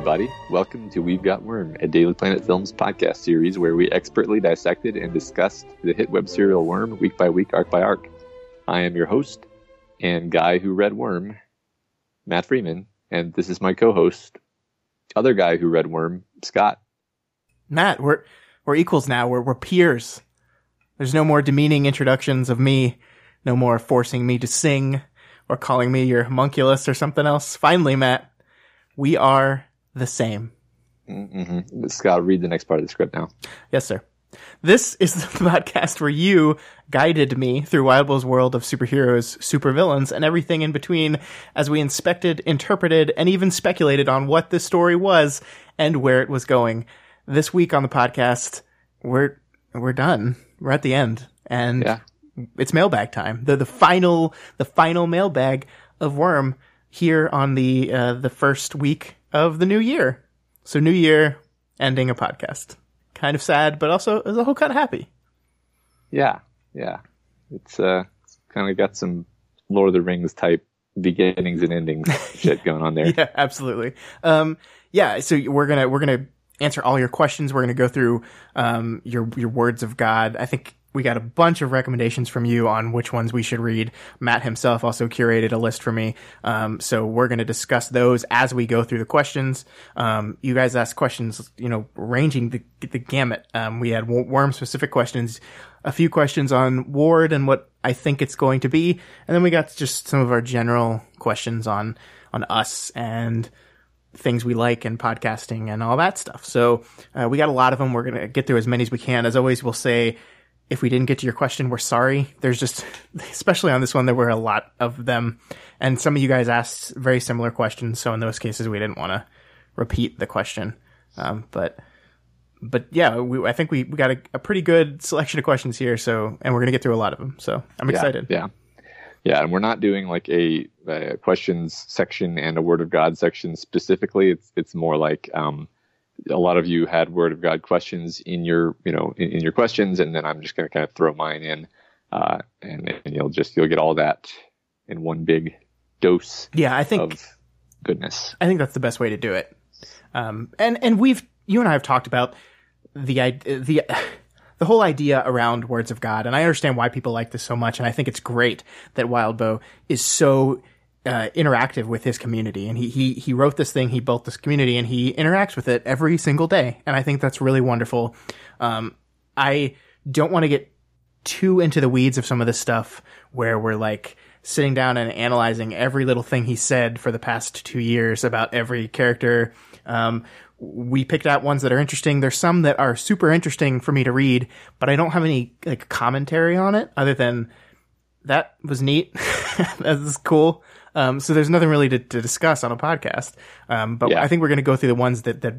Everybody. Welcome to We've Got Worm, a Daily Planet Films podcast series where we expertly dissected and discussed the hit web serial Worm week by week, arc by arc. I am your host and guy who read Worm, Matt Freeman, and this is my co host, other guy who read Worm, Scott. Matt, we're we're equals now. We're we're peers. There's no more demeaning introductions of me, no more forcing me to sing or calling me your homunculus or something else. Finally, Matt, we are the same. Mm-hmm. Scott, read the next part of the script now. Yes, sir. This is the podcast where you guided me through Wildbow's world of superheroes, supervillains, and everything in between as we inspected, interpreted, and even speculated on what this story was and where it was going. This week on the podcast, we're we're done. We're at the end, and Yeah. it's mailbag time. The the final the final mailbag of Worm here on the uh, the first week of the new year. So new year, ending a podcast. Kind of sad, but also as a whole kind of happy. Yeah, yeah. It's uh, kind of got some Lord of the Rings type beginnings and endings shit going on there. Yeah, absolutely. Um, yeah, so we're gonna we're gonna answer all your questions. We're gonna go through um, your your words of God. I think we got a bunch of recommendations from you on which ones we should read. Matt himself also curated a list for me. Um, so we're gonna discuss those as we go through the questions. Um, you guys asked questions, you know, ranging the the gamut. Um, we had worm specific questions. A few questions on Ward and what I think it's going to be, and then we got just some of our general questions on on us and things we like and podcasting and all that stuff. So uh, we got a lot of them. We're gonna get through as many as we can. As always, we'll say if we didn't get to your question, we're sorry. There's just, especially on this one, there were a lot of them, and some of you guys asked very similar questions. So in those cases, we didn't want to repeat the question. Um, but but yeah, we, I think we, we got a, a pretty good selection of questions here. So and we're gonna get through a lot of them. So I'm excited. Yeah. Yeah, and we're not doing like a, a questions section and a word of God section specifically. It's it's more like um, a lot of you had word of God questions in your you know in, in your questions, and then I'm just going to kind of throw mine in, uh, and, and you'll just you'll get all that in one big dose Yeah, I think of goodness. I think that's the best way to do it. Um, and and we've you and I have talked about the the the whole idea around words of God, and I understand why people like this so much, and I think it's great that Wildbow is so uh, interactive with his community, and he he he wrote this thing, he built this community, and he interacts with it every single day, and I think that's really wonderful. Um, I don't want to get too into the weeds of some of this stuff where we're like sitting down and analyzing every little thing he said for the past two years about every character. Um, we picked out ones that are interesting. There's some that are super interesting for me to read, but I don't have any like commentary on it other than that was neat. that was cool. Um, so there's nothing really to, to discuss on a podcast. Um, but Yeah. I think we're going to go through the ones that, that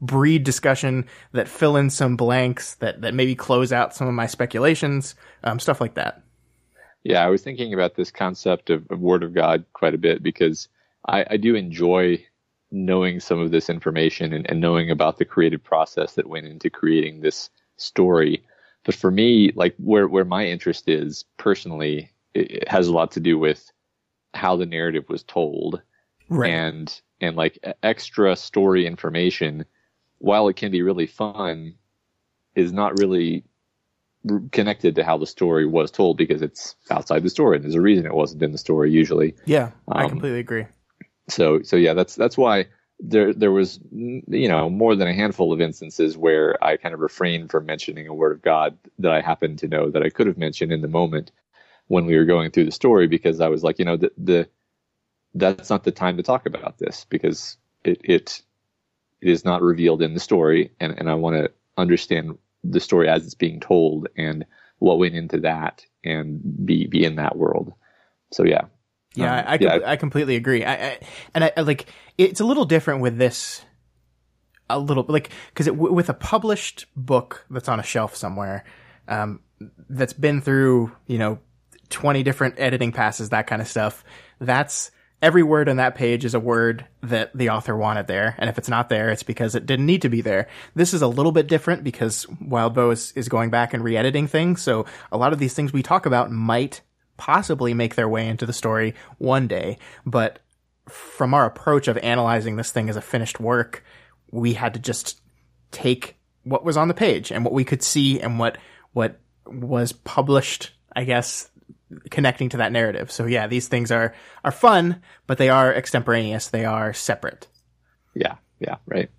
breed discussion, that fill in some blanks, that, that maybe close out some of my speculations, um, stuff like that. Yeah, I was thinking about this concept of, of Word of God quite a bit because I, I do enjoy knowing some of this information and, and knowing about the creative process that went into creating this story. But for me, like where, where my interest is personally, it, it has a lot to do with how the narrative was told Right. and and like extra story information while it can be really fun is not really connected to how the story was told because it's outside the story and there's a reason it wasn't in the story usually yeah, I um, completely agree. so so yeah that's that's why there there was you know more than a handful of instances where I kind of refrained from mentioning a word of God that I happened to know that I could have mentioned in the moment when we were going through the story because I was like you know the the that's not the time to talk about this because it it it is not revealed in the story and and I want to understand the story as it's being told and what went into that and be be in that world so yeah Yeah, Um, I, I, yeah. com- I completely agree. I, I and I, I like it's a little different with this. A little like because w- with a published book that's on a shelf somewhere, um, that's been through you know twenty different editing passes, that kind of stuff. That's every word on that page is a word that the author wanted there, and if it's not there, it's because it didn't need to be there. This is a little bit different because Wildbow is, is going back and re-editing things, so a lot of these things we talk about might possibly make their way into the story one day, but from our approach of analyzing this thing as a finished work, we had to just take what was on the page and what we could see and what what was published, I guess, connecting to that narrative. So yeah, these things are are fun, but they are extemporaneous. They are separate. Yeah, yeah, right.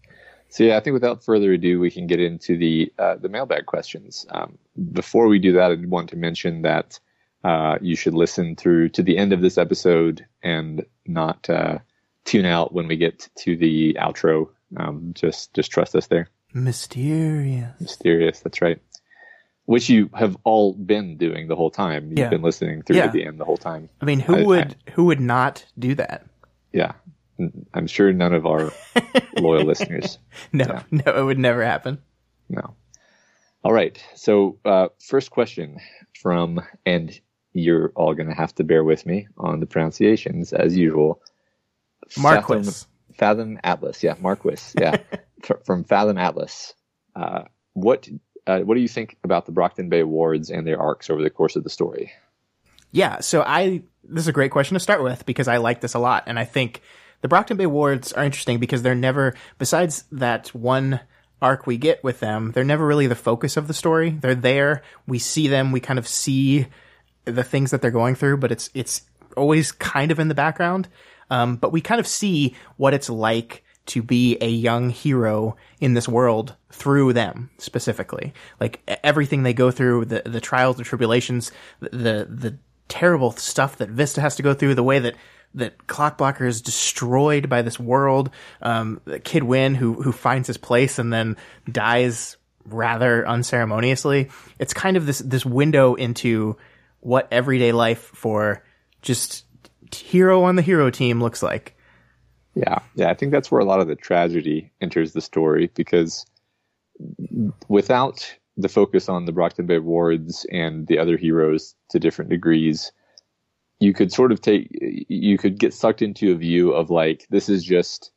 So yeah, I think without further ado, we can get into the uh, the mailbag questions. Um, before we do that, I want to mention that uh, you should listen through to the end of this episode and not uh, tune out when we get to the outro. Um, just just trust us there. Mysterious. Mysterious. That's right. Which you have all been doing the whole time. You've Yeah. been listening through Yeah. to the end the whole time. I mean, who I- would who would not do that? Yeah. I'm sure none of our loyal listeners. No, Yeah. no, it would never happen. No. All right. So, uh, first question from, and you're all going to have to bear with me on the pronunciations as usual. Marquis. Fathom, Fathom Atlas. Yeah, Marquis. Yeah. Fr- from Fathom Atlas. Uh, what uh, what do you think about the Brockton Bay wards and their arcs over the course of the story? Yeah, so I this is a great question to start with because I like this a lot, and I think the Brockton Bay wards are interesting because they're never besides that one arc we get with them, they're never really the focus of the story. They're there, we see them, we kind of see the things that they're going through, but it's it's always kind of in the background. Um, but we kind of see what it's like to be a young hero in this world through them specifically. Like everything they go through, the the trials, the tribulations, the the, terrible stuff that Vista has to go through, the way that that Clockblocker is destroyed by this world. Um, Kid Win who who finds his place and then dies rather unceremoniously. It's kind of this this window into what everyday life for just hero on the hero team looks like. Yeah, yeah, I think that's where a lot of the tragedy enters the story because without the focus on the Brockton Bay wards and the other heroes to different degrees, you could sort of take, you could get sucked into a view of like, this is just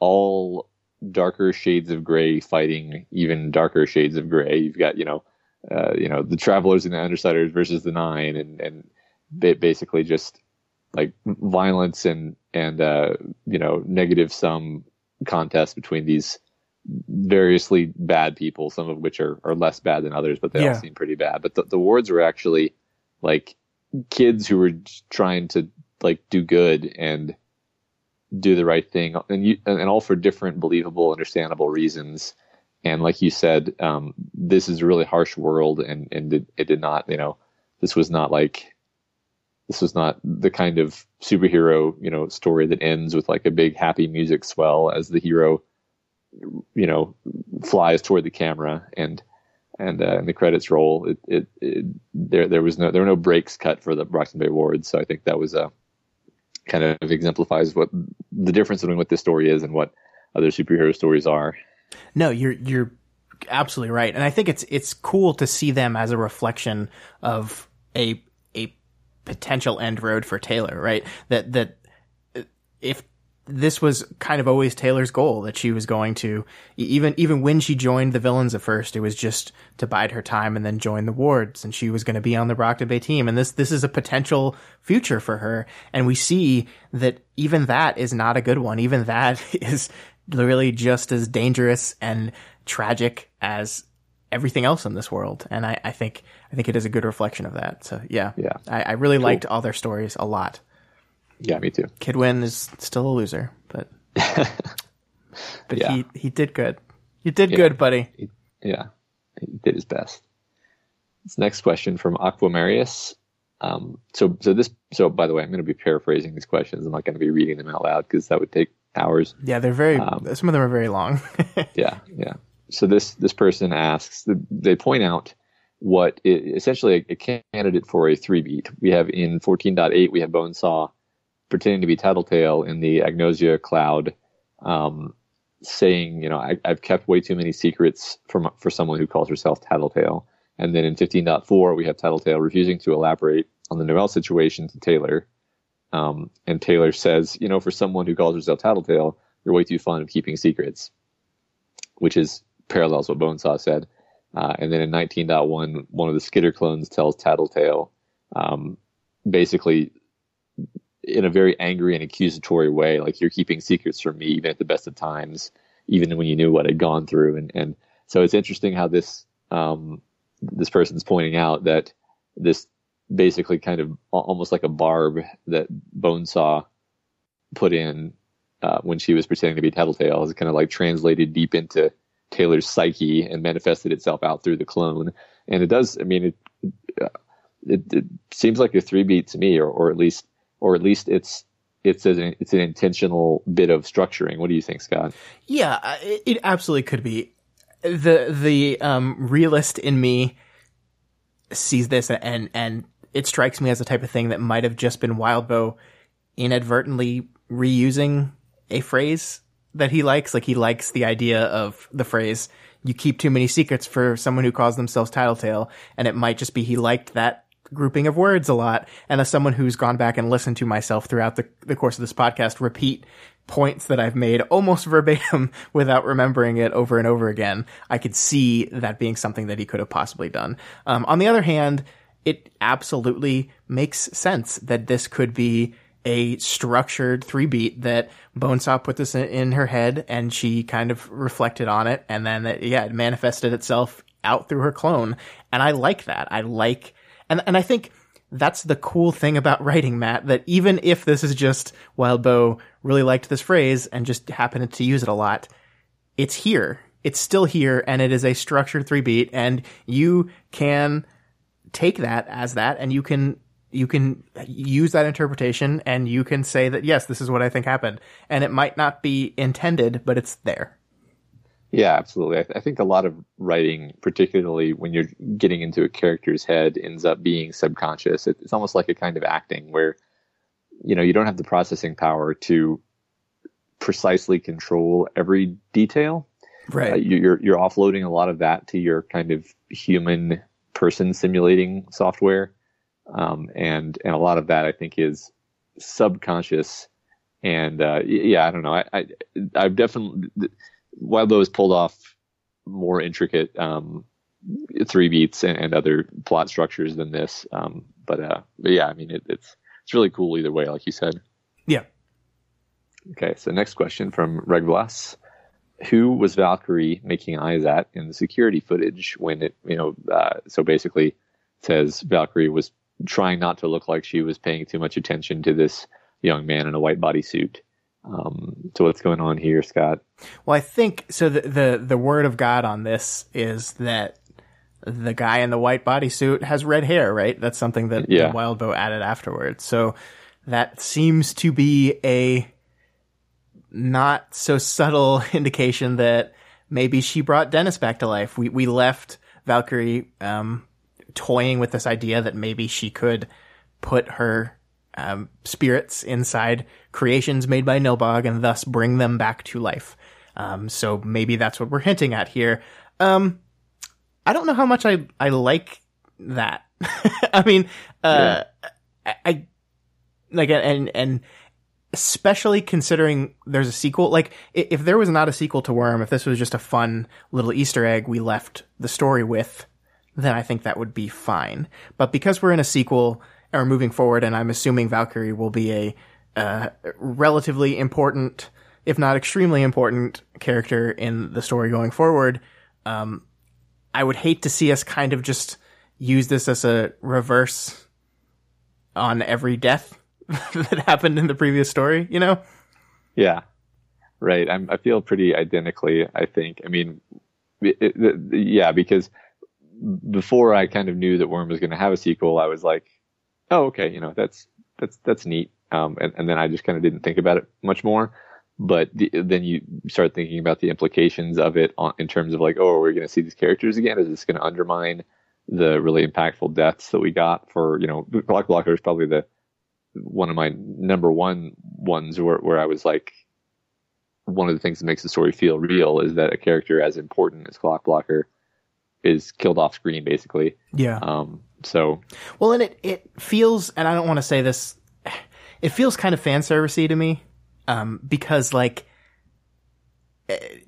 all darker shades of gray fighting even darker shades of gray. You've got, you know, uh, you know, the travelers and the undersiders versus the nine and, and basically just like violence and and uh, you know negative sum contest between these variously bad people, some of which are, are less bad than others, but they Yeah. all seem pretty bad. But the, the wards were actually like kids who were trying to like do good and do the right thing, and you, and all for different, believable, understandable reasons. And like you said, um, this is a really harsh world, and and it, it did not, you know, this was not like this was not the kind of superhero you know story that ends with like a big happy music swell as the hero you know flies toward the camera and and uh, and the credits roll it, it, it there there was no there were no breaks cut for the Brockton Bay Wards so I think that was a kind of exemplifies what the difference between what this story is and what other superhero stories are. No, you're you're absolutely right, and I think it's it's cool to see them as a reflection of a a potential end road for Taylor, right? That that uh, if this was kind of always Taylor's goal that she was going to even even when she joined the villains at first, it was just to bide her time and then join the wards, and she was going to be on the Brockton Bay team, and this this is a potential future for her, and we see that even that is not a good one. Even that is really just as dangerous and tragic as everything else in this world. And I, I think I think it is a good reflection of that. So yeah, Yeah. I, I really liked all their stories a lot. Yeah me too Kid Win is still a loser, but but Yeah. he he did good. You did good, buddy. He, yeah, he did his best. This next question from Aquamarius. Um, so, so this, so by the way, I'm going to be paraphrasing these questions. I'm not going to be reading them out loud because that would take hours. Yeah, they're very. Um, some of them are very long. Yeah, yeah. So this this person asks. They point out what i essentially a, a candidate for a three beat. We have in 14.8 we have Bonesaw pretending to be Tattletale in the Agnosia cloud, um, saying, you know, I, I've kept way too many secrets from for someone who calls herself Tattletale. And then in 15.4 we have Tattletale refusing to elaborate on the Noel situation to Taylor. Um, and Taylor says, you know, for someone who calls herself Tattletale, you're way too fond of keeping secrets which is parallels what Bonesaw said. Uh, and then in 19.1, one of the Skitter clones tells Tattletale, um, basically, in a very angry and accusatory way. Like you're keeping secrets from me, even at the best of times, even when you knew what I'd gone through. And and so it's interesting how this um, this person's pointing out that this basically kind of almost like a barb that Bonesaw put in uh, when she was pretending to be Tattletale is kind of like translated deep into Taylor's psyche and manifested itself out through the clone. And it does. I mean, it uh, it, it seems like a three beat to me, or or at least or at least it's it's an it's an intentional bit of structuring. What do you think, Scott? Yeah, it absolutely could be. the The um, realist in me sees this and and it strikes me as the type of thing that might have just been Wildbow inadvertently reusing a phrase that he likes. Like he likes the idea of the phrase "you keep too many secrets" for someone who calls themselves Tattletale, and it might just be he liked that grouping of words a lot. And as someone who's gone back and listened to myself throughout the, the course of this podcast, repeat points that I've made almost verbatim without remembering it over and over again, I could see that being something that he could have possibly done. Um, on the other hand, it absolutely makes sense that this could be a structured three beat that Bonesaw put this in, in, her head and she kind of reflected on it and then yeah, it manifested itself out through her clone. And I like that. I like, and, and I think that's the cool thing about writing, Matt, that even if this is just Wildbow really liked this phrase and just happened to use it a lot, it's here. It's still here and it is a structured three beat and you can take that as that and you can you can use that interpretation and you can say that yes this is what i think happened and it might not be intended but it's there yeah absolutely. I, th- I think a lot of writing particularly when you're getting into a character's head ends up being subconscious. It, it's almost like a kind of acting where you know you don't have the processing power to precisely control every detail. Right. Uh, you're you're offloading a lot of that to your kind of human person simulating software, um, and and a lot of that I think is subconscious. And uh, yeah, I don't know. I, I I've definitely Wildbow has pulled off more intricate um, three beats and, and, other plot structures than this. Um, but, uh, but yeah, I mean, it, it's it's really cool either way, like you said. Yeah. Okay, so next question from Reg Regvlas who was Valkyrie making eyes at in the security footage when it, you know, uh, so basically says Valkyrie was trying not to look like she was paying too much attention to this young man in a white bodysuit. Um, so what's going on here, Scott? Well, I think so. The, the the word of God on this is that the guy in the white bodysuit has red hair, right? That's something that yeah. Wildbow added afterwards. So that seems to be a not so subtle indication that maybe she brought Dennis back to life. We we left Valkyrie um, toying with this idea that maybe she could put her um, spirits inside creations made by Nilbog and thus bring them back to life. Um, so maybe that's what we're hinting at here. Um, I don't know how much I I like that. I mean, uh, yeah. I, I like and and especially considering there's a sequel. Like, if there was not a sequel to Worm, if this was just a fun little Easter egg we left the story with, then I think that would be fine. But because we're in a sequel or moving forward, and I'm assuming Valkyrie will be a uh, relatively important, if not extremely important, character in the story going forward, um, I would hate to see us kind of just use this as a reverse on every death that happened in the previous story, you know? Yeah. Right. I'm, I feel pretty identically, I think. I mean, it, it, yeah, because before I kind of knew that Worm was going to have a sequel, I was like, oh, okay, you know, that's, that's, that's neat. Um, and, and then I just kind of didn't think about it much more. But the, then you start thinking about the implications of it on, in terms of like, oh, are we going to see these characters again? Is this going to undermine the really impactful deaths that we got for, you know, Clockblocker is probably the, one of my number one ones where, where I was like, one of the things that makes the story feel real is that a character as important as Clockblocker is killed off screen, basically. Yeah. Um. So. Well, and it it feels, and I don't want to say this, it feels kind of fan servicey to me, um, because like,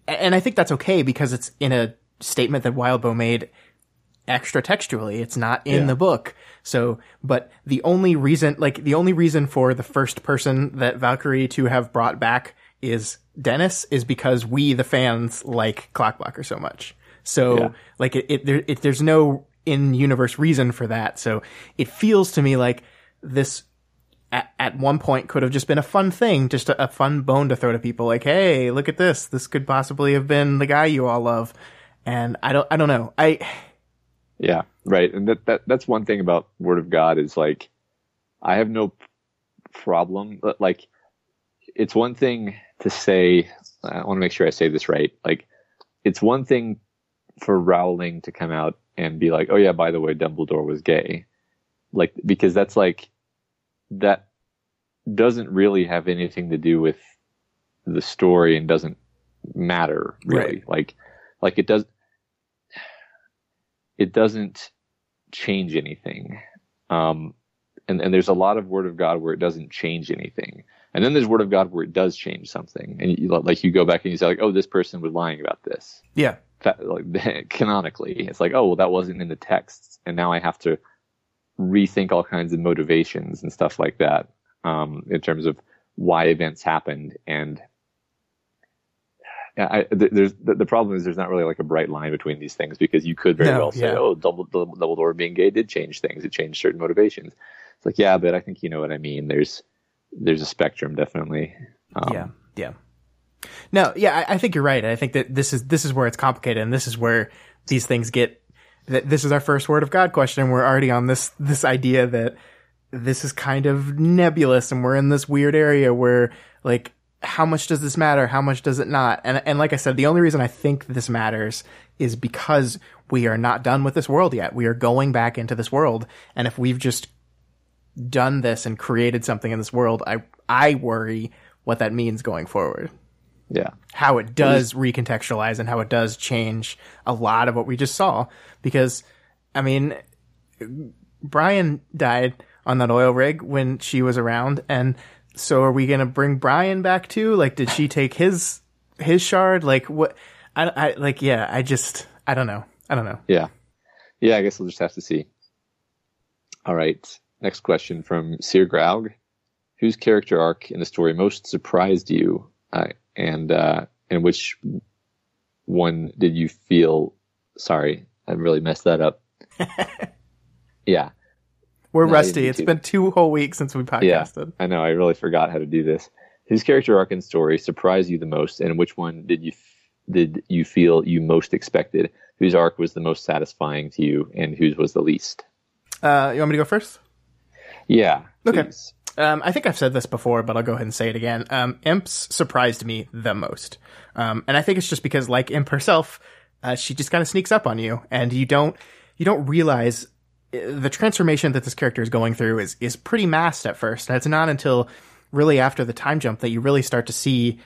and I think that's okay because it's in a statement that Wildbow made extra textually. It's not in Yeah. the book. So, but the only reason, like the only reason for the first person that Valkyrie to have brought back is Dennis is because we, the fans, like Clockblocker so much. So, Yeah. like it, it, there, it, there's no in-universe reason for that. So it feels to me like this at, at one point could have just been a fun thing, just a, a fun bone to throw to people. Like, hey, look at this. This could possibly have been the guy you all love. And I don't, I don't know. I, Yeah, right. And that, that that's one thing about Word of God is like I have no problem like it's one thing to say I want to make sure I say this right. Like it's one thing for Rowling to come out and be like, "Oh yeah, by the way, Dumbledore was gay." Like because that's like that doesn't really have anything to do with the story and doesn't matter really. Right. Like like it does it doesn't change anything. Um, and, and there's a lot of Word of God where it doesn't change anything. And then there's Word of God where it does change something. And you, like you go back and you say like, oh, this person was lying about this. yeah, Like canonically, it's like, oh, well, that wasn't in the texts, and now I have to rethink all kinds of motivations and stuff like that um, in terms of why events happened. And I, there's the, problem is there's not really like a bright line between these things because you could very No, well say, yeah. oh, Dumbledore, Dumbledore being gay did change things. It changed certain motivations. It's like, yeah, but I think you know what I mean. There's there's a spectrum definitely. Um, yeah, yeah. No, yeah, I, I think you're right. I think that this is this is where it's complicated, and this is where these things get. That this is our first word of God question. We're already on this this idea that this is kind of nebulous, and we're in this weird area where like. How much does this matter? How much does it not? And and like I said, the only reason I think this matters is because we are not done with this world yet. We are going back into this world, and if we've just done this and created something in this world, I I worry what that means going forward. Yeah. How it does recontextualize and how it does change a lot of what we just saw. Because, I mean, Brian died on that oil rig when she was around, and so are we gonna bring Brian back too? Like, did she take his his shard? Like, what? I, I like, yeah. I just, I don't know. I don't know. Yeah. Yeah, I guess we'll just have to see. All right. Next question from Sir Graug. Whose character arc in the story most surprised you? Uh, and uh, and which one did you feel sorry, I really messed that up. yeah. We're No, rusty. It's been two whole weeks since we podcasted. I know, I really forgot how to do this. Whose character arc and story surprised you the most and which one did you did you feel you most expected? Whose arc was the most satisfying to you and whose was the least? Uh, you want me to go first? Yeah. Okay. please. Um, I think I've said this before, but I'll go ahead and say it again. Um, Imps surprised me the most. Um, and I think it's just because, like Imp herself, uh, she just kind of sneaks up on you, and you don't you don't realize uh, the transformation that this character is going through is is pretty masked at first, and it's not until really after the time jump that you really start to see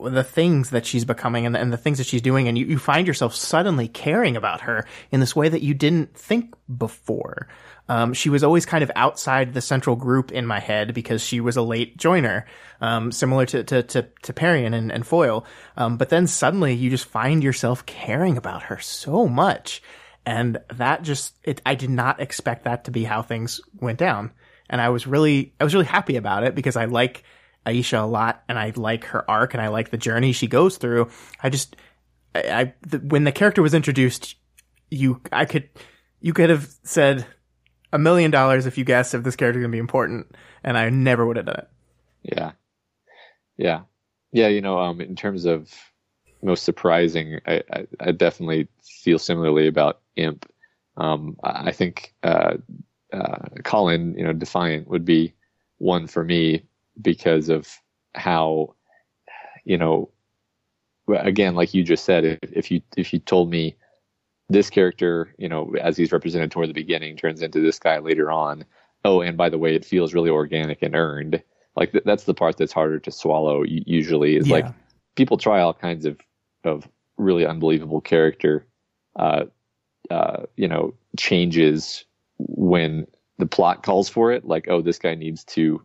the things that she's becoming and the, and the things that she's doing, and you, you find yourself suddenly caring about her in this way that you didn't think before. Um, she was always kind of outside the central group in my head because she was a late joiner, um, similar to, to, to, to Parian and, and Foil. Um, but then suddenly you just find yourself caring about her so much. And that just, it, I did not expect that to be how things went down. And I was really, I was really happy about it because I like Aisha a lot and I like her arc and I like the journey she goes through. I just, I, I the, when the character was introduced, you, I could, you could have said a million dollars if you guessed if this character is going to be important and I never would have done it. Yeah. Yeah. Yeah, you know, um, in terms of most surprising, I, I, I definitely feel similarly about Imp. Um, I I think uh, uh, Colin, you know, Defiant would be one for me because of how, you know, again, like you just said, if, if you if you told me this character, you know, as he's represented toward the beginning, turns into this guy later on. Oh, and by the way, it feels really organic and earned. Like th- that's the part that's harder to swallow. Usually, is like people try all kinds of of really unbelievable character, uh, uh, you know, changes when the plot calls for it. Like, oh, this guy needs to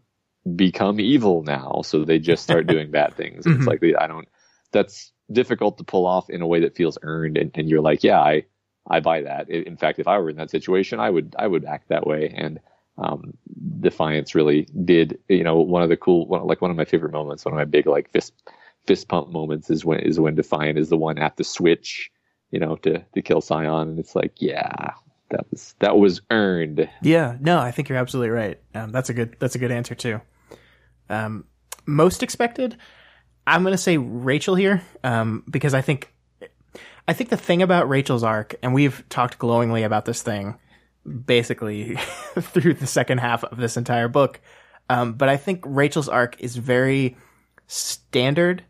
become evil now, so they just start doing bad things. And Mhm. It's like I don't. That's difficult to pull off in a way that feels earned, and, and you're like, yeah, I I buy that. In fact, if I were in that situation, I would I would act that way. And um, Defiance really did. You know, one of the cool, one, like one of my favorite moments, one of my big like fist fist pump moments is when is when Defiant is the one at the switch, you know, to to kill Scion, and it's like, yeah, that was that was earned. Yeah, no, I think you're absolutely right. Um, that's a good that's a good answer too. Um, most expected, I'm gonna say Rachel here, um, because I think I think the thing about Rachel's arc, and we've talked glowingly about this thing basically through the second half of this entire book. Um, but I think Rachel's arc is very standard.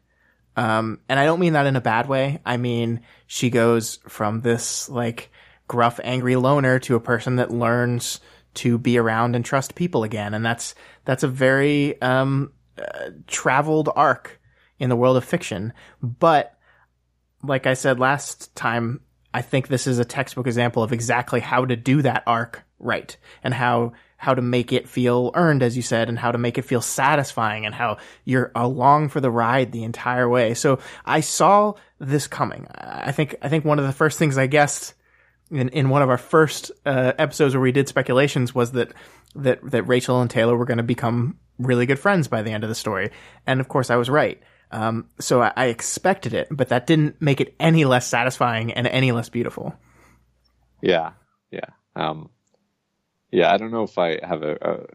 Um, and I don't mean that in a bad way. I mean, she goes from this like gruff, angry loner to a person that learns to be around and trust people again. And that's, that's a very, um, uh, traveled arc in the world of fiction. But like I said last time, I think this is a textbook example of exactly how to do that arc right and how how to make it feel earned, as you said, and how to make it feel satisfying and how you're along for the ride the entire way. So I saw this coming. I think, I think one of the first things I guessed in, in one of our first uh, episodes where we did speculations was that, that, that Rachel and Taylor were going to become really good friends by the end of the story. And of course I was right. Um, so I, I expected it, but that didn't make it any less satisfying and any less beautiful. Yeah. Yeah. Um, yeah, I don't know if I have a, a,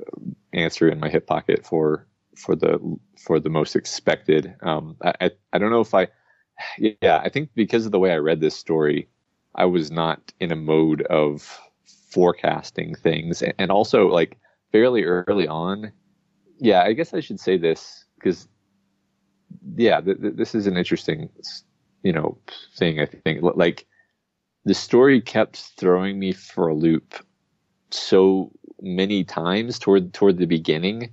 answer in my hip pocket for for the for the most expected. Um, I I don't know if I. Yeah, I think because of the way I read this story, I was not in a mode of forecasting things, and also like fairly early on. Yeah, I guess I should say this because yeah, th- th- this is an interesting, you know, thing. I think like the story kept throwing me for a loop so many times toward toward the beginning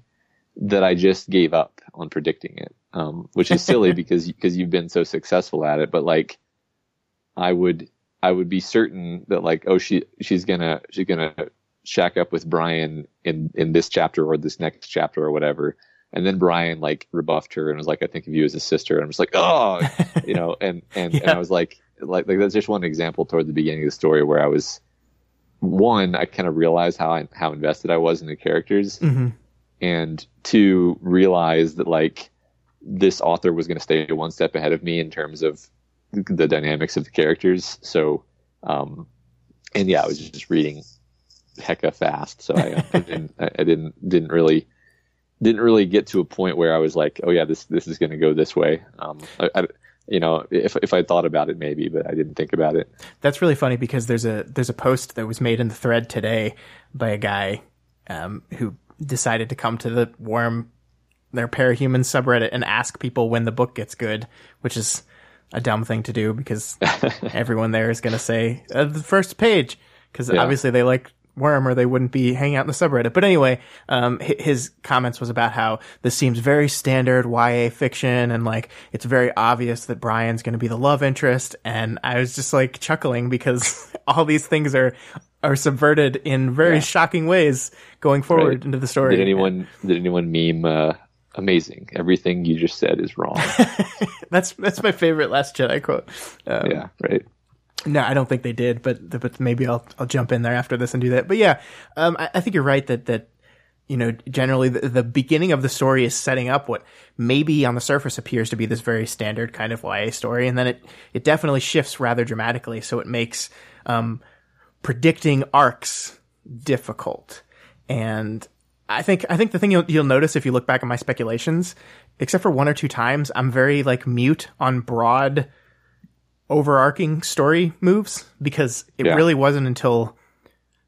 that I just gave up on predicting it, um, which is silly because because you've been so successful at it. But like, I would I would be certain that like oh she she's gonna she's gonna shack up with Brian in in this chapter or this next chapter or whatever. And then Brian like rebuffed her and was like, I think of you as a sister. And I'm just like, oh, you know, and, and, yeah. and I was like, like, like that's just one example toward the beginning of the story where I was one, I kind of realized how I, how invested I was in the characters, mm-hmm. and two, realized that like this author was going to stay one step ahead of me in terms of the dynamics of the characters. So, um, and yeah, I was just reading hecka fast, so I, I didn't I didn't didn't really didn't really get to a point where I was like, oh yeah, this this is going to go this way. Um, I, I, you know, if if I thought about it, maybe, but I didn't think about it. That's really funny because there's a there's a post that was made in the thread today by a guy um, who decided to come to the worm their parahuman subreddit and ask people when the book gets good, which is a dumb thing to do because everyone there is going to say uh, the first page because yeah. obviously they like worm or they wouldn't be hanging out in the subreddit. But anyway, um, his comments was about how this seems very standard YA fiction and like it's very obvious that Brian's going to be the love interest. And I was just like chuckling because all these things are are subverted in very yeah. shocking ways going forward right. into the story. Did anyone did anyone meme uh, amazing? Everything you just said is wrong. that's that's my favorite Last Jedi quote. Um, yeah, right. No, I don't think they did, but but maybe I'll I'll jump in there after this and do that. But yeah, um, I, I, think you're right that that you know generally the, the, beginning of the story is setting up what maybe on the surface appears to be this very standard kind of YA story, and then it it definitely shifts rather dramatically, so it makes um, predicting arcs difficult. And I think I think the thing you'll you'll notice if you look back at my speculations, except for one or two times, I'm very like mute on broad overarching story moves because it yeah. really wasn't until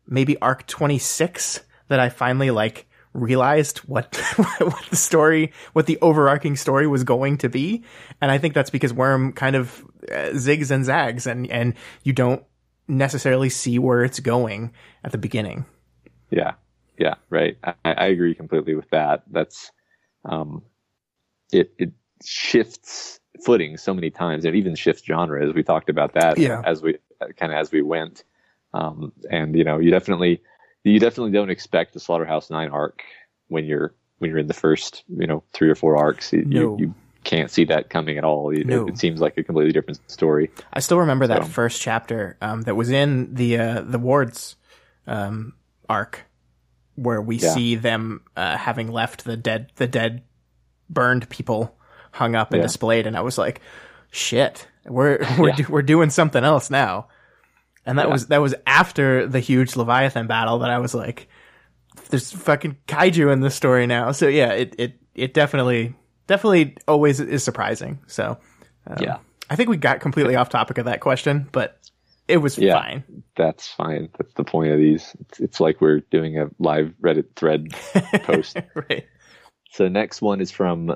maybe arc 26 that I finally like realized what what the story what the overarching story was going to be and I think that's because Worm kind of uh, zigs and zags and and you don't necessarily see where it's going at the beginning. Yeah. Yeah, right. I, I agree completely with that. That's um it it shifts footing so many times. It even shifts genres. We talked about that yeah. as we kind of as we went. Um, and you know, you definitely you definitely don't expect the Slaughterhouse Nine arc when you're when you're in the first you know three or four arcs. You, no. you, you can't see that coming at all. It, No. it seems like a completely different story. I still remember that So- first chapter um, that was in the uh, the wards um, arc, where we Yeah. see them uh, having left the dead the dead burned people hung up and Yeah. displayed, and I was like, "Shit, we're we're Yeah. do- we're doing something else now." And that Yeah. was that was after the huge Leviathan battle that I was like, "There's fucking kaiju in this story now." So yeah, it it it definitely definitely always is surprising. So um, Yeah. I think we got completely off topic of that question, but it was Yeah. fine. That's fine. That's the point of these. It's, it's like we're doing a live Reddit thread post. right. So next one is from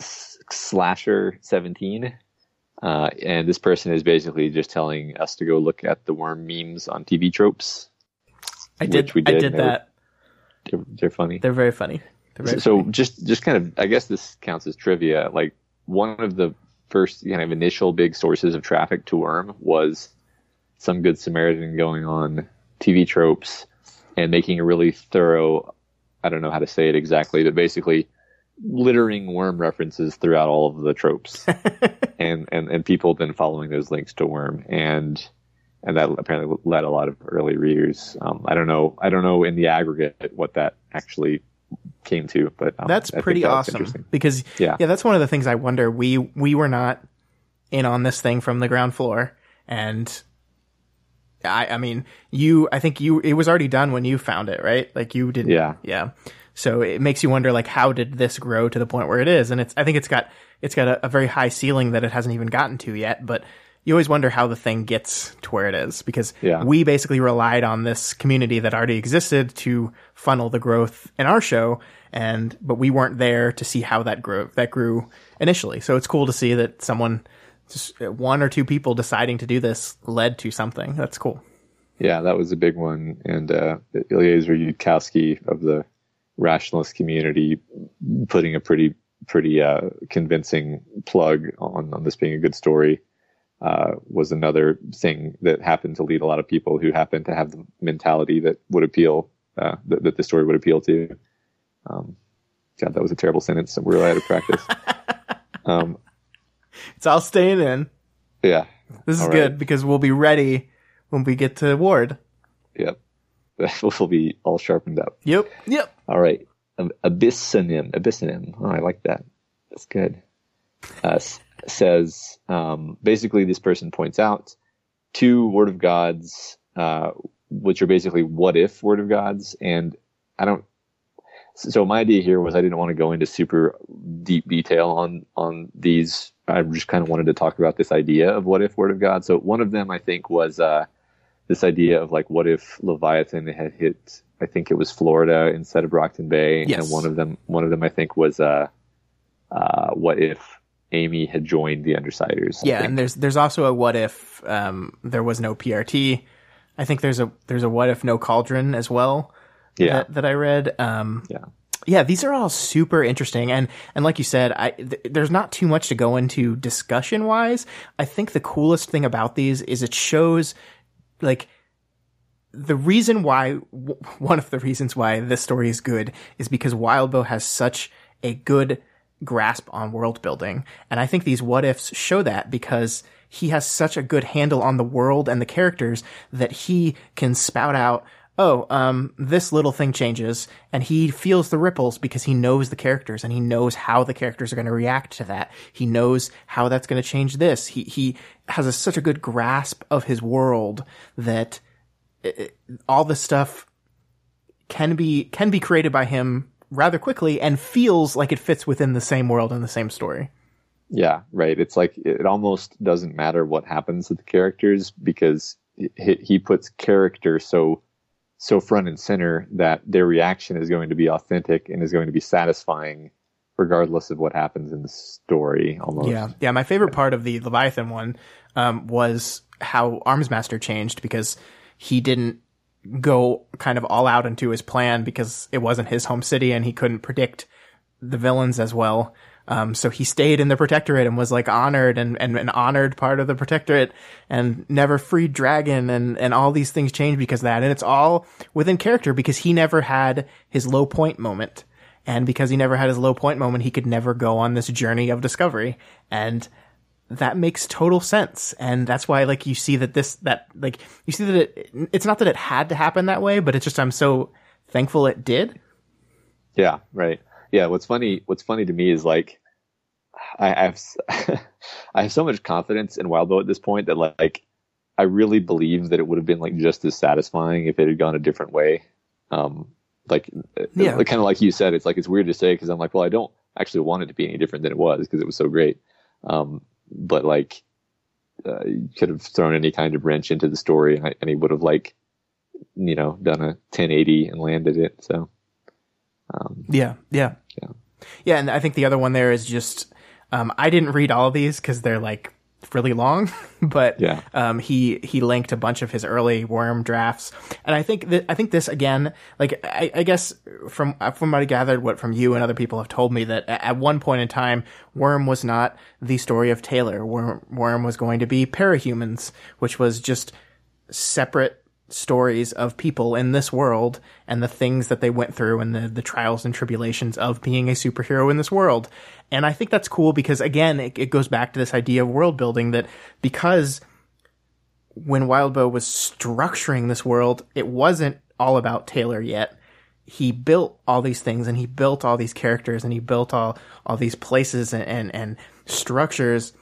S- Slasher17. Uh, and this person is basically just telling us to go look at the worm memes on TV tropes. I did. We I did, did they were- that. They're, they're funny. They're very funny. They're very so funny. just just kind of i guess this counts as trivia like one of the first kind of initial big sources of traffic to worm was some good samaritan going on tv tropes and making a really thorough i don't know how to say it exactly but basically littering worm references throughout all of the tropes and, and and people then following those links to worm and and that apparently led a lot of early readers um, i don't know i don't know in the aggregate what that actually came to but um, that's I pretty that's awesome because Yeah. yeah, that's one of the things I wonder. We we were not in on this thing from the ground floor, and I I mean you I think you it was already done when you found it, right? Like you didn't. Yeah. Yeah. So it makes you wonder, like, how did this grow to the point where it is? And it's, I think it's got, it's got a, a very high ceiling that it hasn't even gotten to yet. But you always wonder how the thing gets to where it is because Yeah. we basically relied on this community that already existed to funnel the growth in our show. And, but we weren't there to see how that grew, that grew initially. So it's cool to see that someone, just one or two people deciding to do this led to something. That's cool. Yeah, that was a big one. And uh, Eliezer Yudkowsky of the rationalist community putting a pretty pretty uh, convincing plug on, on this being a good story uh, was another thing that happened to lead a lot of people who happened to have the mentality that would appeal uh, that, that the story would appeal to. Um, God, that was a terrible sentence. We're really out of practice. um, It's all staying in. yeah, This is All good because we'll be ready when we get to Ward. yep. We'll be all sharpened up. Yep. Yep. All right. Abyssonym. Abyssonym. Oh, I like that. That's good. Uh, says um, basically, this person points out two Word of Gods, uh, which are basically what if Word of Gods. And I don't. So my idea here was I didn't want to go into super deep detail on on these. I just kind of wanted to talk about this idea of what if Word of God. So one of them I think was uh, this idea of like what if Leviathan had hit I think it was Florida instead of Brockton Bay. Yes. And one of them one of them I think was uh, uh, what if Amy had joined the Undersiders. I Yeah, and there's there's also a what if um, there was no PRT. I think there's a there's a what if no cauldron as well. yeah. that, that I read. Um, Yeah. yeah, these are all super interesting, and and like you said, I th- there's not too much to go into discussion wise. I think the coolest thing about these is it shows like the reason why one of the reasons why this story is good is because Wildbow has such a good grasp on world building. And I think these what ifs show that because he has such a good handle on the world and the characters that he can spout out oh um this little thing changes and he feels the ripples because he knows the characters and he knows how the characters are going to react to that he knows how that's going to change this he he has a, such a good grasp of his world that all the stuff can be can be created by him rather quickly and feels like it fits within the same world and the same story. Yeah, right. It's like it almost doesn't matter what happens to the characters because he, he puts character so so front and center that their reaction is going to be authentic and is going to be satisfying regardless of what happens in the story almost. Yeah, yeah. My favorite part of the Leviathan one um, was how Armsmaster changed because he didn't go kind of all out into his plan because it wasn't his home city and he couldn't predict the villains as well. Um, so he stayed in the protectorate and was like honored and, and an honored part of the protectorate and never freed dragon and, and all these things changed because of that. And it's all within character because he never had his low point moment. And because he never had his low point moment, he could never go on this journey of discovery. And that makes total sense. And that's why, like, you see that this, that, like, you see that it, it's not that it had to happen that way, but it's just, I'm so thankful it did. Yeah, right. Yeah. What's funny, what's funny to me is like, I, have, I have so much confidence in Wildbow at this point that like, I really believe that it would have been like just as satisfying if it had gone a different way. Um, like, yeah. kind of like you said, it's like, it's weird to say because I'm like, well, I don't actually want it to be any different than it was because it was so great. Um, but like uh, could have thrown any kind of wrench into the story and, I, and he would have like you know done a 1080 and landed it so um, yeah yeah yeah yeah and i think the other one there is just um, i didn't read all of these because they're like really long, but yeah. um, he he linked a bunch of his early Worm drafts, and I think that I think this again, like I, I, guess from from what I gathered, what from you and other people have told me that at one point in time, Worm was not the story of Taylor. Worm, Worm was going to be Parahumans, which was just separate stories of people in this world and the things that they went through and the, the trials and tribulations of being a superhero in this world. And I think that's cool because again, it, it goes back to this idea of world building that because when Wildbow was structuring this world, it wasn't all about Taylor yet. He built all these things and he built all these characters and he built all, all these places and, and, and structures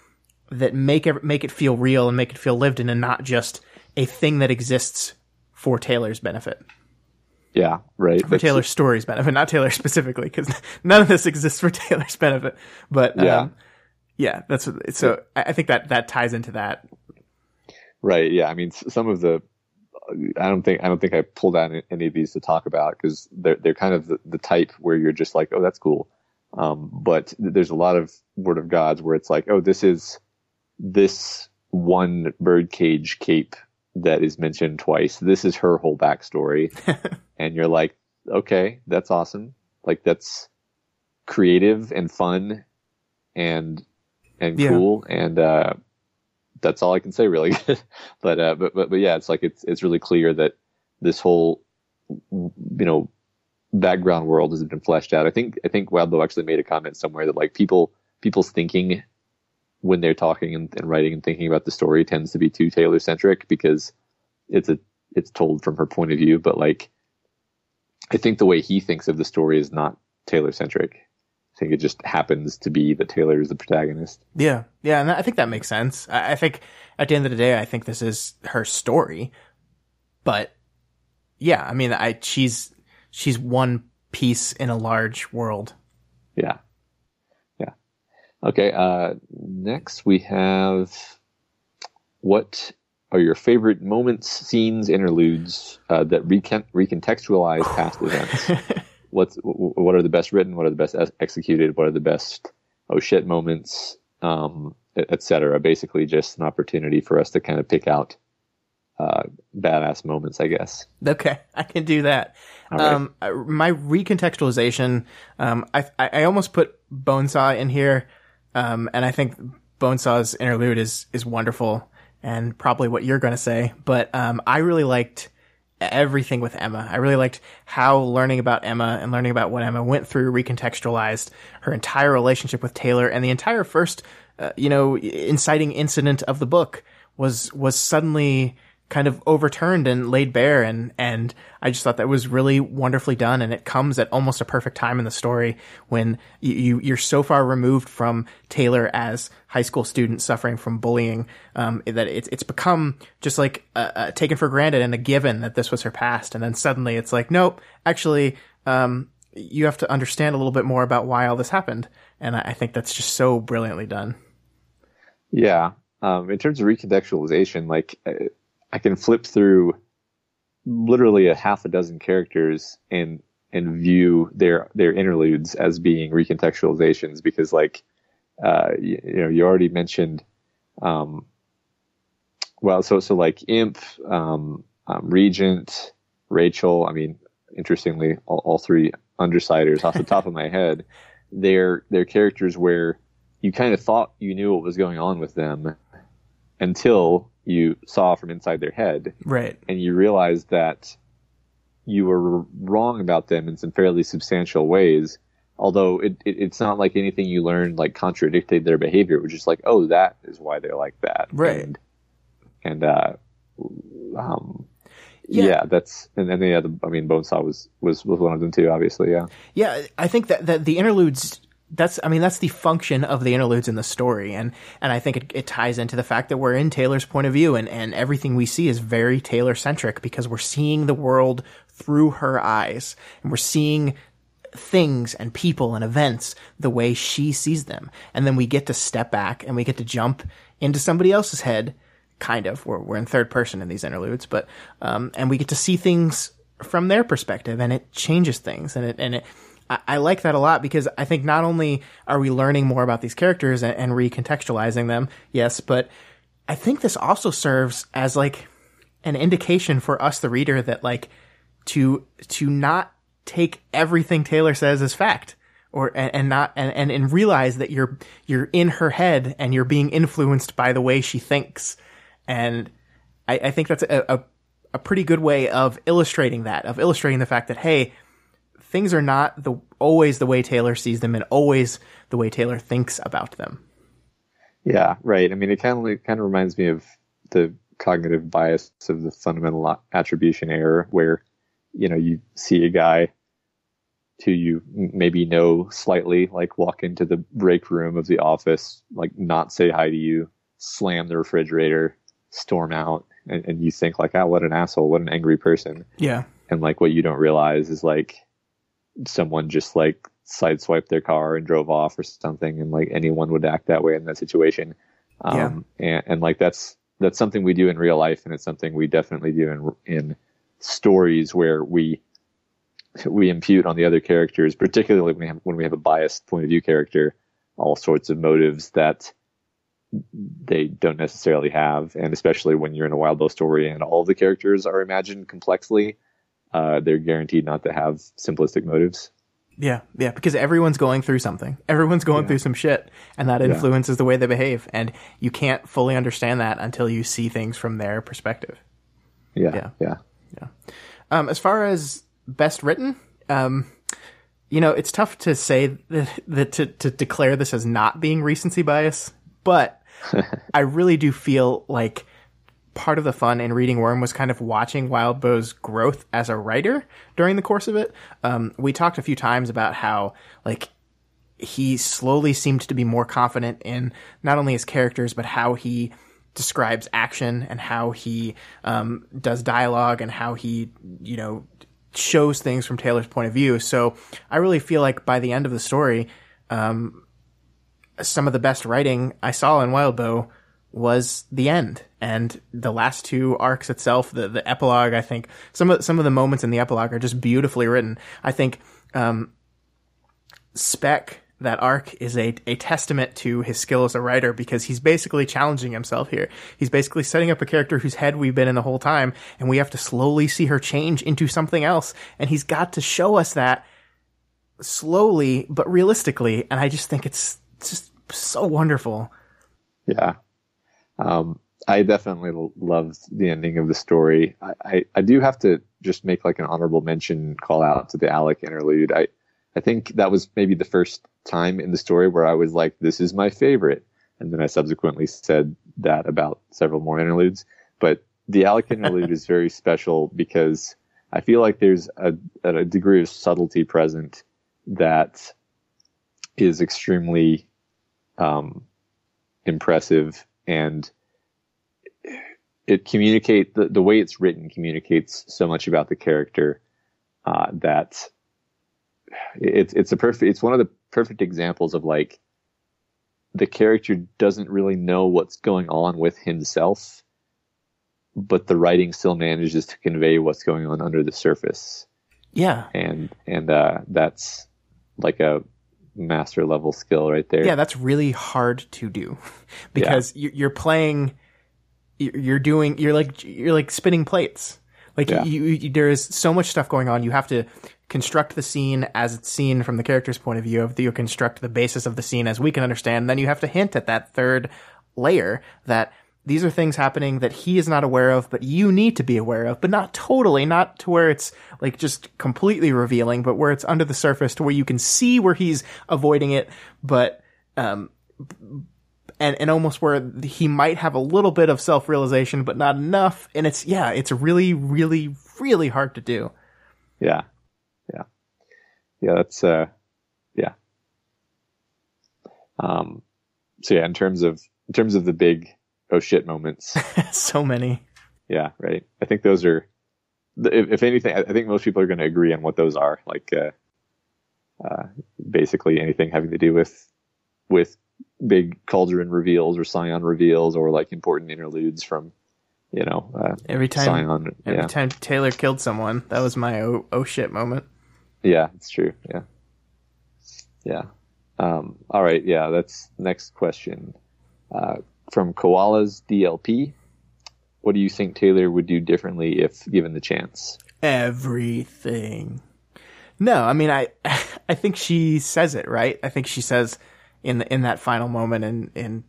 that make it, make it feel real and make it feel lived in and not just a thing that exists for Taylor's benefit. Yeah, right. For Taylor's story's benefit, not Taylor specifically, because none of this exists for Taylor's benefit. But yeah, um, yeah, that's so. I think that that ties into that. Right. Yeah. I mean, some of the, I don't think I don't think I pulled out any of these to talk about because they're they're kind of the, the type where you're just like, oh, that's cool. Um, but there's a lot of Word of Gods where it's like, oh, this is this one birdcage cape that is mentioned twice. This is her whole backstory. and you're like, okay, that's awesome. Like that's creative and fun and, and yeah. cool. And, uh, that's all I can say really. but, uh, but, but, but yeah, it's like, it's, it's really clear that this whole, you know, background world has been fleshed out. I think, I think Wildbow actually made a comment somewhere that like people, people's thinking when they're talking and, and, writing and thinking about the story tends to be too Taylor centric because it's a it's told from her point of view. But like, I think the way he thinks of the story is not Taylor centric. I think it just happens to be that Taylor is the protagonist. Yeah, yeah, and I think that makes sense. I, I think at the end of the day, I think this is her story. But yeah, I mean, I she's she's one piece in a large world. Yeah. Okay. Uh, next, we have what are your favorite moments, scenes, interludes uh, that recon- recontextualize past events? What's what are the best written? What are the best executed? What are the best oh shit moments, um, etc. Basically, just an opportunity for us to kind of pick out uh, badass moments, I guess. Okay, I can do that. Right. Um, my recontextualization, um, I, I almost put Bonesaw in here um, and I think Bonesaw's interlude is, is wonderful and probably what you're going to say. But, um, I really liked everything with Emma. I really liked how learning about Emma and learning about what Emma went through recontextualized her entire relationship with Taylor and the entire first, uh, you know, inciting incident of the book was, was suddenly, kind of overturned and laid bare and and I just thought that was really wonderfully done and it comes at almost a perfect time in the story when you, you are so far removed from Taylor as high school student suffering from bullying um, that it's it's become just like uh, uh, taken for granted and a given that this was her past and then suddenly it's like nope actually um, you have to understand a little bit more about why all this happened and I, I think that's just so brilliantly done. Yeah, um, in terms of recontextualization, like uh, I can flip through literally a half a dozen characters and and view their their interludes as being recontextualizations because like uh, you, you, know you already mentioned um, well so so like imp um, um, regent rachel i mean interestingly all, all three undersiders off the top of my head they're they're characters where you kind of thought you knew what was going on with them until you saw from inside their head. Right. And you realized that you were wrong about them in some fairly substantial ways. although it, it, it's not like anything you learned like contradicted their behavior. It was just like, oh, that is why they're like that. Right. And, and uh, um, yeah. yeah. that's and then yeah, the, I mean, Bonesaw was was was one of them too. Obviously, yeah. Yeah, I think that that the interludes. That's I mean that's the function of the interludes in the story, and and I think it, it ties into the fact that we're in Taylor's point of view, and and everything we see is very Taylor centric because we're seeing the world through her eyes, and we're seeing things and people and events the way she sees them. And then we get to step back and we get to jump into somebody else's head, kind of. We're, we're in third person in these interludes, but, um, and we get to see things from their perspective and it changes things and it, and it, I, I like that a lot because I think not only are we learning more about these characters and, and recontextualizing them, yes, but I think this also serves as like an indication for us, the reader, that like to, to not take everything Taylor says as fact or and, and not and, and, and realize that you're you're in her head and you're being influenced by the way she thinks. And I, I think that's a, a, a pretty good way of illustrating that, of illustrating the fact that hey, things are not the always the way Taylor sees them and always the way Taylor thinks about them. Yeah, right. I mean, it kind of it kind of reminds me of the cognitive bias of the fundamental attribution error, where you know you see a guy to you maybe know slightly, like walk into the break room of the office, like not say hi to you, slam the refrigerator, storm out, and, and you think like, ah, oh, what an asshole, what an angry person. Yeah. And like what you don't realize is like someone just like sideswiped their car and drove off or something, and like anyone would act that way in that situation. Um, yeah. and, and like that's that's something we do in real life, and it's something we definitely do in in stories where we we impute on the other characters, particularly when we have when we have a biased point of view character, all sorts of motives that they don't necessarily have, and especially when you're in a Wild Wildbow story and all the characters are imagined complexly, uh, they're guaranteed not to have simplistic motives. Yeah, yeah, because everyone's going through something. Everyone's going yeah. through some shit, and that influences yeah. the way they behave. And you can't fully understand that until you see things from their perspective. Yeah, yeah, yeah. yeah. Um, as far as best written. Um, you know, it's tough to say that, that to, to declare this as not being recency bias, but I really do feel like part of the fun in reading Worm was kind of watching Wildbow's growth as a writer during the course of it. Um, we talked a few times about how like he slowly seemed to be more confident in not only his characters but how he describes action and how he um, does dialogue and how he you know shows things from Taylor's point of view. So I really feel like by the end of the story, um, some of the best writing I saw in Wildbow was the end and the last two arcs itself. The the epilogue, I think some of some of the moments in the epilogue are just beautifully written. I think um, Speck that arc is a, a testament to his skill as a writer because he's basically challenging himself here. He's basically setting up a character whose head we've been in the whole time, and we have to slowly see her change into something else. And he's got to show us that slowly but realistically. And I just think it's just so wonderful. Yeah. Um, I definitely loved the ending of the story. I, I, I do have to just make like an honorable mention call out to the Alec interlude. I, I think that was maybe the first time in the story where I was like, this is my favorite. And then I subsequently said that about several more interludes. But the Alec interlude is very special because I feel like there's a, a degree of subtlety present that is extremely um, impressive and it communicate the, the way it's written communicates so much about the character uh, that it's it's a perfect it's one of the perfect examples of like the character doesn't really know what's going on with himself but the writing still manages to convey what's going on under the surface. Yeah. And and uh, that's like a master level skill right there yeah that's really hard to do because yeah. you're playing you're doing you're like you're like spinning plates like yeah. you, you, there is so much stuff going on you have to construct the scene as it's seen from the character's point of view, of you construct the basis of the scene as we can understand, then you have to hint at that third layer that these are things happening that he is not aware of, but you need to be aware of, but not totally, not to where it's like just completely revealing, but where it's under the surface to where you can see where he's avoiding it, but, um, and, and almost where he might have a little bit of self realization, but not enough. And it's, yeah, it's really, really, really hard to do. Yeah. Yeah. Yeah. That's, uh, yeah. Um, so yeah, in terms of, in terms of the big, oh shit moments. so many. Yeah. Right. I think those are, if, if anything, I think most people are going to agree on what those are. Like, uh, uh, basically anything having to do with, with big cauldron reveals or scion reveals or like important interludes from you know uh, every time scion, every yeah. time taylor killed someone that was my oh, oh shit moment yeah it's true yeah yeah um, all right yeah that's next question uh, from koalas dlp what do you think taylor would do differently if given the chance? Everything. No i mean i i think she says it right? I think she says in the, in that final moment in in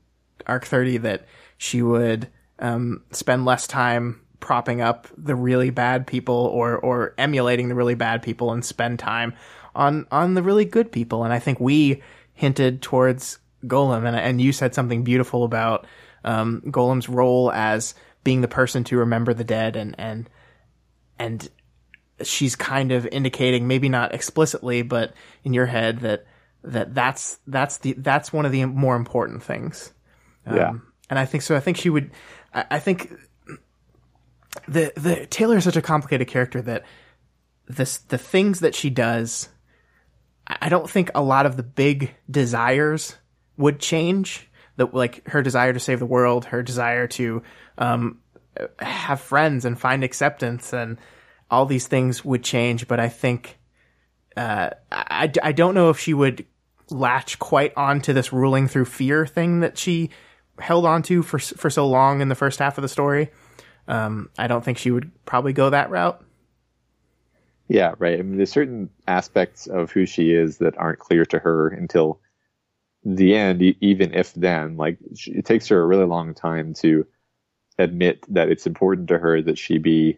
arc 30 that she would um, spend less time propping up the really bad people or or emulating the really bad people and spend time on on the really good people. And I think we hinted towards Golem and and you said something beautiful about um, Golem's role as being the person to remember the dead and and and she's kind of indicating maybe not explicitly but in your head that that that's that's the that's one of the more important things. Um, yeah, and I think so. I think she would. I, I think the the Taylor is such a complicated character that this the things that she does. I don't think a lot of the big desires would change. That like her desire to save the world, her desire to um, have friends and find acceptance, and all these things would change. But I think uh, I, I don't know if she would latch quite onto this ruling through fear thing that she held onto for for so long in the first half of the story. Um, I don't think she would probably go that route. Yeah, right. I mean, there's certain aspects of who she is that aren't clear to her until the end. Even if then, like it takes her a really long time to admit that it's important to her that she be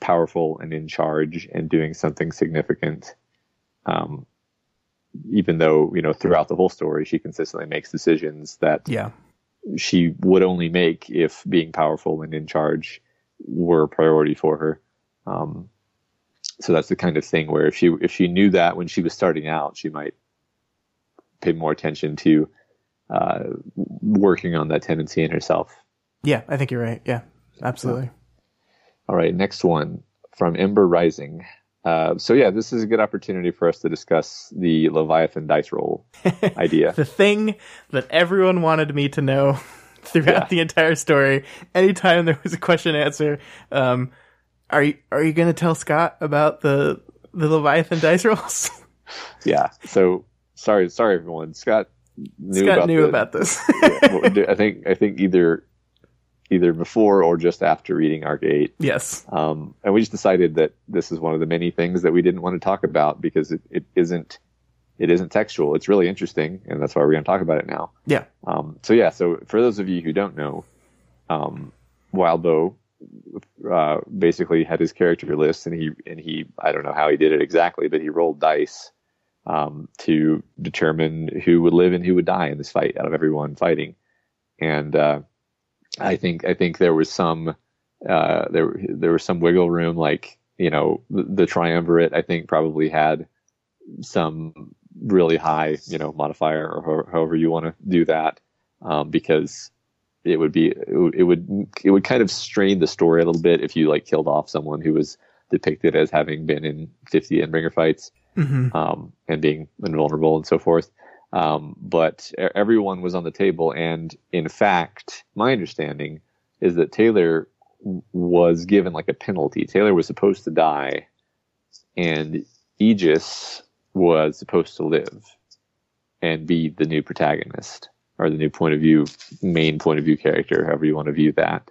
powerful and in charge and doing something significant. Um, even though you know throughout the whole story she consistently makes decisions that yeah she would only make if being powerful and in charge were a priority for her. Um, so that's the kind of thing where if she if she knew that when she was starting out, she might pay more attention to uh, working on that tendency in herself. Yeah, I think you're right. Yeah, absolutely. All right, next one from Ember Rising. Uh, so yeah, this is a good opportunity for us to discuss the Leviathan dice roll idea. the thing that everyone wanted me to know throughout yeah. the entire story. Anytime there was a question answer, um, are you are you going to tell Scott about the the Leviathan dice rolls? yeah. So sorry, sorry everyone. Scott knew Scott about knew the, about this. yeah, I think I think either either before or just after reading Arc 8. Yes. Um, and we just decided that this is one of the many things that we didn't want to talk about because it, it isn't it isn't textual. It's really interesting, and that's why we're going to talk about it now. Yeah. Um, so yeah, so for those of you who don't know, um, Wildbow uh, basically had his character list, and he and he I don't know how he did it exactly, but he rolled dice um, to determine who would live and who would die in this fight out of everyone fighting, and uh, I think I think there was some uh, there there was some wiggle room. Like you know, the, the, triumvirate I think probably had some really high you know modifier or however you want to do that um, because it would be it would, it would it would kind of strain the story a little bit if you like killed off someone who was depicted as having been in 50 Endbringer fights mm-hmm. um, and being invulnerable and so forth. Um, but everyone was on the table, and in fact, my understanding is that Taylor was given like a penalty. Taylor was supposed to die, and Aegis was supposed to live and be the new protagonist or the new point of view, main point of view character, however you want to view that.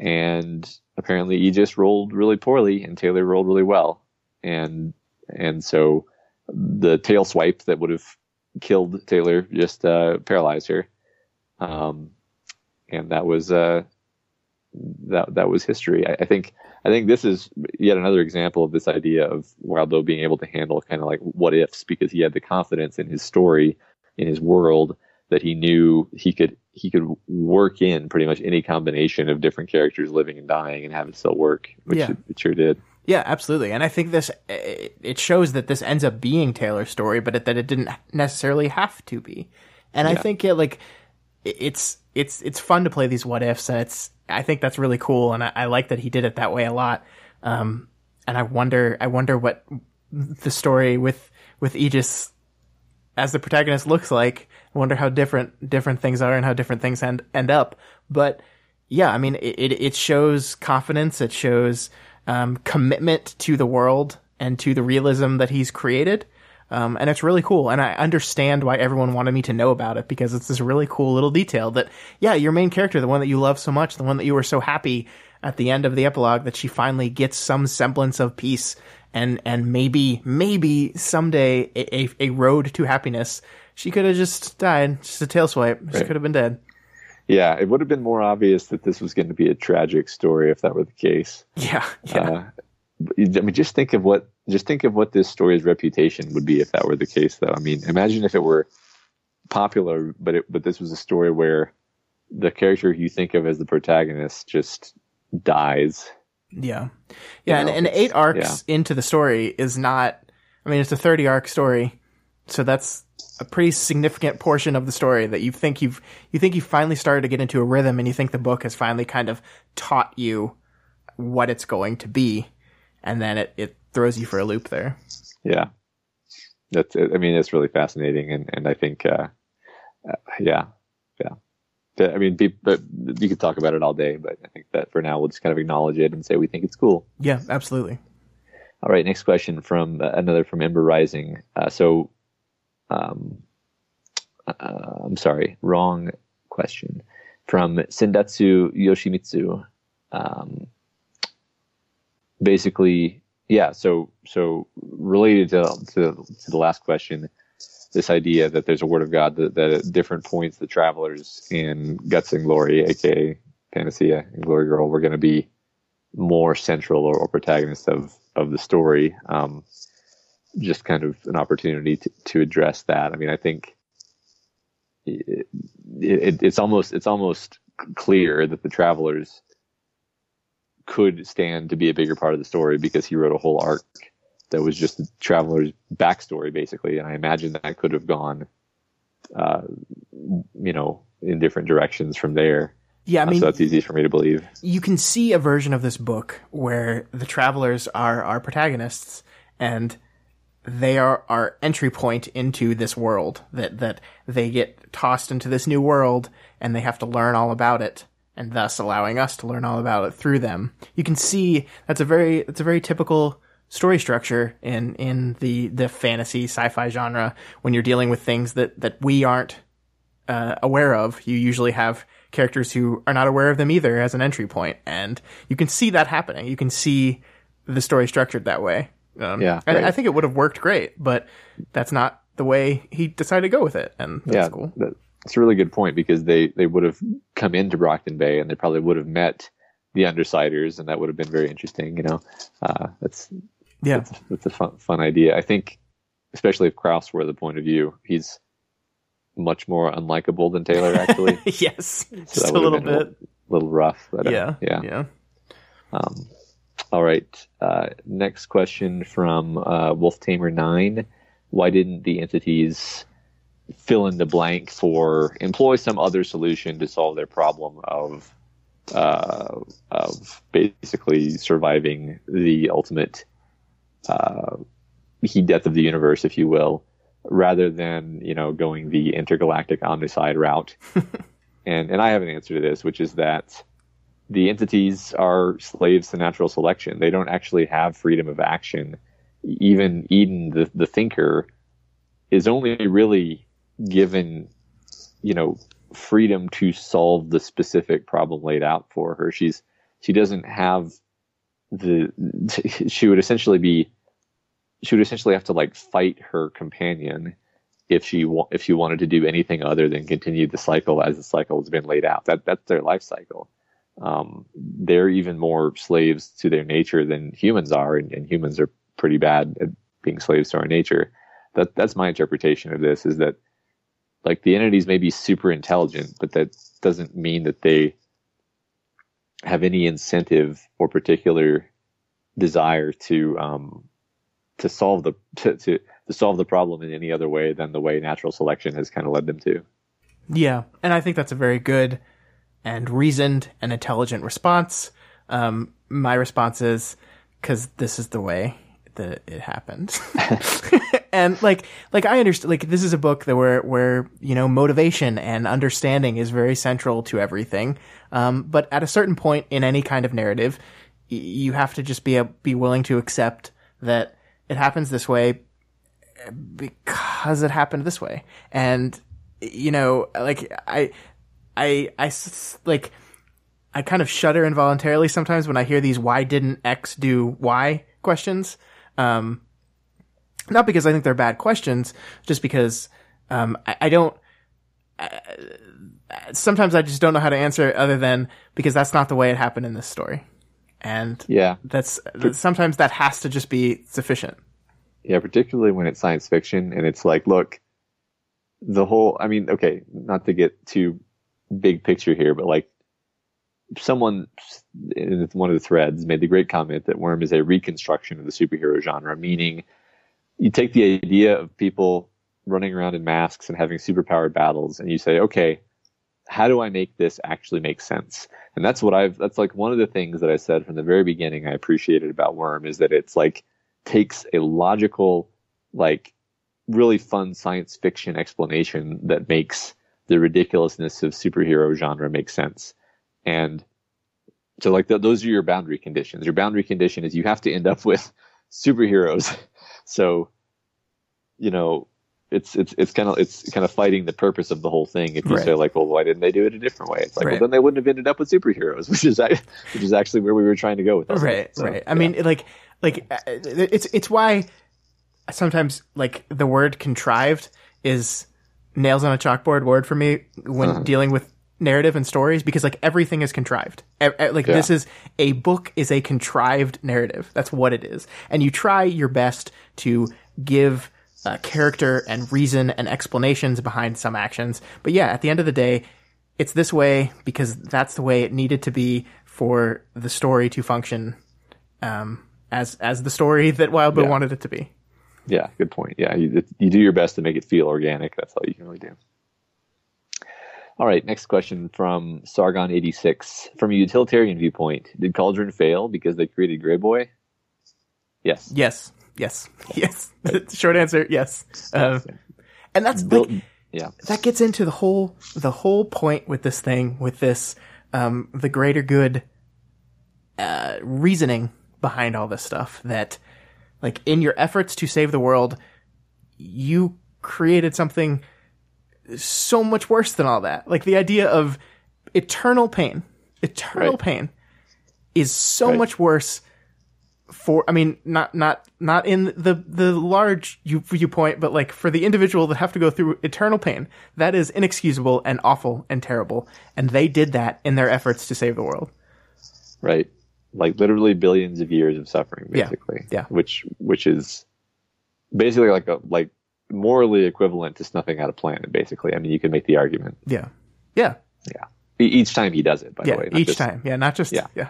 And apparently, Aegis rolled really poorly, and Taylor rolled really well, and and so the tail swipe that would have killed Taylor, just uh, paralyzed her. Um, and that was uh, that that was history. I, I, think I think this is yet another example of this idea of Wildbow being able to handle kind of like what ifs because he had the confidence in his story, in his world that he knew he could he could work in pretty much any combination of different characters living and dying and have it still work, which yeah. it, it sure did. Yeah, absolutely. And I think this it shows that this ends up being Taylor's story, but that it didn't necessarily have to be. And yeah. I think it like it's it's it's fun to play these what ifs, and it's I think that's really cool, and I, I like that he did it that way a lot. Um, and I wonder I wonder what the story with with Aegis as the protagonist looks like. I wonder how different different things are and how different things end end up. But yeah, I mean, it it shows confidence. It shows um, commitment to the world and to the realism that he's created. Um, and it's really cool. And I understand why everyone wanted me to know about it because it's this really cool little detail that, yeah, your main character, the one that you love so much, the one that you were so happy at the end of the epilogue that she finally gets some semblance of peace and, and maybe, maybe someday a, a, a road to happiness. She could have just died, just a tail swipe. She could have been dead. Yeah, it would have been more obvious that this was going to be a tragic story if that were the case. Yeah, yeah. Uh, I mean, just think of what just think of what this story's reputation would be if that were the case, though. I mean, imagine if it were popular, but it, but this was a story where the character you think of as the protagonist just dies. Yeah, yeah, you and, and eight arcs yeah. into the story is not. I mean, it's a thirty arc story, so that's a pretty significant portion of the story that you think you've you think you finally started to get into a rhythm and you think the book has finally kind of taught you what it's going to be. And then it, it throws you for a loop there. Yeah. That's i mean it's really fascinating. And and i think uh, uh yeah. Yeah. I mean be, but you could talk about it all day but i think that for now we'll just kind of acknowledge it and say we think it's cool. Yeah absolutely. All right. Next question from uh, another from ember rising. Uh, so um, uh, I'm sorry, wrong question. From Sendatsu Yoshimitsu. Um, basically, yeah. So, so related to, to, to the last question, this idea that there's a word of God that, that at different points the travelers in Guts and Glory, aka Panacea and Glory Girl, were going to be more central or, or protagonists of of the story. Um, just kind of an opportunity to, to address that. I mean, I think it, it, it's almost it's almost clear that the travelers could stand to be a bigger part of the story because he wrote a whole arc that was just the traveler's backstory basically, and I imagine that could have gone, uh, you know, in different directions from there. Yeah, I mean, so that's easy for me to believe. You can see a version of this book where the travelers are our protagonists, and they are our entry point into this world that that they get tossed into this new world and they have to learn all about it and thus allowing us to learn all about it through them. You can see that's a very that's a very typical story structure in in the the fantasy sci-fi genre when you're dealing with things that that we aren't uh, aware of. You usually have characters who are not aware of them either as an entry point, and you can see that happening. You can see the story structured that way. Um, yeah, I, I, think it would have worked great, but that's not the way he decided to go with it, and that's yeah, cool. That's a really good point because they they would have come into Brockton Bay and they probably would have met the Undersiders, and that would have been very interesting. You know, uh, that's yeah, that's, that's, a fun fun idea. I think, especially if Krouse were the point of view, he's much more unlikable than Taylor actually. yes, so just a little bit, a little, little rough. But, uh, yeah, yeah, yeah. Um, all right. Uh, next question from uh, Wolf Tamer Nine. Why didn't the entities fill in the blank for employ some other solution to solve their problem of uh, of basically surviving the ultimate uh, heat death of the universe, if you will, rather than you know going the intergalactic omnicide route? and and I have an answer to this, which is that the entities are slaves to natural selection. They don't actually have freedom of action. Even Eden, the, the thinker, is only really given, you know, freedom to solve the specific problem laid out for her. She's she doesn't have the she would essentially be she would essentially have to like fight her companion if she wa- if she wanted to do anything other than continue the cycle as the cycle has been laid out. That that's their life cycle. Um, they're even more slaves to their nature than humans are, and, and humans are pretty bad at being slaves to our nature. That that's my interpretation of this. Is that like the entities may be super intelligent, but that doesn't mean that they have any incentive or particular desire to um, to solve the to, to to solve the problem in any other way than the way natural selection has kind of led them to. Yeah, and I think that's a very good and reasoned and intelligent response. Um, my response is because this is the way that it happened, and like like I understand like this is a book that where where you know motivation and understanding is very central to everything. Um, but at a certain point in any kind of narrative, y- you have to just be a, be willing to accept that it happens this way because it happened this way. And, you know, like, I, I, I, like, I kind of shudder involuntarily sometimes when I hear these why didn't X do Y questions. Um, not because I think they're bad questions, just because, um, I, I don't, I, sometimes I just don't know how to answer it other than because that's not the way it happened in this story. And Yeah, that's, sometimes that has to just be sufficient. yeah, particularly when it's science fiction and it's like, look, the whole. I mean, okay, not to get too big picture here, but like someone in one of the threads made the great comment that Worm is a reconstruction of the superhero genre, meaning you take the idea of people running around in masks and having superpowered battles, and you say, okay, how do I make this actually make sense? And that's what I've. That's like one of the things that I said from the very beginning. I appreciated about Worm is that it's like takes a logical, like really fun science fiction explanation that makes the ridiculousness of superhero genre makes sense. And so, like, th- those are your boundary conditions. Your boundary condition is you have to end up with superheroes. so, you know, it's it's it's kind of it's kind of fighting the purpose of the whole thing. If you Right. say like, well, why didn't they do it a different way? It's like, Right. well, then they wouldn't have ended up with superheroes, which is which is actually where we were trying to go with this. right So, right i yeah. mean like like uh, it's it's why sometimes like the word contrived is nails on a chalkboard word for me when Uh-huh. dealing with narrative and stories because like everything is contrived E- like Yeah. this is a book is a contrived narrative that's what it is and you try your best to give uh, character and reason and explanations behind some actions but yeah at the end of the day it's this way because that's the way it needed to be for the story to function um, as as the story that Wildbow Yeah. wanted it to be. Yeah, good point. Yeah, you, you do your best to make it feel organic. That's all you can really do. All right, next question from Sargon86. From a utilitarian viewpoint, did Cauldron fail because they created Grey Boy? Yes. Yes, yes, yes. Short answer, yes. Um, and that's Bill- like yeah. that gets into the whole the whole point with this thing with this um, the greater good uh, reasoning behind all this stuff that like in your efforts to save the world you created something so much worse than all that like the idea of eternal pain eternal Right. pain is so Right. much worse for I mean not not not in the the large viewpoint but like for the individual that have to go through eternal pain that is inexcusable and awful and terrible and they did that in their efforts to save the world Right. Like literally billions of years of suffering, basically. Yeah. yeah. Which which is basically like a like morally equivalent to snuffing out a planet. Basically, I mean, you can make the argument. yeah yeah Yeah. Each time he does it, by yeah the way. each just- time yeah not just Yeah. yeah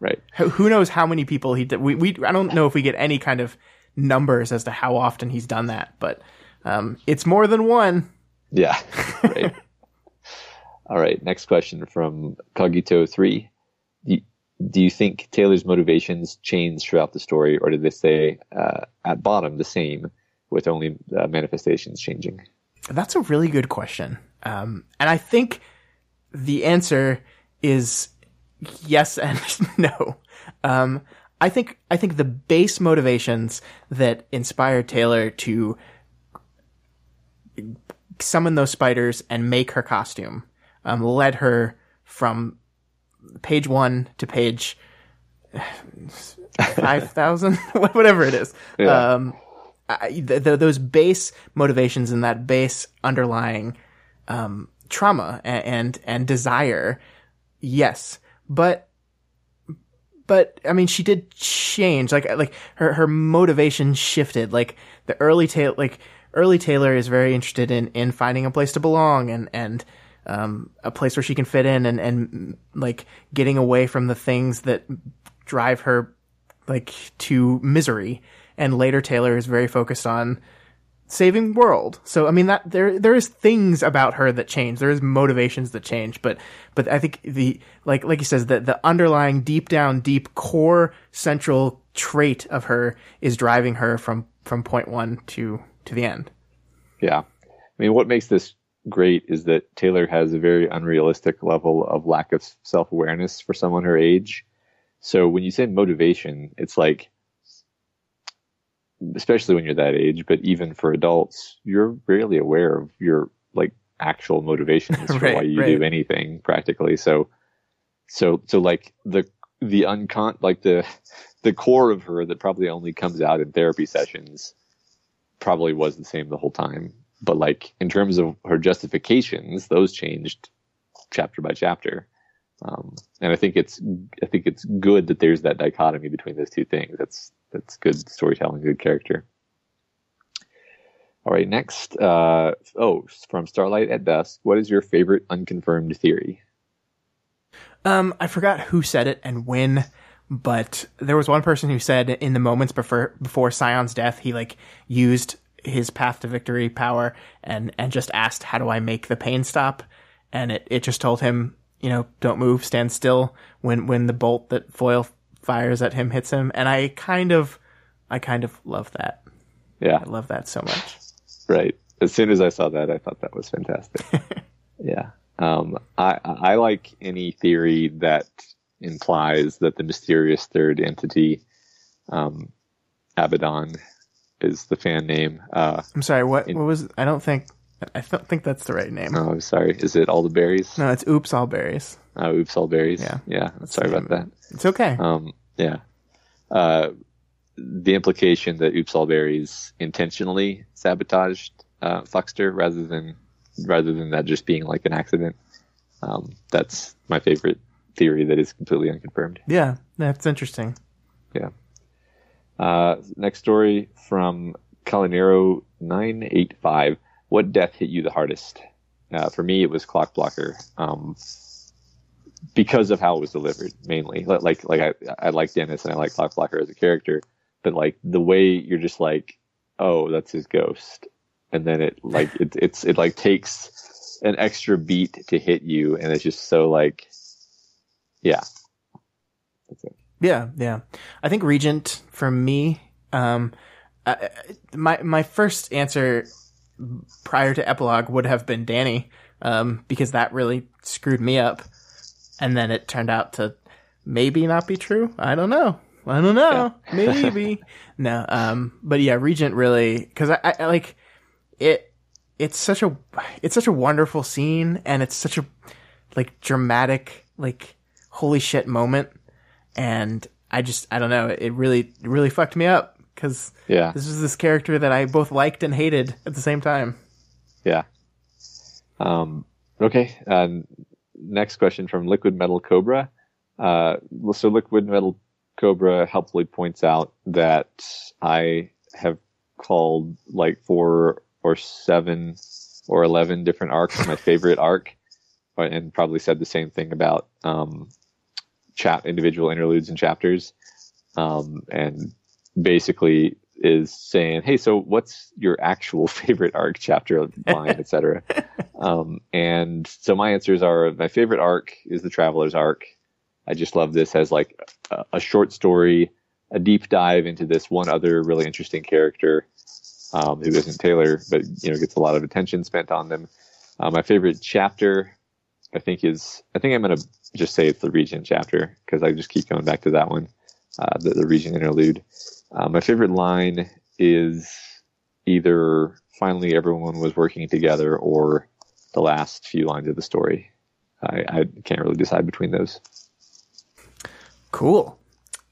Right. who who knows how many people he did we, we I don't know if we get any kind of numbers as to how often he's done that but um it's more than one Yeah. Right. All right. Next question from Cogito three. Do, you think Taylor's motivations change throughout the story, or did they stay uh, at bottom the same, with only uh, manifestations changing? That's a really good question. Um, and I think the answer is yes and no. Um, I think I think the base motivations that inspired Taylor to summon those spiders and make her costume um, led her from page one to page five thousand, whatever it is. Yeah. Um, I, th- th- those base motivations and that base underlying um, trauma and, and and desire, yes, but but I mean, she did change. Like like her her motivation shifted. Like the early Taylor, like early Taylor is very interested in in finding a place to belong and and um, a place where she can fit in and and like getting away from the things that drive her like to misery. And later Taylor is very focused on saving world. So I mean that there there is things about her that change. There is motivations that change, but but I think the like like he says that the underlying deep down deep core central trait of her is driving her from from point 1 to to the end. Yeah. I mean what makes this great is that Taylor has a very unrealistic level of lack of self-awareness for someone her age. So when you say motivation, it's like especially when you're that age, but even for adults, you're rarely aware of your like actual motivations for Right, why you right. do anything practically. So, so, so like the, the uncon, like the, the core of her that probably only comes out in therapy sessions probably was the same the whole time. But like in terms of her justifications, those changed chapter by chapter. Um, and I think it's, I think it's good that there's that dichotomy between those two things. That's, that's good storytelling, good character. All right, next. Uh, oh, from Starlight at Dusk, what is your favorite unconfirmed theory? Um, I forgot who said it and when, but there was one person who said in the moments before before Scion's death, he like used his path to victory power and and just asked, "How do I make the pain stop?" And it it just told him, you know, don't move, stand still when when the bolt that Foil fires at him hits him. And I kind of, I kind of love that. Yeah, I love that so much. right. As soon as I saw that, I thought that was fantastic. yeah. Um, I, I like any theory that implies that the mysterious third entity, um, Abaddon, is the fan name. Uh, I'm sorry. What what was? I don't think. I don't think that's the right name. oh, I'm sorry. Is it all the berries? No, it's Oops All Berries. Oh, oops, all berries. Yeah. Yeah. Sorry about that. It's okay. Um, yeah. Uh, the implication that Oops All Berries intentionally sabotaged uh, rather than rather than that just being like an accident. Um, that's my favorite theory that is completely unconfirmed. Yeah, that's interesting. Yeah. Uh, next story from Calinero nine eight five. What death hit you the hardest? Uh, for me, it was Clockblocker. Um, because of how it was delivered, mainly. Like, like, like I, I like Dennis and I like Clockblocker as a character, but like the way you're just like, oh, that's his ghost, and then it like it, it's it like takes an extra beat to hit you, and it's just so like, yeah. Yeah, yeah. I think Regent for me. Um, I, my my first answer prior to epilogue would have been Danny, um, because that really screwed me up, and then it turned out to maybe not be true. I don't know. I don't know. Maybe no. Um, but yeah, Regent really because I, I, I like it. It's such a it's such a wonderful scene, and it's such a like dramatic like holy shit moment and I just I don't know it really it really fucked me up because Yeah. this is this character that I both liked and hated at the same time. Yeah. Um, okay. Uh, next question from Liquid Metal Cobra. Uh, so Liquid Metal Cobra helpfully points out that I have called like four or seven or 11 different arcs my favorite arc uh, and probably said the same thing about, um, chap individual interludes and chapters. Um, and basically is saying, Hey, so what's your actual favorite arc chapter line, etc. Um, and so my answers are my favorite arc is the Traveler's arc. I just love this as like a, a short story, a deep dive into this one other really interesting character, um, who isn't Taylor, but you know, gets a lot of attention spent on them. Uh, my favorite chapter, I think is, I think I'm to just say it's the Regent chapter because I just keep going back to that one, uh, the, the Regent interlude. Uh, my favorite line is either finally everyone was working together or the last few lines of the story. I, I can't really decide between those. Cool.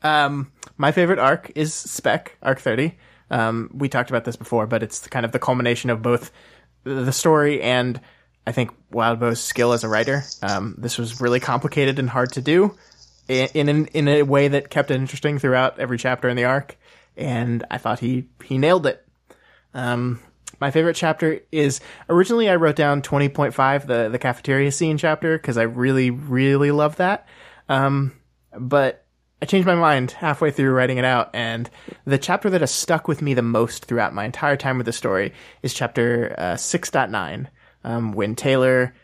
Um, my favorite arc is Speck Arc Thirty. Um, we talked about this before, but it's kind of the culmination of both the story and I think Wildbow's skill as a writer. Um, this was really complicated and hard to do in in, in a way that kept it interesting throughout every chapter in the arc, and I thought he he nailed it. Um, my favorite chapter is originally I wrote down twenty point five, the the cafeteria scene chapter, because I really really love that. Um, but I changed my mind halfway through writing it out, and the chapter that has stuck with me the most throughout my entire time with the story is chapter uh, six point nine um, when Taylor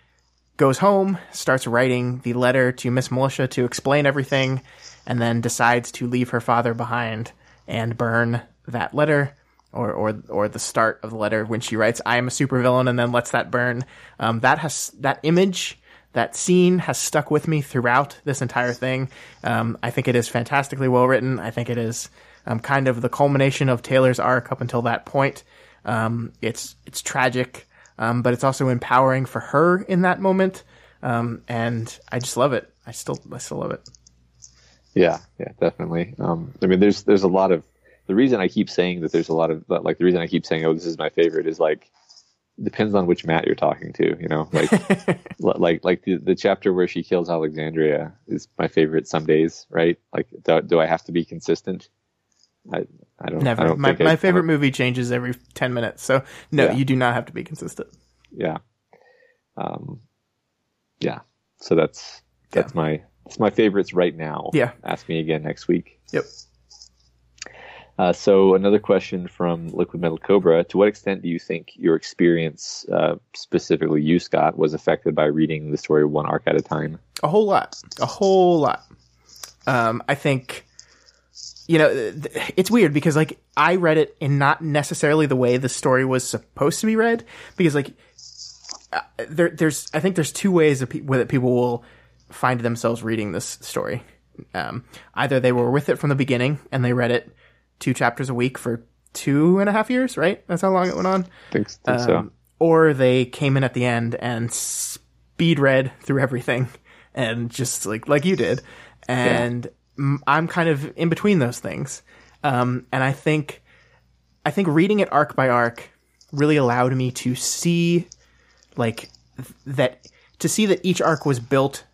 goes home, starts writing the letter to Miss Militia to explain everything, and then decides to leave her father behind and burn that letter. Or, or, or the start of the letter when she writes, I am a supervillain, and then lets that burn. Um, that has, that image, that scene has stuck with me throughout this entire thing. Um, I think it is fantastically well written. I think it is um, kind of the culmination of Taylor's arc up until that point. Um, it's it's tragic um, but it's also empowering for her in that moment. Um, and I just love it. I still, I still love it. Yeah, yeah, definitely. Um, I mean, there's, there's a lot of, the reason I keep saying that there's a lot of, like, the reason I keep saying, oh, this is my favorite is like, depends on which Matt you're talking to, you know, like, like, like the, the chapter where she kills Alexandria is my favorite some days, right? Like, do, do I have to be consistent? I, I don't. Never. I don't my my I, favorite movie changes every ten minutes, so no, Yeah. you do not have to be consistent. Yeah. Um, yeah. So that's that's my that's my favorites right now. Yeah. Ask me again next week. Yep. Uh, so another question from Liquid Metal Cobra: To what extent do you think your experience, uh, specifically you, Scott, was affected by reading the story one arc at a time? A whole lot. A whole lot. Um, I think, you know, it's weird because like I read it in not necessarily the way the story was supposed to be read because like uh, there, there's I think there's two ways that, pe- that people will find themselves reading this story. Um, either they were with it from the beginning and they read it two chapters a week for two and a half years, right? That's how long it went on. think, think so. Um, or they came in at the end and speed read through everything and just like like you did and i'm kind of in between those things. Um, and i think i think reading it arc by arc really allowed me to see like th- that to see that each arc was built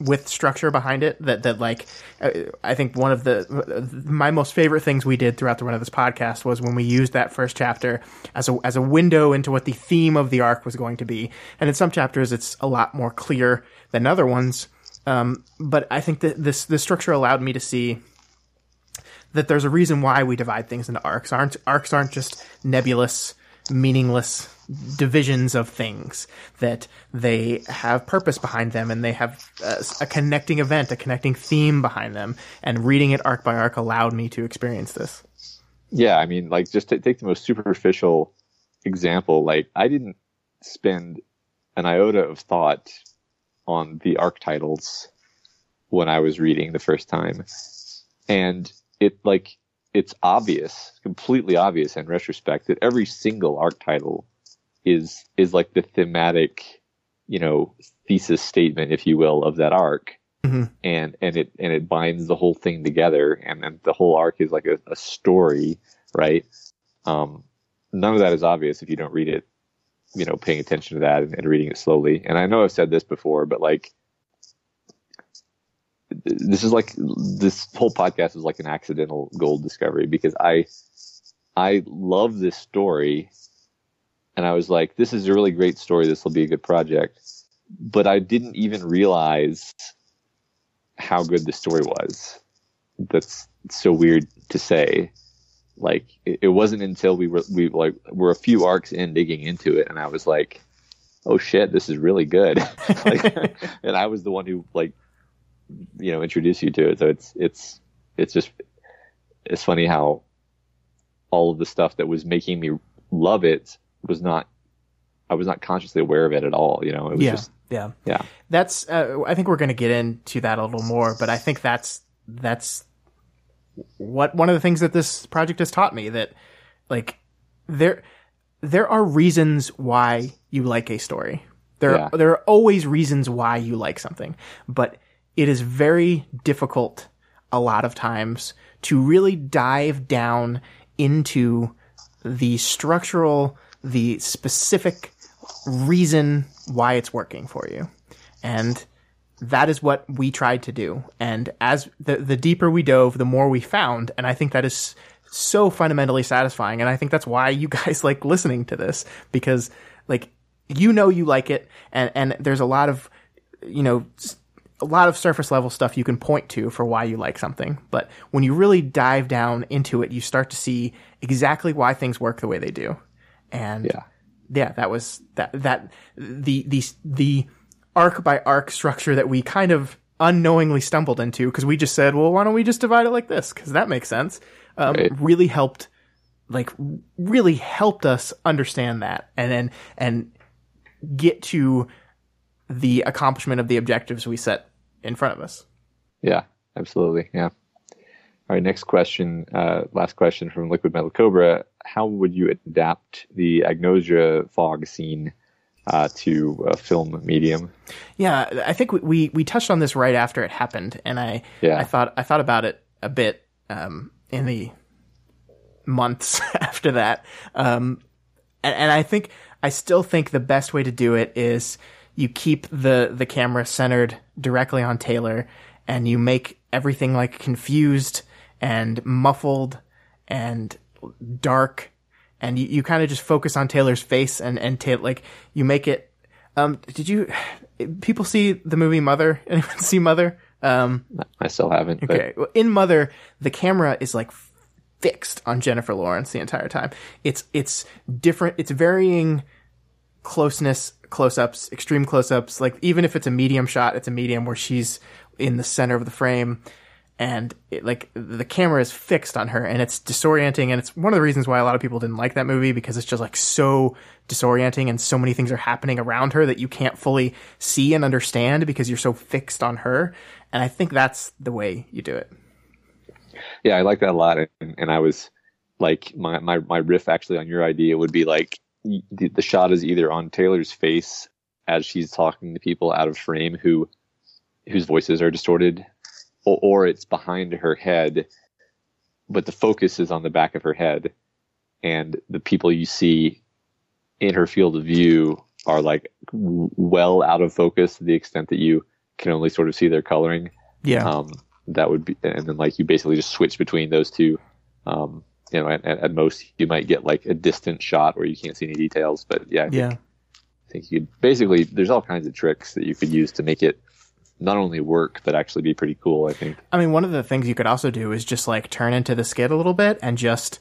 with structure behind it that that like uh, I think one of the my most favorite things we did throughout the run of this podcast was when we used that first chapter as a as a window into what the theme of the arc was going to be. And in some chapters it's a lot more clear than other ones um, but I think that this this structure allowed me to see that there's a reason why we divide things into arcs. Aren't arcs aren't just nebulous meaningless divisions of things that they have purpose behind them and they have a, a connecting event a connecting theme behind them. And reading it arc by arc allowed me to experience this. Yeah, I mean, like just to take the most superficial example, like I didn't spend an iota of thought on the arc titles when I was reading the first time. And it like it's obvious, completely obvious in retrospect that every single arc title is is like the thematic, you know, thesis statement, if you will, of that arc. Mhm. And and it and it binds the whole thing together and then the whole arc is like a, a story, right? Um none of that is obvious if you don't read it, you know, paying attention to that and, and reading it slowly. And I know I've said this before, but like this is like this whole podcast is like an accidental gold discovery because I I love this story. And I was like this is a really great story. This will be a good project. But I didn't even realize how good the story was. That's so weird to say like it, it wasn't until we were we like were a few arcs in digging into it and I was like oh shit this is really good. Like, and I was the one who like you know introduced you to it. So it's it's it's just it's funny how all of the stuff that was making me love it was not i was not consciously aware of it at all you know? It was yeah just yeah. yeah. That's uh, i think we're going to get into that a little more but i think that's that's what one of the things that this project has taught me that like there there are reasons why you like a story there Yeah. there are always reasons why you like something but it is very difficult a lot of times to really dive down into the structural, the specific reason why it's working for you. And that is what we tried to do. And as the, the deeper we dove, the more we found. And I think that is so fundamentally satisfying. And I think that's why you guys like listening to this because like, you know, you like it. And, and there's a lot of, you know, a lot of surface level stuff you can point to for why you like something. But when you really dive down into it, you start to see exactly why things work the way they do. And Yeah. yeah, that was that that the the the arc by arc structure that we kind of unknowingly stumbled into because we just said, well, why don't we just divide it like this? Because that makes sense. Um, Right. Really helped, like really helped us understand that, and then and get to the accomplishment of the objectives we set in front of us. Yeah, absolutely. Yeah. All right, next question, uh, last question from Liquid Metal Cobra. How would you adapt the Agnosia fog scene uh, to a film medium? Yeah, I think we, we, we touched on this right after it happened, and I Yeah. I thought I thought about it a bit um, in the months after that, um, and, and I think I still think the best way to do it is you keep the the camera centered directly on Taylor, and you make everything like confused and muffled and dark and you, you kind of just focus on Taylor's face and and ta- like you make it. Um, did you people see the movie Mother? Anyone see Mother? Um, I still haven't. but- okay, well, in Mother, the camera is like fixed on Jennifer Lawrence the entire time. It's it's different. It's varying closeness, close ups, extreme close ups. Like even if it's a medium shot, it's a medium where she's in the center of the frame. And it, like the camera is fixed on her, and it's disorienting, and it's one of the reasons why a lot of people didn't like that movie because it's just like so disorienting, and so many things are happening around her that you can't fully see and understand because you're so fixed on her. And I think that's the way you do it. yeah, I like that a lot. And, and I was like, my, my, my riff actually on your idea would be like the, the shot is either on Taylor's face as she's talking to people out of frame who whose voices are distorted, or, or it's behind her head, but the focus is on the back of her head, and the people you see in her field of view are like well out of focus to the extent that you can only sort of see their coloring Yeah. um, that would be, and then like you basically just switch between those two. Um, you know, at, at most you might get like a distant shot where you can't see any details, but yeah, I think, yeah. I think you could basically there's all kinds of tricks that you could use to make it not only work but actually be pretty cool. I think. I mean, one of the things you could also do is just like turn into the skit a little bit and just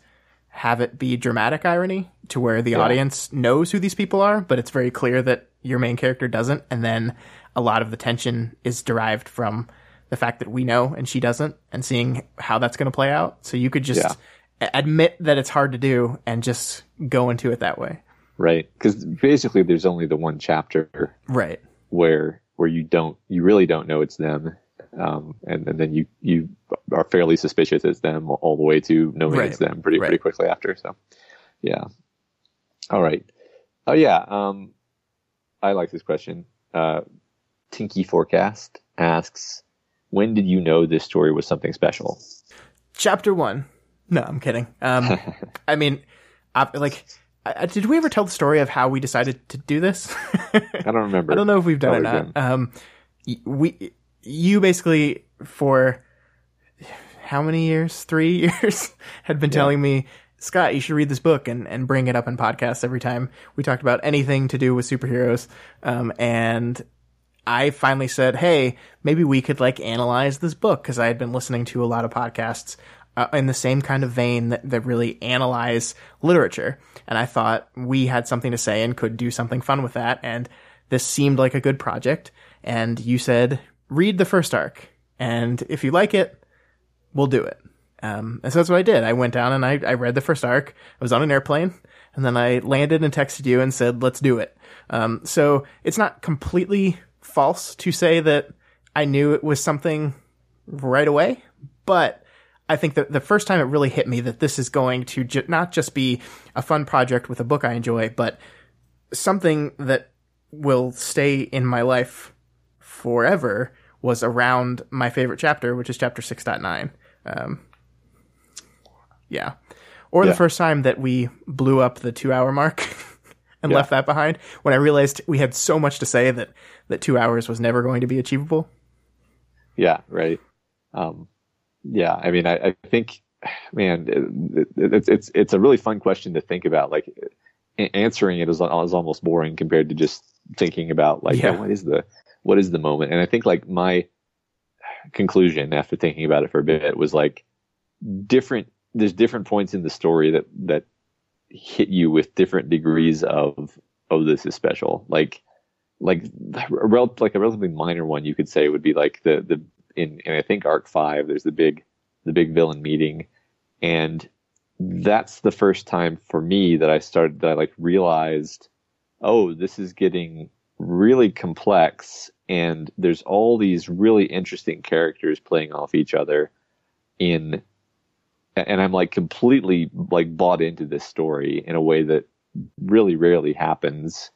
have it be dramatic irony to where the audience knows who these people are, but it's very clear that your main character doesn't. And then a lot of the tension is derived from the fact that we know and she doesn't and seeing how that's going to play out. So you could just Yeah. admit that it's hard to do and just go into it that way. Right, because basically there's only the one chapter Right. where where you don't you really don't know it's them, um, and, and then you you are fairly suspicious it's them all the way to knowing Right. it's them pretty Right. pretty quickly after. So, yeah. All right. Oh yeah. Um, I like this question. Uh, Tinky Forecast asks, "When did you know this story was something special?" Chapter one. No, I'm kidding. Um, I mean, I, like, I, did we ever tell the story of how we decided to do this? I don't remember. I don't know if we've done it or not. Um, we, you basically for how many years? Three years had been telling me, Scott, you should read this book and, and bring it up in podcasts every time we talked about anything to do with superheroes. Um, and I finally said, Hey, maybe we could like analyze this book because I had been listening to a lot of podcasts uh, in the same kind of vein that, that really analyze literature. And I thought we had something to say and could do something fun with that. And this seemed like a good project. And you said, read the first arc. And if you like it, we'll do it. Um, and so that's what I did. I went down and I, I read the first arc. I was on an airplane and then I landed and texted you and said, let's do it. Um, so it's not completely false to say that I knew it was something right away, but I think that the first time it really hit me that this is going to ju- not just be a fun project with a book I enjoy, but something that will stay in my life forever was around my favorite chapter, which is chapter 6.9. Um, yeah. or Yeah. the first time that we blew up the two hour mark and Yeah. left that behind when I realized we had so much to say that that two hours was never going to be achievable. Yeah, right. Um, yeah, I mean, I, I think, man, it, it, it's it's it's a really fun question to think about. Like, answering it is, is almost boring compared to just thinking about like, Yeah. oh, what is the what is the moment? And I think like my conclusion after thinking about it for a bit was like different. There's different points in the story that that hit you with different degrees of oh, this is special. Like like a rel- like a relatively minor one you could say would be like the the in and I think arc 5 there's the big the big villain meeting. And that's the first time for me that I started that I like realized oh this is getting really complex and there's all these really interesting characters playing off each other in and I'm like completely like bought into this story in a way that really rarely happens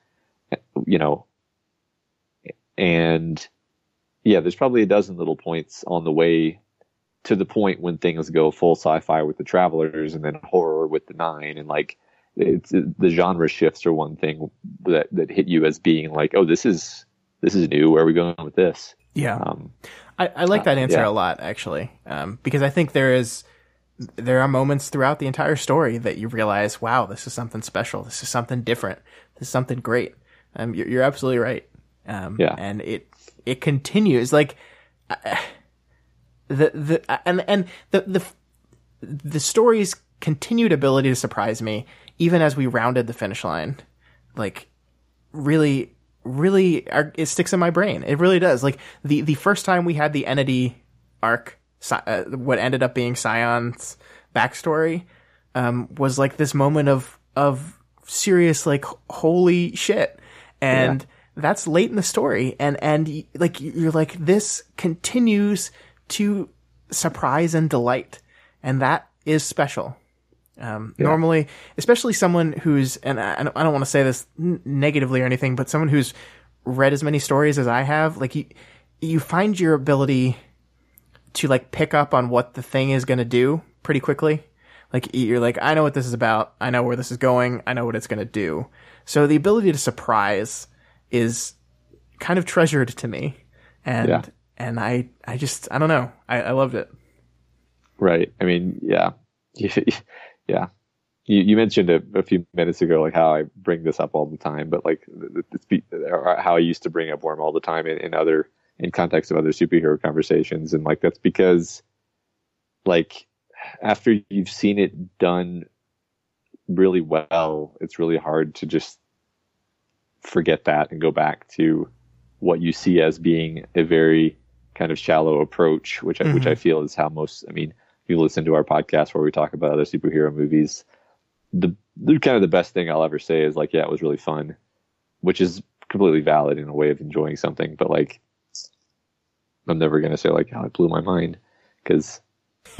you know. And yeah, there's probably a dozen little points on the way to the point when things go full sci-fi with the travelers and then horror with the nine and like it's the genre shifts are one thing that that hit you as being like oh this is this is new where are we going with this Yeah. um I, I like that Uh, answer yeah. a lot, actually, um, because I think there is there are moments throughout the entire story that you realize, wow, this is something special. This is something different. This is something great. Um, you're, you're absolutely right. Um, Yeah. and it it continues like uh, the the and and the the the story's continued ability to surprise me, even as we rounded the finish line, like really really are, it sticks in my brain. It really does. Like the the first time we had the entity arc, uh, what ended up being Scion's backstory, um, was like this moment of of serious like holy shit, and that's late in the story, and and like you're like this continues to surprise and delight, and that is special. Um, Normally, especially someone who's, and I, I don't, don't want to say this n- negatively or anything, but someone who's read as many stories as I have, like you, you find your ability to like pick up on what the thing is going to do pretty quickly. Like you're like, I know what this is about. I know where this is going. I know what it's going to do. So the ability to surprise is kind of treasured to me. And, Yeah. and I, I just, I don't know. I, I loved it. right i mean yeah yeah you, you mentioned a, a few minutes ago like how i bring this up all the time but like or how i used to bring up worm all the time in, in other in context of other superhero conversations and like that's because like after you've seen it done really well it's really hard to just forget that and go back to what you see as being a very kind of shallow approach which I, which Mhm. I feel is how most I mean if you listen to our podcast where we talk about other superhero movies the, the kind of the best thing I'll ever say is like yeah it was really fun which is completely valid in a way of enjoying something but like I'm never going to say like oh it blew my mind because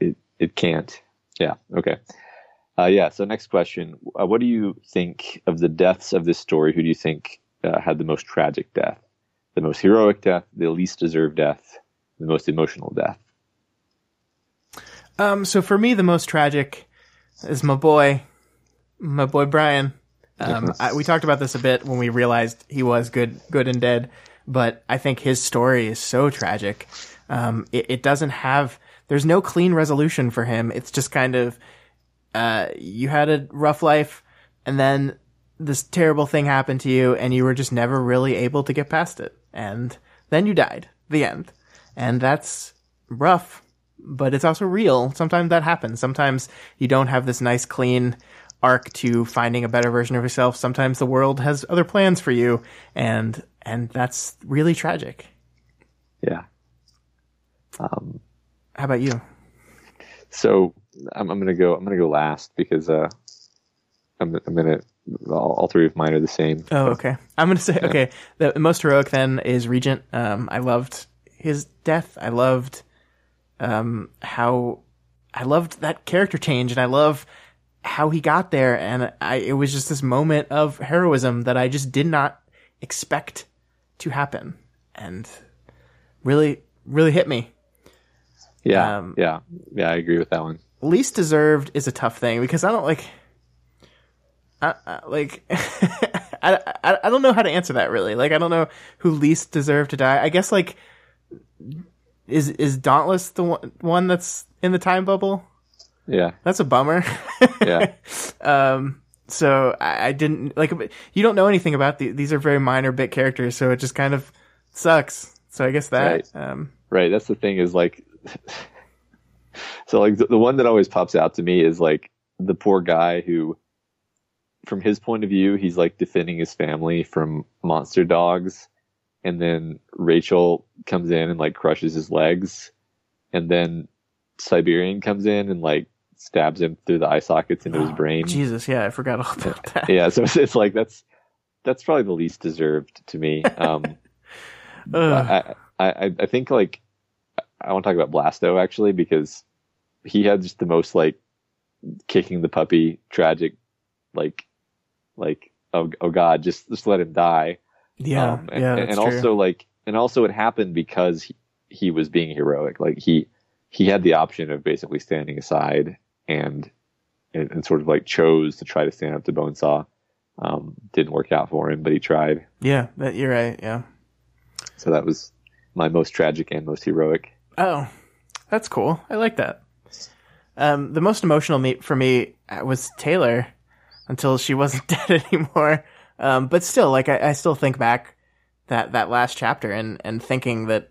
it it can't yeah okay uh, yeah so next question uh, what do you think of the deaths of this story who do you think uh, had the most tragic death the most heroic death the least deserved death the most emotional death Um, so for me, the most tragic is my boy, my boy Brian. Um, I, we talked about this a bit when we realized he was good, good and dead. But I think his story is so tragic. Um, it, it doesn't have. There's no clean resolution for him. It's just kind of, uh, you had a rough life, and then this terrible thing happened to you, and you were just never really able to get past it, and then you died. The end, and that's rough but it's also real. Sometimes that happens. Sometimes you don't have this nice, clean arc to finding a better version of yourself. Sometimes the world has other plans for you, and and that's really tragic. yeah um, How about you? so I'm, I'm gonna go I'm gonna go last because uh, I'm, I'm gonna all, all three of mine are the same Oh, okay. I'm gonna say okay. The most heroic then is Regent. Um, I loved his death. I loved um how I loved that character change, and I love how he got there. And I it was just this moment of heroism that I just did not expect to happen, and really really hit me. yeah um, yeah yeah I agree with that one least deserved is a tough thing because I don't like. I, I, like I, I I don't know how to answer that really. Like I don't know who least deserved to die. I guess like is is Dauntless the one, one that's in the time bubble? Yeah. That's a bummer. Yeah. um so I, I didn't like you don't know anything about the, these are very minor bit characters so it just kind of sucks. So I guess that Right. um Right. That's the thing is like, so like the, the one that always pops out to me is like the poor guy who, from his point of view, he's like defending his family from monster dogs. And then Rachel comes in and like crushes his legs. And then Siberian comes in and like stabs him through the eye sockets into his brain. Jesus, yeah, I forgot all about that. Yeah. So it's, it's like, that's, that's probably the least deserved to me. Um, I, I, I think like I want to talk about Blasto actually because he had just the most like kicking the puppy tragic like like oh oh god just just let him die yeah, Um, and, yeah, and, and true. also like and also it happened because he, he was being heroic like he he had the option of basically standing aside and and, and sort of like chose to try to stand up to Bonesaw um didn't work out for him but he tried yeah, that, you're right. Yeah. so that was my most tragic and most heroic Oh, that's cool. I like that. Um, the most emotional me for me uh, was Taylor until she wasn't dead anymore. Um, but still, like I, I still think back that that last chapter and and thinking that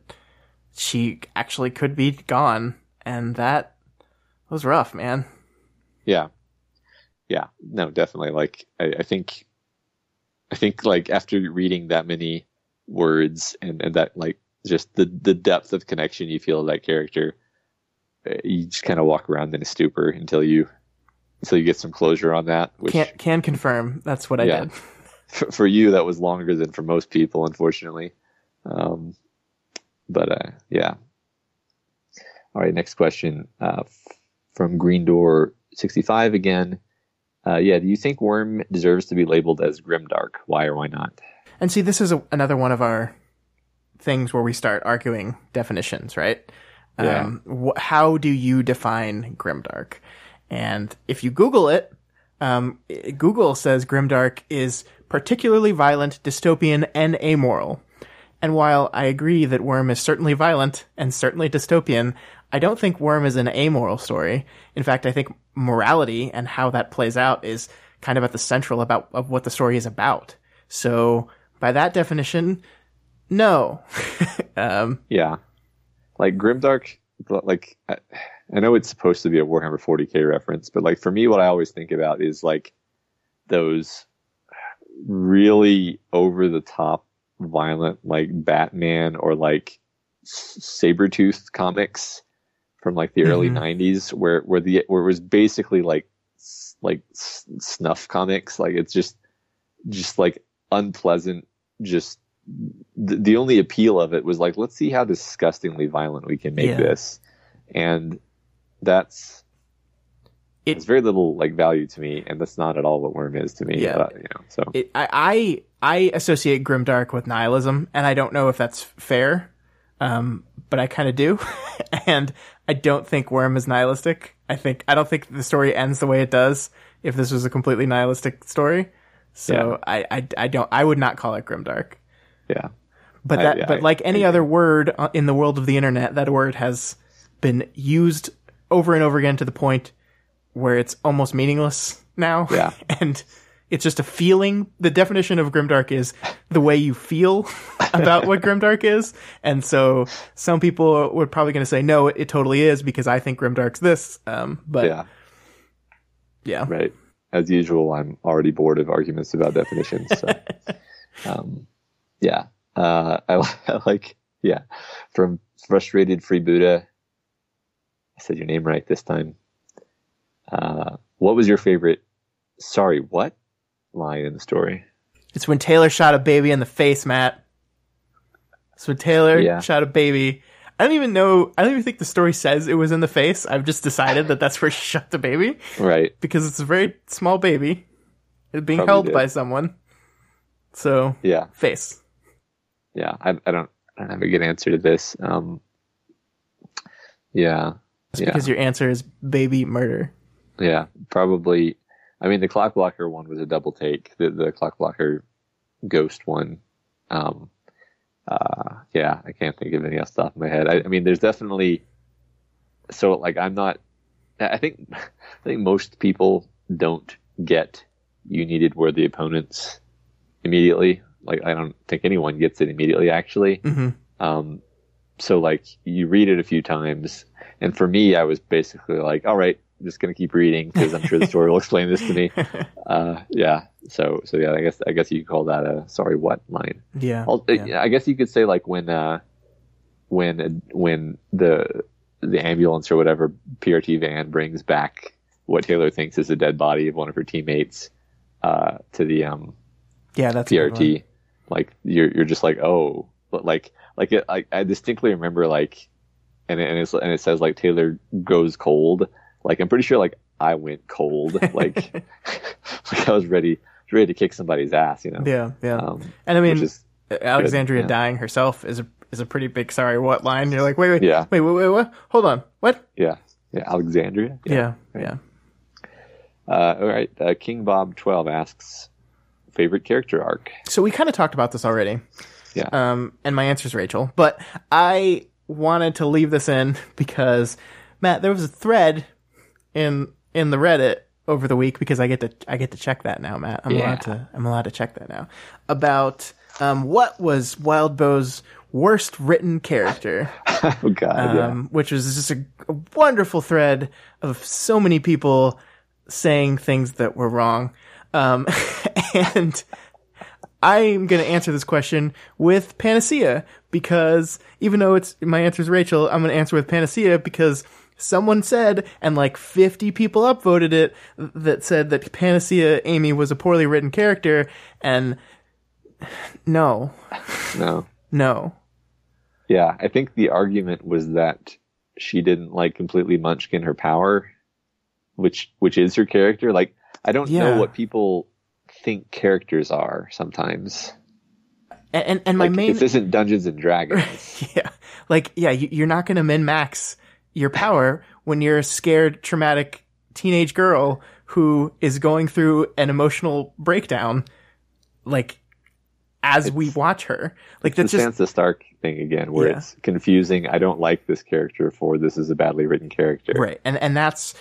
she actually could be gone, and that was rough, man. Yeah. Yeah. No, definitely. Like, I, I think, I think like after reading that many words and, and that like just the, the depth of connection you feel to that character, uh, you just kind of walk around in a stupor until you, until you get some closure on that, which Can can confirm that's what I Yeah. did. for, for you, that was longer than for most people, unfortunately. Um, but, uh, yeah. All right. Next question, uh, from Green Door 65 again. Uh, yeah. Do you think Worm deserves to be labeled as grimdark? Why or why not? And see, this is a, another one of our things where we start arguing definitions, right? Yeah. Um, wh- how do you define grimdark? And if you Google it, um, Google says grimdark is particularly violent, dystopian, and amoral. And while I agree that Worm is certainly violent and certainly dystopian, I don't think Worm is an amoral story. In fact, I think morality and how that plays out is kind of at the central about of what the story is about. So, by that definition, no. um, Yeah. Like grimdark, like, I, I know it's supposed to be a Warhammer 40k reference, but like for me, what I always think about is like those really over the top violent, like Batman or like S- Sabretooth comics from like the early Mhm. 90s where, where the, where it was basically like, like snuff comics. Like it's just, just like unpleasant, just the, the only appeal of it was like, let's see how disgustingly violent we can make Yeah. this. And that's, It- it's very little like value to me. And that's not at all what Worm is to me. Yeah. uh, you know, so it, I, I I associate grimdark with nihilism, and I don't know if that's fair, um, but I kind of do, and I don't think Worm is nihilistic. I think I don't think the story ends the way it does if this was a completely nihilistic story. So I, I I don't I would not call it grimdark. Yeah. But I- that, but like any I other word uh, in the world of the internet, that word has been used over and over again to the point where it's almost meaningless now. Yeah. and it's just a feeling. The definition of grimdark is the way you feel about what grimdark is. And so some people were probably going to say, no, it, it totally is because I think grimdark's this. Um, but yeah, Yeah. Right. As usual, I'm already bored of arguments about definitions. So, um, yeah. Uh, I, I like, yeah. From frustrated free Buddha. I said your name right this time. Uh, what was your favorite? Sorry, what line in the story? it's when Taylor shot a baby in the face, Matt. So Taylor Yeah. shot a baby. I don't even know. I don't even think the story says it was in the face. I've just decided that that's where she shot the baby Right. because it's a very small baby. It's being Probably held did. by someone. So Yeah. face. Yeah. I, I don't, I don't have a good answer to this. Um, yeah. Yeah. because your answer is baby murder. Yeah, probably. I mean, the Clockblocker one was a double take. The the Clockblocker ghost one. Um, uh, yeah, I can't think of any off the top of my head. I, I mean, there's definitely. So like, I'm not. I think I think most people don't get you needed where the opponents immediately. Like, I don't think anyone gets it immediately. Actually, hmm um, so like you read it a few times, and for me, I was basically like, all right, I'm just gonna keep reading because I'm sure the story will explain this to me. Uh, yeah. So so yeah, I guess I guess you could call that a sorry what line. Yeah. I'll, yeah. I guess you could say like when uh, when when the the ambulance or whatever PRT van brings back what Taylor thinks is a dead body of one of her teammates uh, to the um, Yeah, that's a good one. PRT, like you're you're just like oh, but like like it, I, I distinctly remember like, and it, and it's and it says like Taylor goes cold. Like I'm pretty sure like I went cold. Like like I was ready ready to kick somebody's ass. You know. Yeah, yeah. Um, and I mean, is Alexandria yeah. dying herself is a is a pretty big sorry what line. You're like, wait, wait, Yeah. wait, wait, wait, what? Hold on, what? yeah yeah Alexandria. Yeah, yeah. Uh, all right. Uh, King Bob twelve asks favorite character arc. So we kind of talked about this already. Yeah. Um, and my answer is Rachel, but I wanted to leave this in because Matt, there was a thread in in the Reddit over the week because I get to I get to check that now, Matt. I'm Yeah. allowed to I'm allowed to check that now about um what was Wildbow's worst written character. oh God. yeah. um, which was just a, a wonderful thread of so many people saying things that were wrong. Um, and I'm going to answer this question with Panacea because even though it's my answer is Rachel, I'm going to answer with Panacea because someone said, and like 50 people upvoted it, that said that Panacea Amy was a poorly written character. And no, No. no. Yeah, I think the argument was that she didn't like completely munchkin her power, which which is her character. Like I don't Yeah. know what people think characters are sometimes. And, and, and my Like, main this isn't Dungeons and Dragons. Yeah. Like, yeah, you, you're not going to min max your power when you're a scared, traumatic teenage girl who is going through an emotional breakdown, like, as we watch her. Like, the that's just, Sansa Stark thing again, where Yeah. it's confusing. I don't like this character for this is a badly written character. right. And, and that's,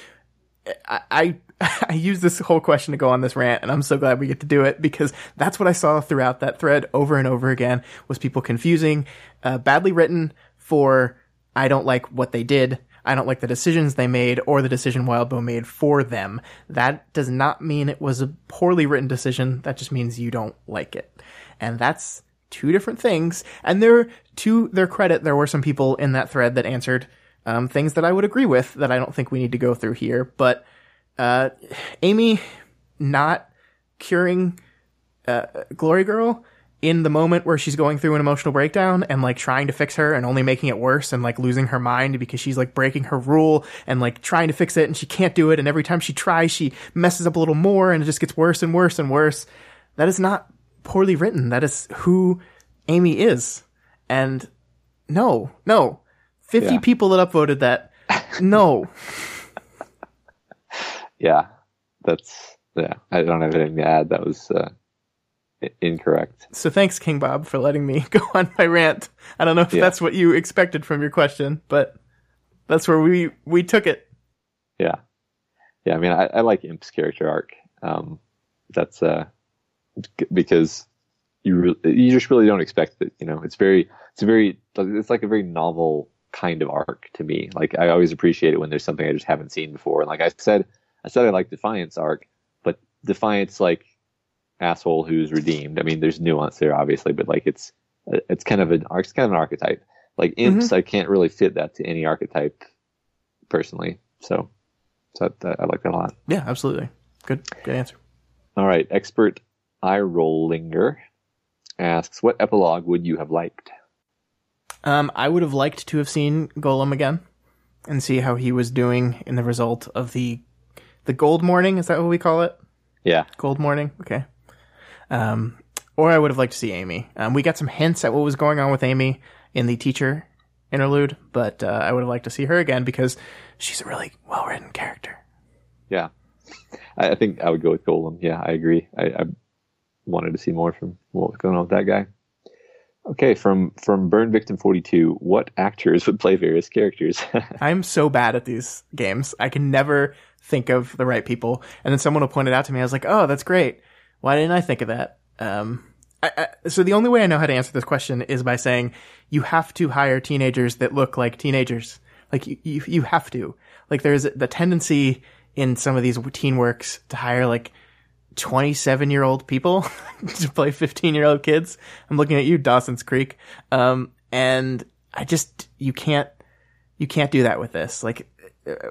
I, I, use this whole question to go on this rant, and I'm so glad we get to do it because that's what I saw throughout that thread over and over again was people confusing, uh, badly written for I don't like what they did. I don't like the decisions they made or the decision Wildbow made for them. That does not mean it was a poorly written decision. That just means you don't like it. And that's two different things. And there, to their credit, there were some people in that thread that answered um, things that I would agree with that I don't think we need to go through here. But uh, Amy not curing uh, Glory Girl in the moment where she's going through an emotional breakdown and like trying to fix her and only making it worse and like losing her mind because she's like breaking her rule and like trying to fix it and she can't do it and every time she tries she messes up a little more and it just gets worse and worse and worse. That is not poorly written. That is who Amy is. And no, no. 50 Yeah. people that upvoted that. No. Yeah, that's yeah. I don't have anything to add. That was uh, incorrect. So thanks, King Bob, for letting me go on my rant. I don't know if Yeah. that's what you expected from your question, but that's where we we took it. Yeah, yeah. I mean, I, I like Imp's character arc. Um, that's uh, because you you just really don't expect it. You know, it's very it's a very it's like a very novel kind of arc to me. Like I always appreciate it when there's something I just haven't seen before. And like I said, I said I like Defiant's arc, but Defiant's like asshole who's redeemed. I mean, there's nuance there obviously, but like it's it's kind of an arc. It's kind of an archetype. Like mm-hmm. imps, I can't really fit that to any archetype personally. So, so that, I like that a lot. Yeah, absolutely. Good good answer. All right, expert eye rollinger asks, "What epilogue would you have liked?" Um, I would have liked to have seen Golem again and see how he was doing in the result of the the gold morning. Is that what we call it? Yeah, Gold morning. Okay. Um, or I would have liked to see Amy. Um, we got some hints at what was going on with Amy in the teacher interlude, but uh, I would have liked to see her again because she's a really well written character. Yeah, I, I, think I would go with Golem. Yeah, I agree. I, I wanted to see more from what was going on with that guy. Okay, from from Burn Victim 42, what actors would play various characters? I'm so bad at these games. I can never think of the right people. And then someone will point it out to me. I was like, oh, that's great. Why didn't I think of that? Um, I, I, so the only way I know how to answer this question is by saying you have to hire teenagers that look like teenagers. Like you, you, you have to. Like there's the tendency in some of these teen works to hire like 27 year old people to play 15 year old kids. I'm looking at you, Dawson's Creek. Um, and I just, you can't, you can't do that with this. Like,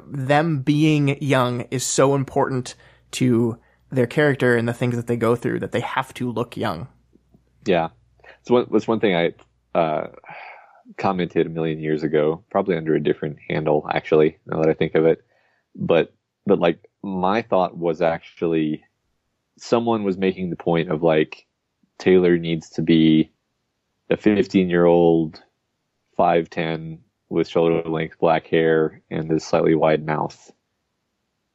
them being young is so important to their character and the things that they go through that they have to look young. Yeah. So one, one thing I, uh, commented a million years ago, probably under a different handle, actually, now that I think of it. But, but like, my thought was actually, someone was making the point of like Taylor needs to be a 15 year old, 5'10 with shoulder length black hair and a slightly wide mouth.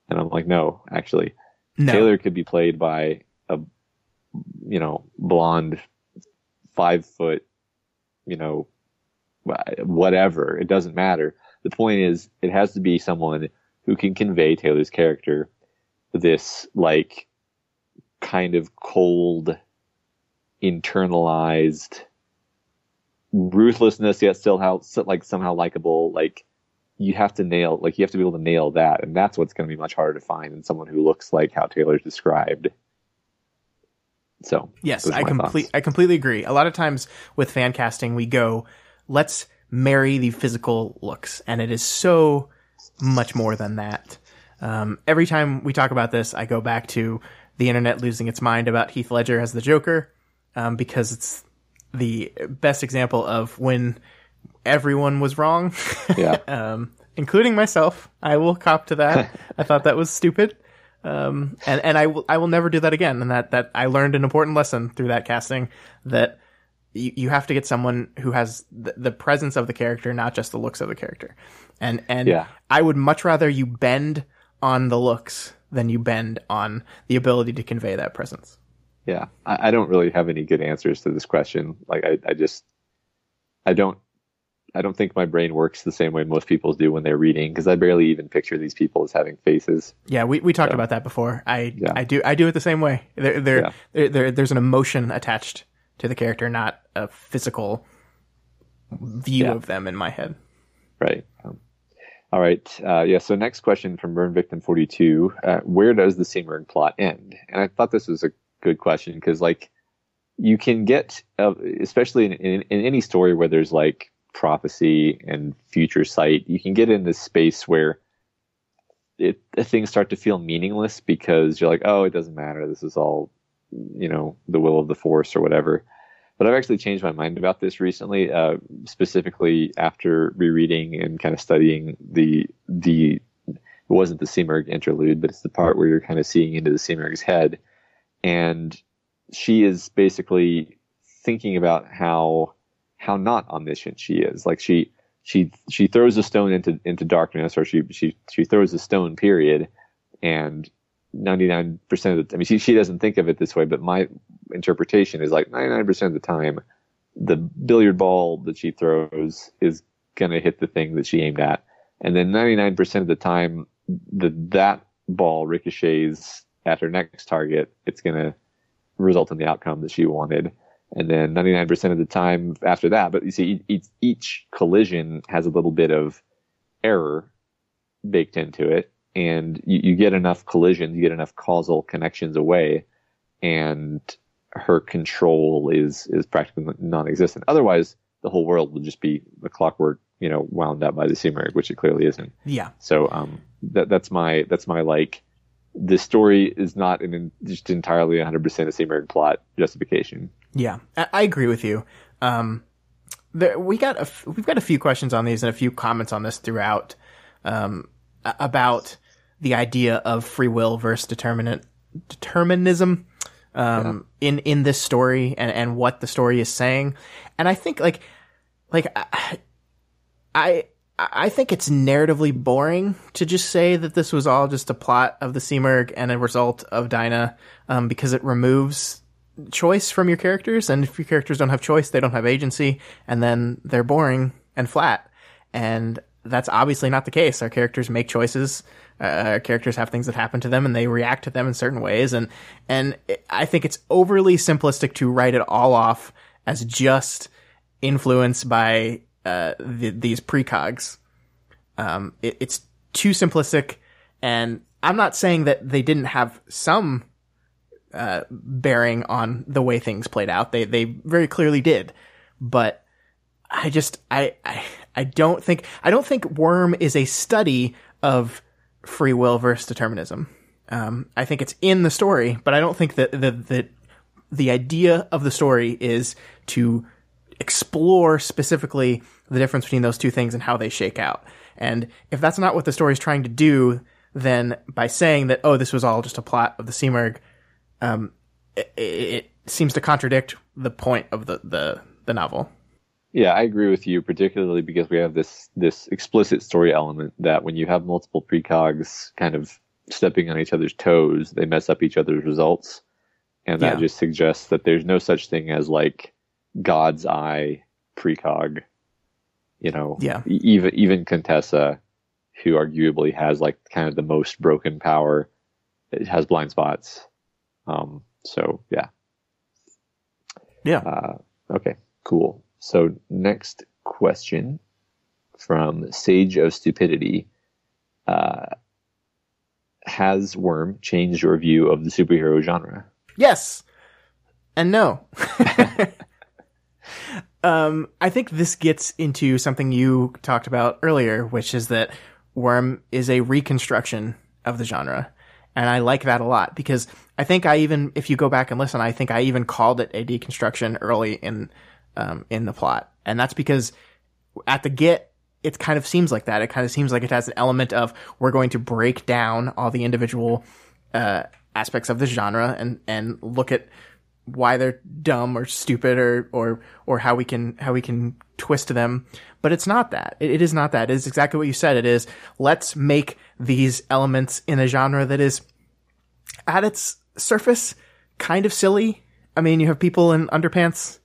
And I'm like, no, actually, no. Taylor could be played by a, you know, blonde, five foot, you know, whatever. It doesn't matter. The point is, it has to be someone who can convey Taylor's character this like kind of cold, internalized ruthlessness, yet still how like somehow likable. Like you have to nail, like you have to be able to nail that, and that's what's going to be much harder to find than someone who looks like how Taylor's described. So yes, I complete I completely agree. A lot of times with fan casting, we go, let's marry the physical looks, and it is so much more than that. Um, every time we talk about this, I go back to the internet losing its mind about Heath Ledger as the Joker, um, because it's the best example of when everyone was wrong. Yeah. um, including myself. I will cop to that. I thought that was stupid. Um, and, and I will, I will never do that again. And that, that I learned an important lesson through that casting that you, you have to get someone who has the, the presence of the character, not just the looks of the character. And, and yeah. I would much rather you bend on the looks than you bend on the ability to convey that presence. Yeah, I, I don't really have any good answers to this question. Like, I, I just, I don't, I don't think my brain works the same way most people do when they're reading because I barely even picture these people as having faces. Yeah, we, we talked so, about that before. I yeah. I do I do it the same way. There there, yeah. there there there's an emotion attached to the character, not a physical view yeah. of them in my head. Right. Um, all right. Uh, yeah. So next question from Burn Victim 42. Uh, where does the Simurgh plot end? And I thought this was a good question because like you can get, uh, especially in, in, in, any story where there's like prophecy and future sight, you can get in this space where it, things start to feel meaningless because you're like, oh, it doesn't matter. This is all, you know, the will of the force or whatever. But I've actually changed my mind about this recently, uh, specifically after rereading and kind of studying the the it wasn't the Simurgh interlude, but it's the part where you're kind of seeing into the Simurgh's head, and she is basically thinking about how how not omniscient she is. Like she she she throws a stone into into darkness, or she she she throws a stone. Period, and 99% of the I mean, she, she doesn't think of it this way, but my interpretation is like 99% of the time, the billiard ball that she throws is going to hit the thing that she aimed at. And then 99% of the time, the, that ball ricochets at her next target, it's going to result in the outcome that she wanted. And then 99% of the time after that, but you see, each, each collision has a little bit of error baked into it and you, you get enough collisions, you get enough causal connections away, and her control is is practically non-existent. Otherwise, the whole world would just be a clockwork, you know, wound up by the Simurgh, which it clearly isn't. Yeah. So um, that that's my that's my like. This story is not an just entirely 100% a Simurgh plot justification. Yeah, I, I agree with you. Um, there, we got a, we've got a few questions on these and a few comments on this throughout. Um, about the idea of free will versus determinant determinism um, yeah. in in this story and and what the story is saying. And I think like like I I think it's narratively boring to just say that this was all just a plot of the Simurgh and a result of Dinah, um, because it removes choice from your characters, and if your characters don't have choice, they don't have agency, and then they're boring and flat. And that's obviously not the case. Our characters make choices. Uh, our characters have things that happen to them, and they react to them in certain ways. And and I think it's overly simplistic to write it all off as just influenced by uh, the, these precogs. Um, it, it's too simplistic, and I'm not saying that they didn't have some uh, bearing on the way things played out. They they very clearly did, but I just I I, I don't think I don't think Worm is a study of free will versus determinism. Um, I think it's in the story, but I don't think that the, the the idea of the story is to explore specifically the difference between those two things and how they shake out. And if that's not what the story is trying to do, then by saying that, oh, this was all just a plot of the Simurgh, um, it, it, seems to contradict the point of the, the, the novel. Yeah, I agree with you, particularly because we have this this explicit story element that when you have multiple precogs kind of stepping on each other's toes, they mess up each other's results, and that yeah. just suggests that there's no such thing as like God's eye precog. You know, yeah. Even even Contessa, who arguably has like kind of the most broken power, has blind spots. Um, so yeah, yeah. Uh, okay, cool. So next question from Sage of Stupidity. Uh, has Worm changed your view of the superhero genre? Yes, and no. Um, I think this gets into something you talked about earlier, which is that Worm is a reconstruction of the genre. And I like that a lot because I think I even, if you go back and listen, I think I even called it a deconstruction early in, um, in the plot. And that's because at the get, it kind of seems like that. It kind of seems like it has an element of we're going to break down all the individual, uh, aspects of the genre and, and look at why they're dumb or stupid or or or how we can how we can twist them. But it's not that. It, it is not that. It is exactly what you said. It is let's make these elements in a genre that is at its surface kind of silly. I mean you have people in underpants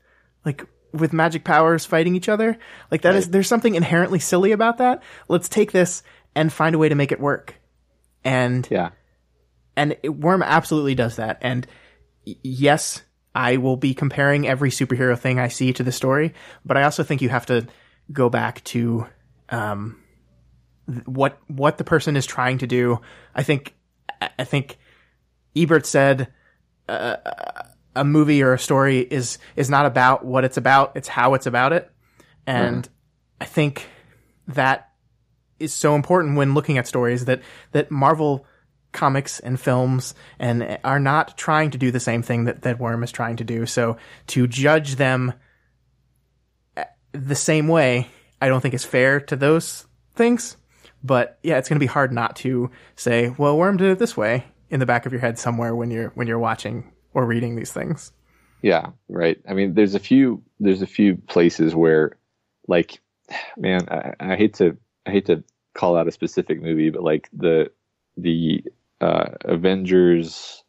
like with magic powers fighting each other. Like that right. is there's something inherently silly about that. Let's take this and find a way to make it work. And yeah. and it, worm absolutely does that. And yes I will be comparing every superhero thing I see to the story, but I also think you have to go back to um, what what the person is trying to do. I think I think Ebert said uh, a movie or a story is is not about what it's about; it's how it's about it, and mm. I think that is so important when looking at stories that that Marvel comics and films and are not trying to do the same thing that, that Worm is trying to do. So to judge them the same way, I don't think is fair to those things. But yeah, it's going to be hard not to say, well, Worm did it this way in the back of your head somewhere when you're, when you're watching or reading these things. Yeah, right. I mean, there's a few, there's a few places where like, man, I, I hate to, I hate to call out a specific movie, but like the, the uh, Avengers,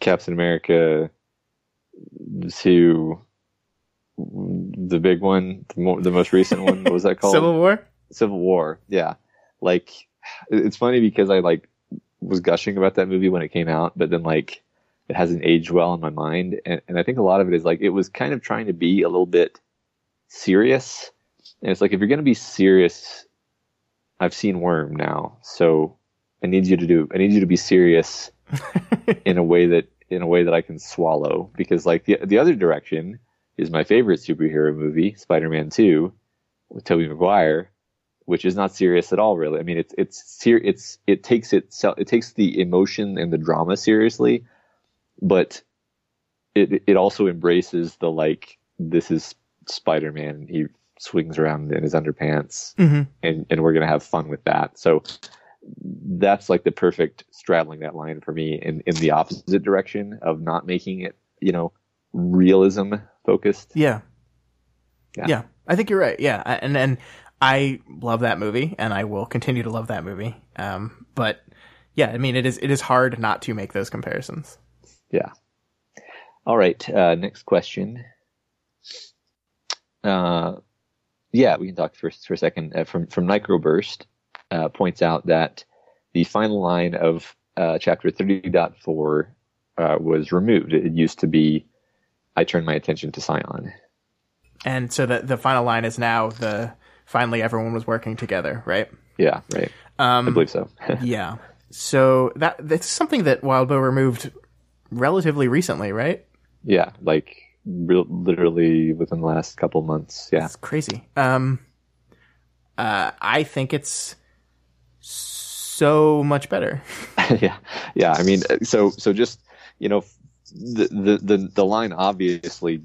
Captain America, to the big one, the, mo- the most recent one. What was that called? Civil War. Civil War. Yeah, like it's funny because I like was gushing about that movie when it came out, but then like it hasn't aged well in my mind, and, and I think a lot of it is like it was kind of trying to be a little bit serious, and it's like if you're going to be serious, I've seen Worm now, so I need you to do. I need you to be serious in a way that in a way that I can swallow. Because like the the other direction is my favorite superhero movie, Spider-Man Two, with Tobey Maguire, which is not serious at all. Really, I mean, it's it's ser- it's it takes it it takes the emotion and the drama seriously, but it it also embraces the like this is Spider-Man. He swings around in his underpants, mm-hmm. and and we're gonna have fun with that. So that's like the perfect straddling that line for me in, in the opposite direction of not making it, you know, realism focused. Yeah. Yeah. yeah. I think you're right. Yeah, and and I love that movie, and I will continue to love that movie. Um, but yeah, I mean, it is it is hard not to make those comparisons. Yeah. All right. Uh, next question. Uh, yeah, we can talk first for a second. Uh, from from Microburst uh, points out that the final line of uh, chapter 30.4 uh, was removed. It used to be, "I turn my attention to Scion," and so the the final line is now the finally everyone was working together, right? Yeah, right. Um, I believe so. yeah. So that that's something that Wildbow removed relatively recently, right? Yeah, like real, literally within the last couple months. Yeah, it's crazy. Um, uh, I think it's so much better. yeah, yeah. I mean, so so just you know, the the the, the line obviously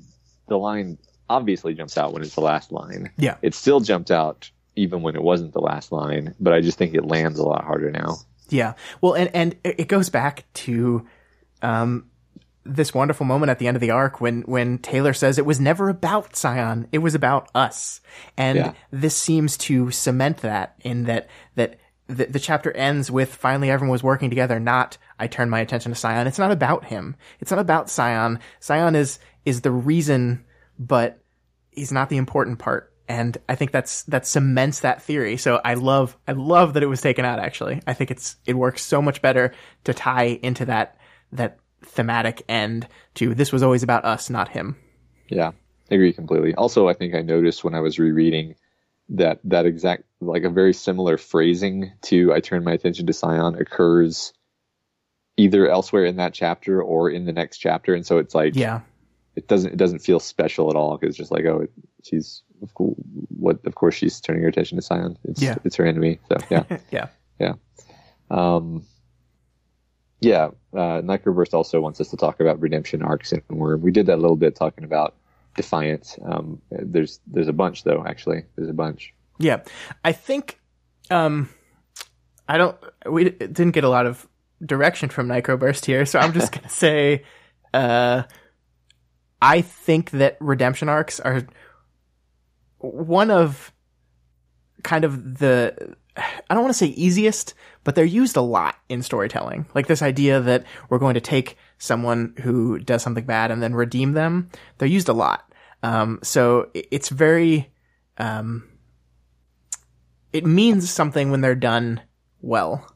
the line obviously jumps out when it's the last line. Yeah, it still jumped out even when it wasn't the last line, but I just think it lands a lot harder now. Yeah. Well, and and it goes back to um, this wonderful moment at the end of the arc when when Taylor says it was never about Scion, it was about us, and yeah. this seems to cement that in that that the, the chapter ends with finally everyone was working together. Not I turn my attention to Scion. It's not about him. It's not about Scion. Scion is is the reason, but he's not the important part. And I think that's that cements that theory. So I love I love that it was taken out. Actually, I think it's it works so much better to tie into that that thematic end to this was always about us, not him. Yeah, I agree completely. Also, I think I noticed when I was rereading that that exact like a very similar phrasing to I turn my attention to Scion occurs either elsewhere in that chapter or in the next chapter, and so it's like yeah, it doesn't it doesn't feel special at all because it's just like oh she's what of course she's turning her attention to Scion. It's yeah. it's her enemy. So yeah yeah yeah. Um, yeah, uh, Nycroburst also wants us to talk about redemption arcs in Worm. We did that a little bit talking about Defiant's. Um, there's there's a bunch though. Actually, there's a bunch. Yeah, I think um, I don't. We didn't get a lot of direction from Nycroburst here, so I'm just gonna say, uh, I think that redemption arcs are one of kind of the I don't want to say easiest, but they're used a lot in storytelling. Like this idea that we're going to take someone who does something bad and then redeem them. They're used a lot. Um, so it's very, um, it means something when they're done well.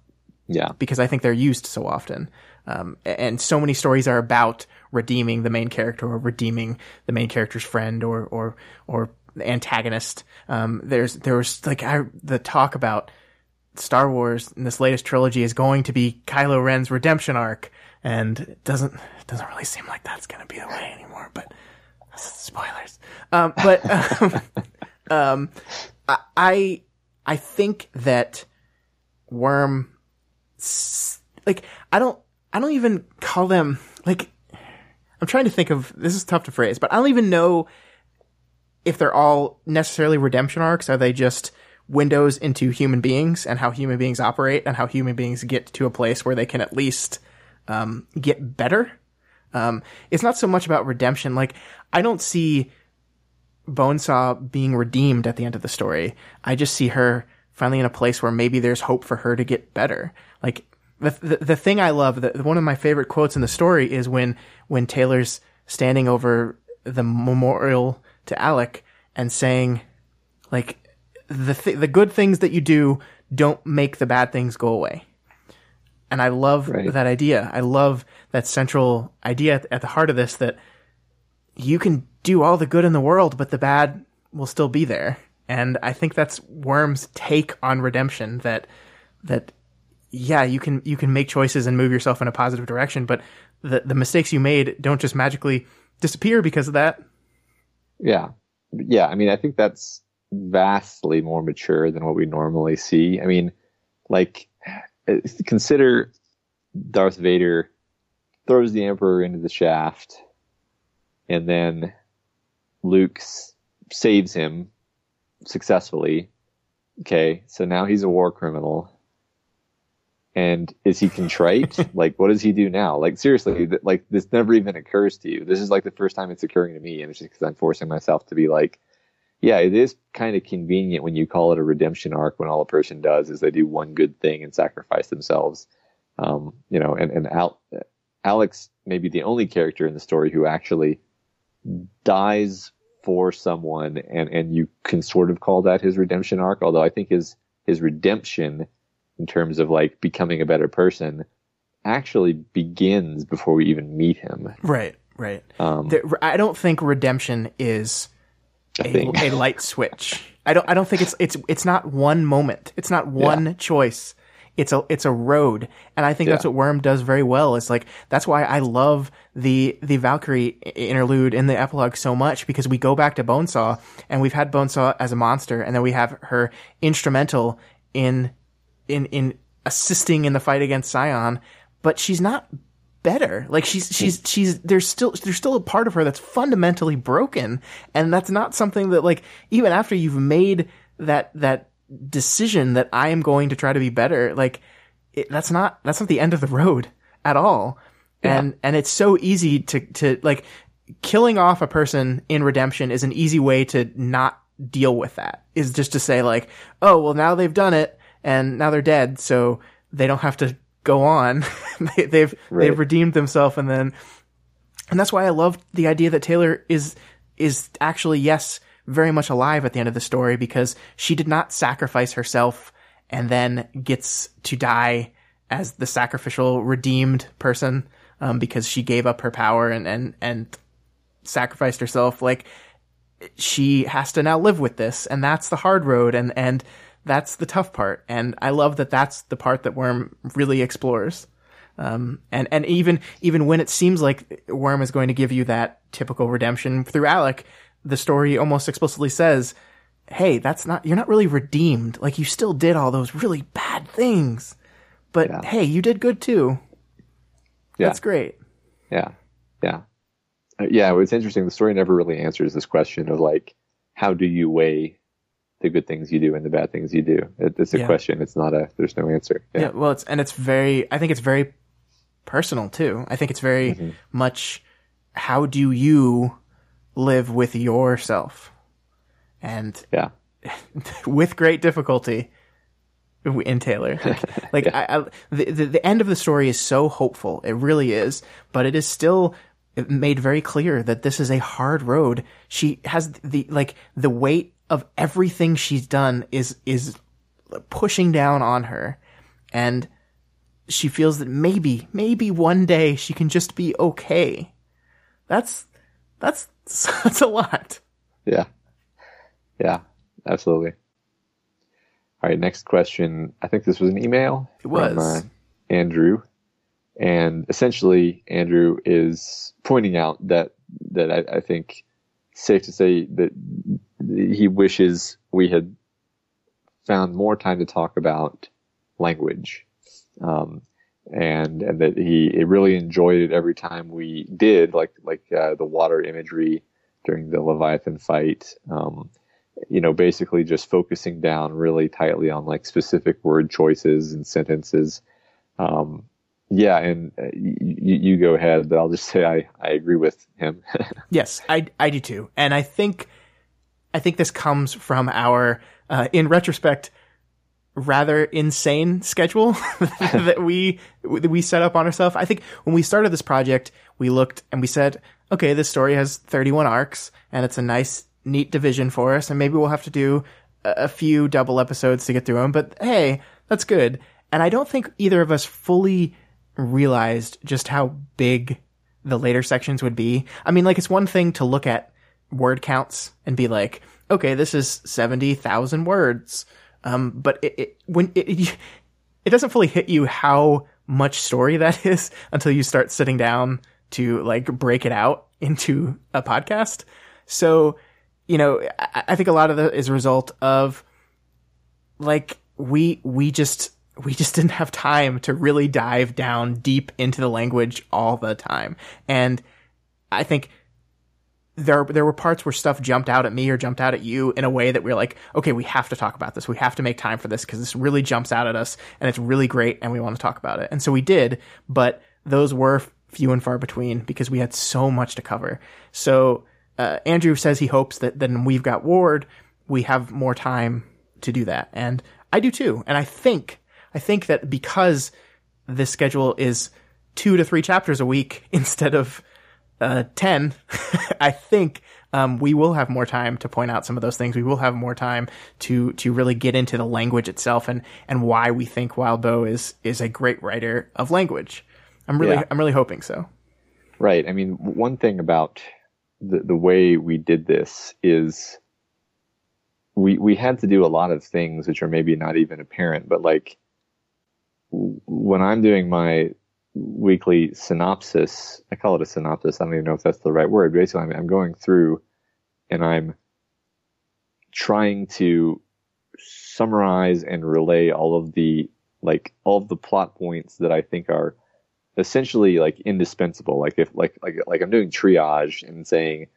Yeah. Because I think they're used so often. Um, and so many stories are about redeeming the main character or redeeming the main character's friend or, or, or antagonist. Um, there's, there was like I, the talk about Star Wars in this latest trilogy is going to be Kylo Ren's redemption arc, and it doesn't it doesn't really seem like that's going to be the way anymore. But spoilers. Um, but um, um, I I think that Worm, like I don't I don't even call them like I'm trying to think of this is tough to phrase, but I don't even know if they're all necessarily redemption arcs. Are they just windows into human beings and how human beings operate and how human beings get to a place where they can at least um, get better. Um, it's not so much about redemption. Like I don't see Bonesaw being redeemed at the end of the story. I just see her finally in a place where maybe there's hope for her to get better. Like the the, the thing I love, the, one of my favorite quotes in the story is when when Taylor's standing over the memorial to Alec and saying, like, the th- the good things that you do don't make the bad things go away. And I love right. that idea. I love that central idea at, at the heart of this that you can do all the good in the world, but the bad will still be there. And I think that's Worm's take on redemption that that yeah, you can you can make choices and move yourself in a positive direction, but the the mistakes you made don't just magically disappear because of that. Yeah. Yeah, I mean, I think that's vastly more mature than what we normally see. I mean, like consider Darth Vader throws the Emperor into the shaft, and then Luke saves him successfully. Okay, so now he's a war criminal. And is he contrite? like, what does he do now? Like, seriously, like this never even occurs to you. This is like the first time it's occurring to me, and it's just because I'm forcing myself to be like, yeah, it is kind of convenient when you call it a redemption arc when all a person does is they do one good thing and sacrifice themselves. Um, you know, and, and Al- Alex may be the only character in the story who actually dies for someone and, and you can sort of call that his redemption arc, although I think his his redemption in terms of like becoming a better person actually begins before we even meet him. Right, right. Um, The- I don't think redemption is a, a light switch. I don't. I don't think it's it's it's not one moment. It's not one choice. It's a it's a road, and I think that's what Worm does very well. Is like that's why I love the the Valkyrie interlude in the epilogue so much because we go back to Bonesaw and we've had Bonesaw as a monster, and then we have her instrumental in in in assisting in the fight against Scion, but she's not better. Like she's hmm. she's she's there's still there's still a part of her that's fundamentally broken, and that's not something that like even after you've made that that decision that I am going to try to be better, like it, that's not that's not the end of the road at all. And and it's so easy to to like killing off a person in redemption is an easy way to not deal with that. Is just to say like, oh well, now they've done it and now they're dead, so they don't have to go on. they, they've Right. they've redeemed themselves, and then and that's why I love the idea that Taylor is is actually yes very much alive at the end of the story because she did not sacrifice herself and then gets to die as the sacrificial redeemed person um, because she gave up her power and and and sacrificed herself like she has to now live with this and that's the hard road and and that's the tough part and i love that that's the part that worm really explores um, and and even even when it seems like Worm is going to give you that typical redemption through Alec, the story almost explicitly says, "Hey, that's not you're not really redeemed. Like you still did all those really bad things, but Yeah. hey, you did good too. Yeah. That's great." Yeah, yeah, uh, yeah. It's interesting. The story never really answers this question of like, how do you weigh the good things you do and the bad things you do? It, it's a Yeah. question. It's not a. There's no answer. Yeah. Yeah, well, it's and it's very. I think it's very personal too. I think it's very Mm-hmm. much. How do you live with yourself? And yeah, with great difficulty in Taylor. Like, like I, I, the, the the end of the story is so hopeful. It really is, but it is still made very clear that this is a hard road. She has the like the weight of everything she's done is is pushing down on her, and she feels that maybe maybe one day she can just be okay. That's that's that's a lot. yeah, yeah. Absolutely. All right. Next question. I think this was an email. It was. from uh, Andrew, and essentially Andrew is pointing out that that I, I think safe to say that he wishes we had found more time to talk about language, um, and and that he really enjoyed it every time we did, like like uh, the water imagery during the Leviathan fight. Um, you know, basically just focusing down really tightly on like specific word choices and sentences. Um, yeah, and uh, y- y- you go ahead, but I'll just say I, I agree with him. Yes, I I do too, and I think I think this comes from our, uh, in retrospect, rather insane schedule that we that we set up on ourselves. I think when we started this project, we looked and we said, okay, this story has 31 arcs, and it's a nice, neat division for us, and maybe we'll have to do a, a few double episodes to get through them. But hey, that's good. And I don't think either of us fully realized just how big the later sections would be. I mean, like it's one thing to look at word counts and be like, okay, this is 70,000 words. Um, but it, it when it, it, doesn't fully hit you how much story that is until you start sitting down to like break it out into a podcast. So, you know, I, I think a lot of that is a result of like we we just we just didn't have time to really dive down deep into the language all the time. And I think there there were parts where stuff jumped out at me or jumped out at you in a way that we are like, okay, we have to talk about this. We have to make time for this because this really jumps out at us and it's really great and we want to talk about it. And so we did, but those were few and far between because we had so much to cover. So uh, Andrew says he hopes that then we've got Ward, we have more time to do that, and I do too. And I think I think that because this schedule is two to three chapters a week instead of uh, 10, I think um, we will have more time to point out some of those things. We will have more time to to really get into the language itself and and why we think Wild Wildbow is is a great writer of language. I'm really Yeah. I'm really hoping so. Right. I mean, one thing about the the way we did this is we we had to do a lot of things which are maybe not even apparent, but like when I'm doing my weekly synopsis, I call it a synopsis. I don't even know if that's the right word. Basically, I'm, I'm going through and I'm trying to summarize and relay all of the like all of the plot points that I think are essentially like indispensable. Like if like like like I'm doing triage and saying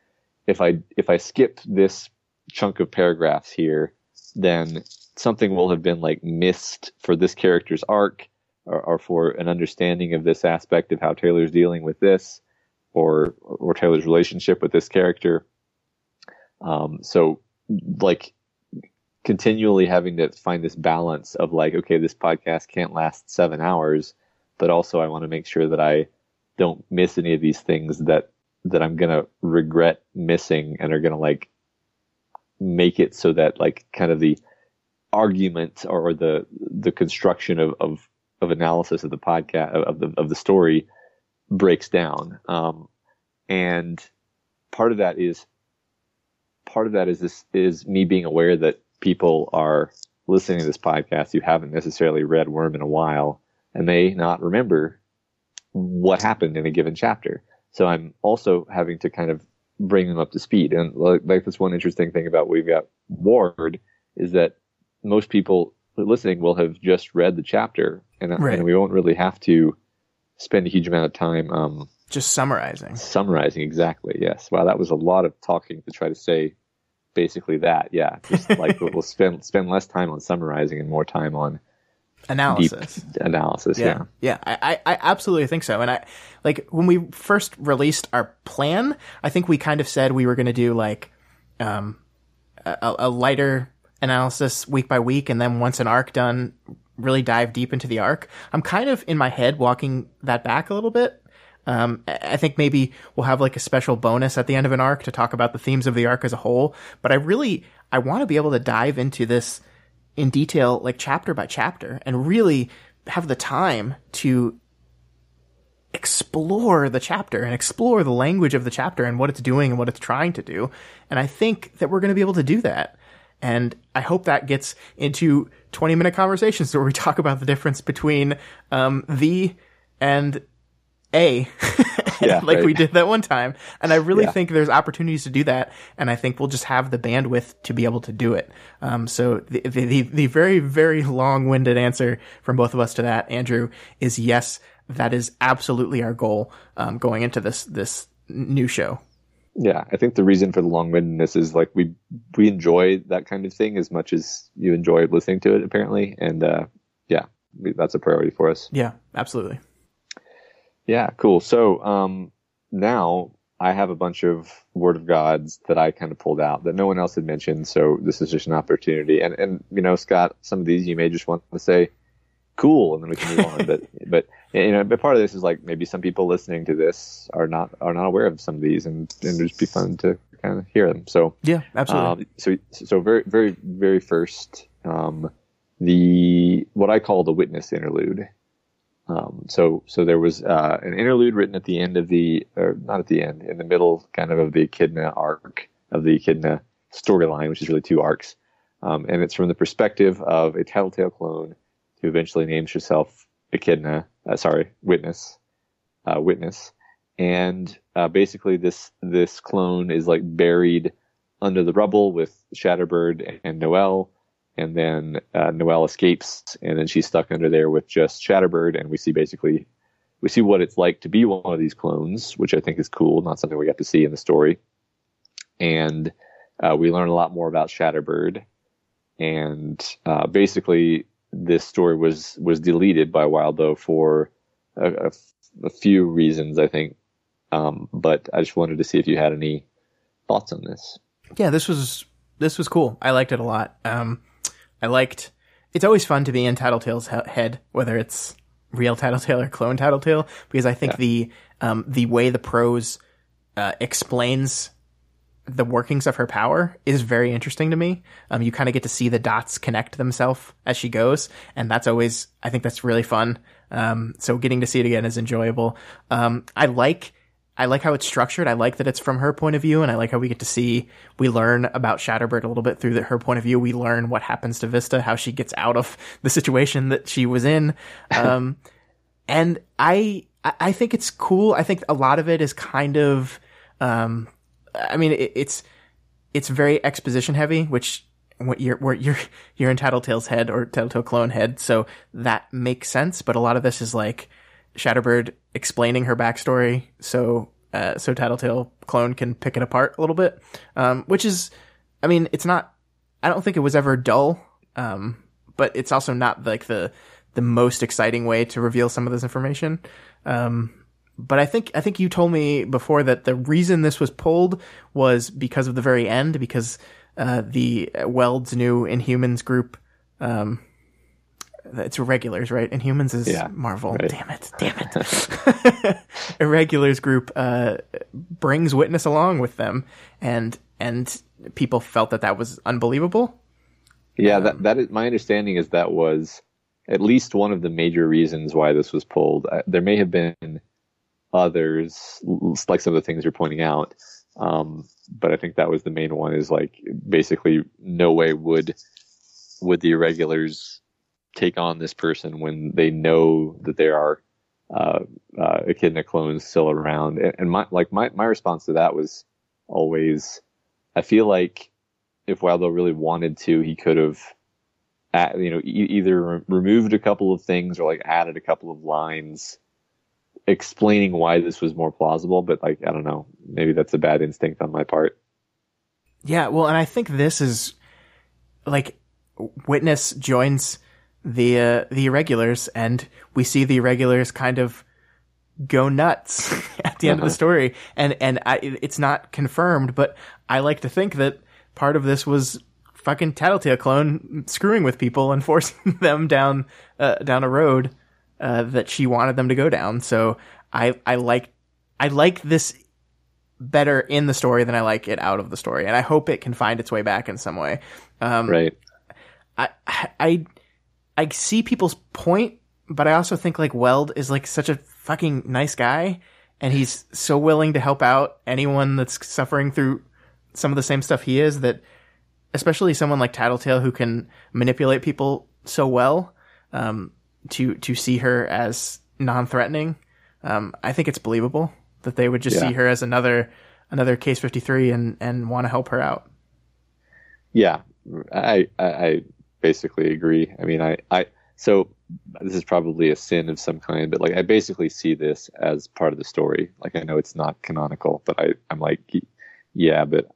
if I if I skip this chunk of paragraphs here, then something will have been like missed for this character's arc or, or for an understanding of this aspect of how Taylor's dealing with this or or Taylor's relationship with this character. Um, so like continually having to find this balance of like, okay, this podcast can't last seven hours, but also I want to make sure that I don't miss any of these things that that I'm gonna regret missing and are gonna like make it so that like kind of the argument or the the construction of of, of analysis of the podcast of the of the story breaks down. Um, and part of that is part of that is this is me being aware that people are listening to this podcast who haven't necessarily read Worm in a while and may not remember what happened in a given chapter. So I'm also having to kind of bring them up to speed. And like, like this one interesting thing about we've got Ward is that most people listening will have just read the chapter and, Right. and we won't really have to spend a huge amount of time um, Just summarizing. summarizing exactly. Yes. Wow, that was a lot of talking to try to say basically that. Yeah, just like we'll spend spend less time on summarizing and more time on Analysis. analysis. Yeah. Yeah, I, I, I absolutely think so. And I like when we first released our plan, I think we kind of said we were going to do like um, a, a lighter analysis week by week, and then once an arc done, really dive deep into the arc. I'm kind of in my head walking that back a little bit. Um, I think maybe we'll have like a special bonus at the end of an arc to talk about the themes of the arc as a whole. But I really, I want to be able to dive into this in detail, like chapter by chapter, and really have the time to explore the chapter and explore the language of the chapter and what it's doing and what it's trying to do. And I think that we're going to be able to do that. And I hope that gets into 20 minute conversations where we talk about the difference between um, the and a, Yeah, like we did that one time. And I really Yeah. think there's opportunities to do that. And I think we'll just have the bandwidth to be able to do it. Um, so the, the, the, the very, very long winded answer from both of us to that, Andrew, is yes, that is absolutely our goal, um, going into this, this new show. Yeah, I think the reason for the long-windedness is like we we enjoy that kind of thing as much as you enjoy listening to it, apparently, and uh, yeah, that's a priority for us. Yeah, absolutely. Yeah, cool. So um, now I have a bunch of Word of Gods that I kind of pulled out that no one else had mentioned. So this is just an opportunity. And and you know, Scott, some of these you may just want to say, "Cool," and then we can move on. But but you know, but part of this is like maybe some people listening to this are not are not aware of some of these, and and it'd just be fun to kind of hear them. So Yeah, absolutely. um, so so very very very first um, the what I call the witness interlude. Um, so so there was uh, an interlude written at the end of the or not at the end in the middle kind of of the Echidna arc of the Echidna storyline, which is really two arcs, um, and it's from the perspective of a Tattletale clone who eventually names herself Echidna. Uh, sorry, Witness. Uh, witness, and uh, basically this this clone is like buried under the rubble with Shatterbird and Noel, and then uh, Noel escapes, and then she's stuck under there with just Shatterbird, and we see basically we see what it's like to be one of these clones, which I think is cool, not something we got to see in the story, and uh, we learn a lot more about Shatterbird, and uh, basically this story was was deleted by Wildbow for a, a, a few reasons, I think. Um, but I just wanted to see if you had any thoughts on this? Yeah, this was this was cool. I liked it a lot. Um, I liked. It's always fun to be in Tattletale's he- head, whether it's real Tattletale or clone Tattletale, because I think yeah. the um, the way the prose uh, explains the workings of her power is very interesting to me. Um, you kind of get to see the dots connect themselves as she goes, and that's always I think that's really fun. Um, so getting to see it again is enjoyable. Um, I like I like how it's structured. I like that it's from her point of view, and I like how we get to see we learn about Shatterbird a little bit through the, her point of view. We learn what happens to Vista, how she gets out of the situation that she was in, um, and I I think it's cool. I think a lot of it is kind of, um, I mean, it, it's it's very exposition heavy, which what you're where you're you're in Tattletale's head or Tattletale clone head, so that makes sense. But a lot of this is like Shatterbird explaining her backstory so uh, so Tattletale clone can pick it apart a little bit, um, which is, I mean, it's not. I don't think it was ever dull, um, but it's also not like the the most exciting way to reveal some of this information. Um, but I think I think you told me before that the reason this was pulled was because of the very end, because uh, the Weld's new Inhumans group um, it's irregulars, right? Inhumans is yeah, Marvel. Right. Damn it! Damn it! irregulars group uh, brings witness along with them, and and people felt that that was unbelievable. Yeah, um, that that is my understanding. Is that was at least one of the major reasons why this was pulled. Uh, there may have been others, like some of the things you're pointing out, um, but I think that was the main one. Is like basically no way would would the irregulars take on this person when they know that there are uh, uh, echidna clones still around. And, and, my like my my response to that was always, I feel like if Wildbow really wanted to, he could have, you know, e- either re- removed a couple of things or like added a couple of lines explaining why this was more plausible. But like I don't know, maybe that's a bad instinct on my part. Yeah, well, and I think this is like Witness joins the uh, the irregulars, and we see the irregulars kind of go nuts at the end uh-huh. of the story. And and I, it's not confirmed, but I like to think that part of this was fucking Tattletale clone screwing with people and forcing them down uh, down a road uh, that she wanted them to go down. So I I like I like this better in the story than I like it out of the story, and I hope it can find its way back in some way. Um, right. I I I see people's point, but I also think like Weld is like such a fucking nice guy and he's so willing to help out anyone that's suffering through some of the same stuff he is that especially someone like Tattletale who can manipulate people so well um, to to see her as non-threatening um, I think it's believable that they would just yeah. see her as another another case 53 and and want to help her out yeah I, I, I basically agree. I mean, I, I, so this is probably a sin of some kind, but like I basically see this as part of the story. Like I know it's not canonical, but I, I'm like, yeah, but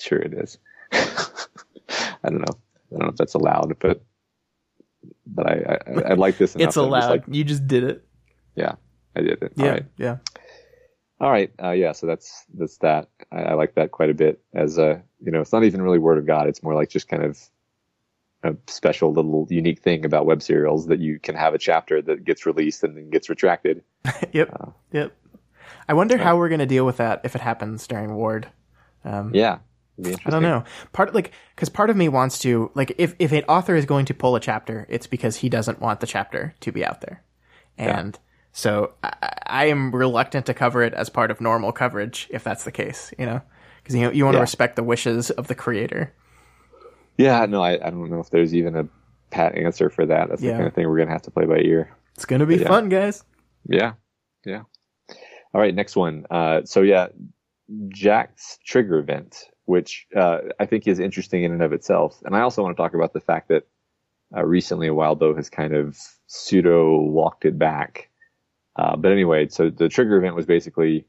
sure it is. I don't know. I don't know if that's allowed, but but I I, I like this. it's allowed. Like, you just did it. Yeah, I did it. Yeah, yeah. All right. Uh, yeah. So that's that's that. I, I, like that quite a bit. As a you know, it's not even really word of God. It's more like just kind of a special little unique thing about web serials that you can have a chapter that gets released and then gets retracted. yep. Uh, yep. I wonder how we're going to deal with that if it happens during Ward. Um, yeah. I don't know. Part like because part of me wants to like if if an author is going to pull a chapter, it's because he doesn't want the chapter to be out there, and yeah. so I, I, am reluctant to cover it as part of normal coverage if that's the case. You know, because you know, you want to yeah. respect the wishes of the creator. Yeah, no, I, I don't know if there's even a pat answer for that. That's yeah. the kind of thing we're gonna have to play by ear. It's gonna be fun, guys. Yeah, yeah. All right, next one. Uh, so yeah, Jack's trigger event, which uh, I think is interesting in and of itself, and I also want to talk about the fact that uh, recently Wildbow has kind of pseudo walked it back. Uh, but anyway, so the trigger event was basically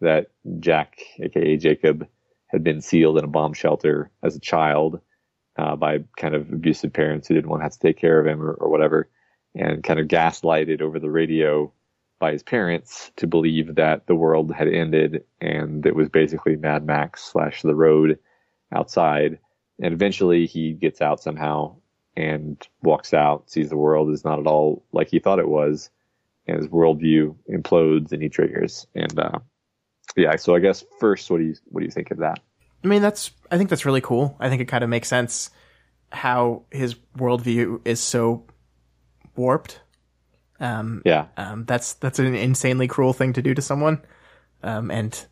that Jack, aka Jacob, had been sealed in a bomb shelter as a child uh, by kind of abusive parents who didn't want to have to take care of him or, or whatever, and kind of gaslighted over the radio by his parents to believe that the world had ended and it was basically Mad Max slash the road outside. And eventually he gets out somehow and walks out, sees the world is not at all like he thought it was, and his worldview implodes and he triggers. And uh, yeah, so I guess first, what do you what do you think of that? I mean, that's I think that's really cool. I think it kind of makes sense how his worldview is so warped. Um, Yeah, um, that's that's an insanely cruel thing to do to someone. Um, and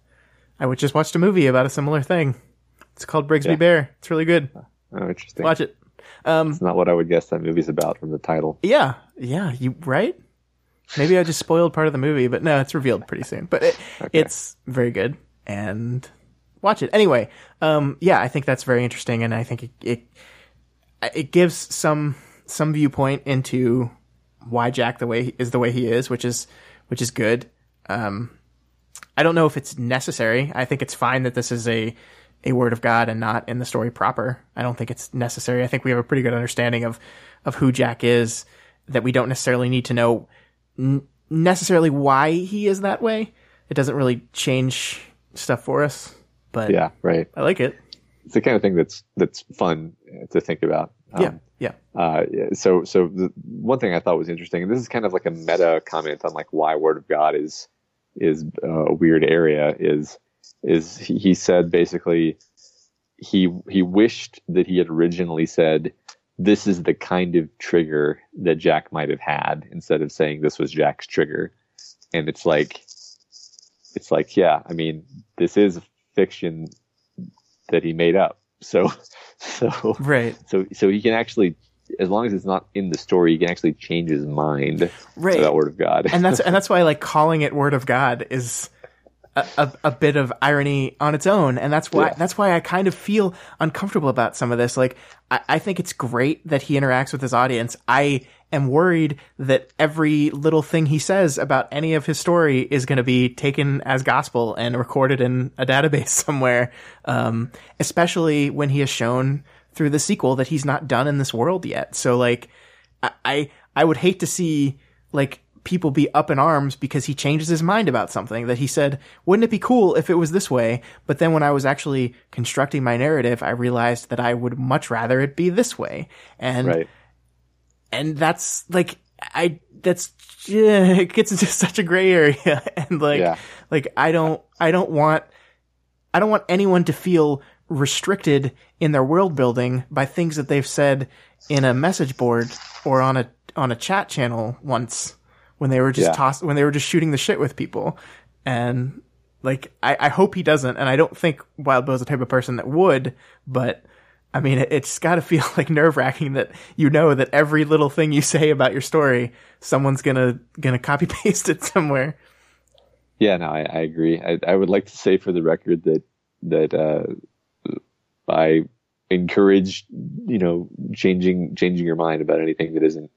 I would just watched a movie about a similar thing. It's called Brigsby Yeah. Bear. It's really good. oh, interesting. Watch it. Um, It's not what I would guess that movie's about from the title. yeah, yeah, you right? Maybe I just spoiled part of the movie, but no, it's revealed pretty soon. But it, it's very good, and watch it anyway. Um, yeah, I think that's very interesting, and I think it, it it gives some some viewpoint into why Jack the way is the way he is, which is which is good. Um, I don't know if it's necessary. I think it's fine that this is a a word of God and not in the story proper. I don't think it's necessary. I think we have a pretty good understanding of of who Jack is that we don't necessarily need to know n- necessarily why he is that way. It doesn't really change stuff for us, but Yeah, right. I like it. It's the kind of thing that's that's fun to think about. Um, yeah, yeah, Uh, so, so the one thing I thought was interesting, and this is kind of like a meta comment on like why Word of God is is uh, a weird area. Is is he, he said basically he he wished that he had originally said this is the kind of trigger that Jack might have had instead of saying this was Jack's trigger, and it's like it's like yeah, I mean this is fiction that he made up, so so right, so so he can actually as long as it's not in the story he can actually change his mind right. that word of god and that's and that's why like calling it word of God is a, a, a bit of irony on its own, and that's why Yeah. that's why I kind of feel uncomfortable about some of this. Like I, I think it's great that he interacts with his audience. I am worried that every little thing he says about any of his story is going to be taken as gospel and recorded in a database somewhere. Um, especially when he has shown through the sequel that he's not done in this world yet. So like, I, I, I would hate to see like people be up in arms because he changes his mind about something that he said, wouldn't it be cool if it was this way? But then when I was actually constructing my narrative, I realized that I would much rather it be this way. And, right and that's like, I, that's, it gets into such a gray area. And like, Yeah. like I don't, I don't want, I don't want anyone to feel restricted in their world building by things that they've said in a message board or on a on a chat channel once when they were just Yeah. toss when they were just shooting the shit with people. And like I, I hope he doesn't, and I don't think Wildbow's the type of person that would, but I mean it, it's gotta feel like nerve wracking that you know that every little thing you say about your story, someone's gonna gonna copy paste it somewhere. yeah no i, I agree I, I would like to say for the record that that uh i encourage you know changing changing your mind about anything that isn't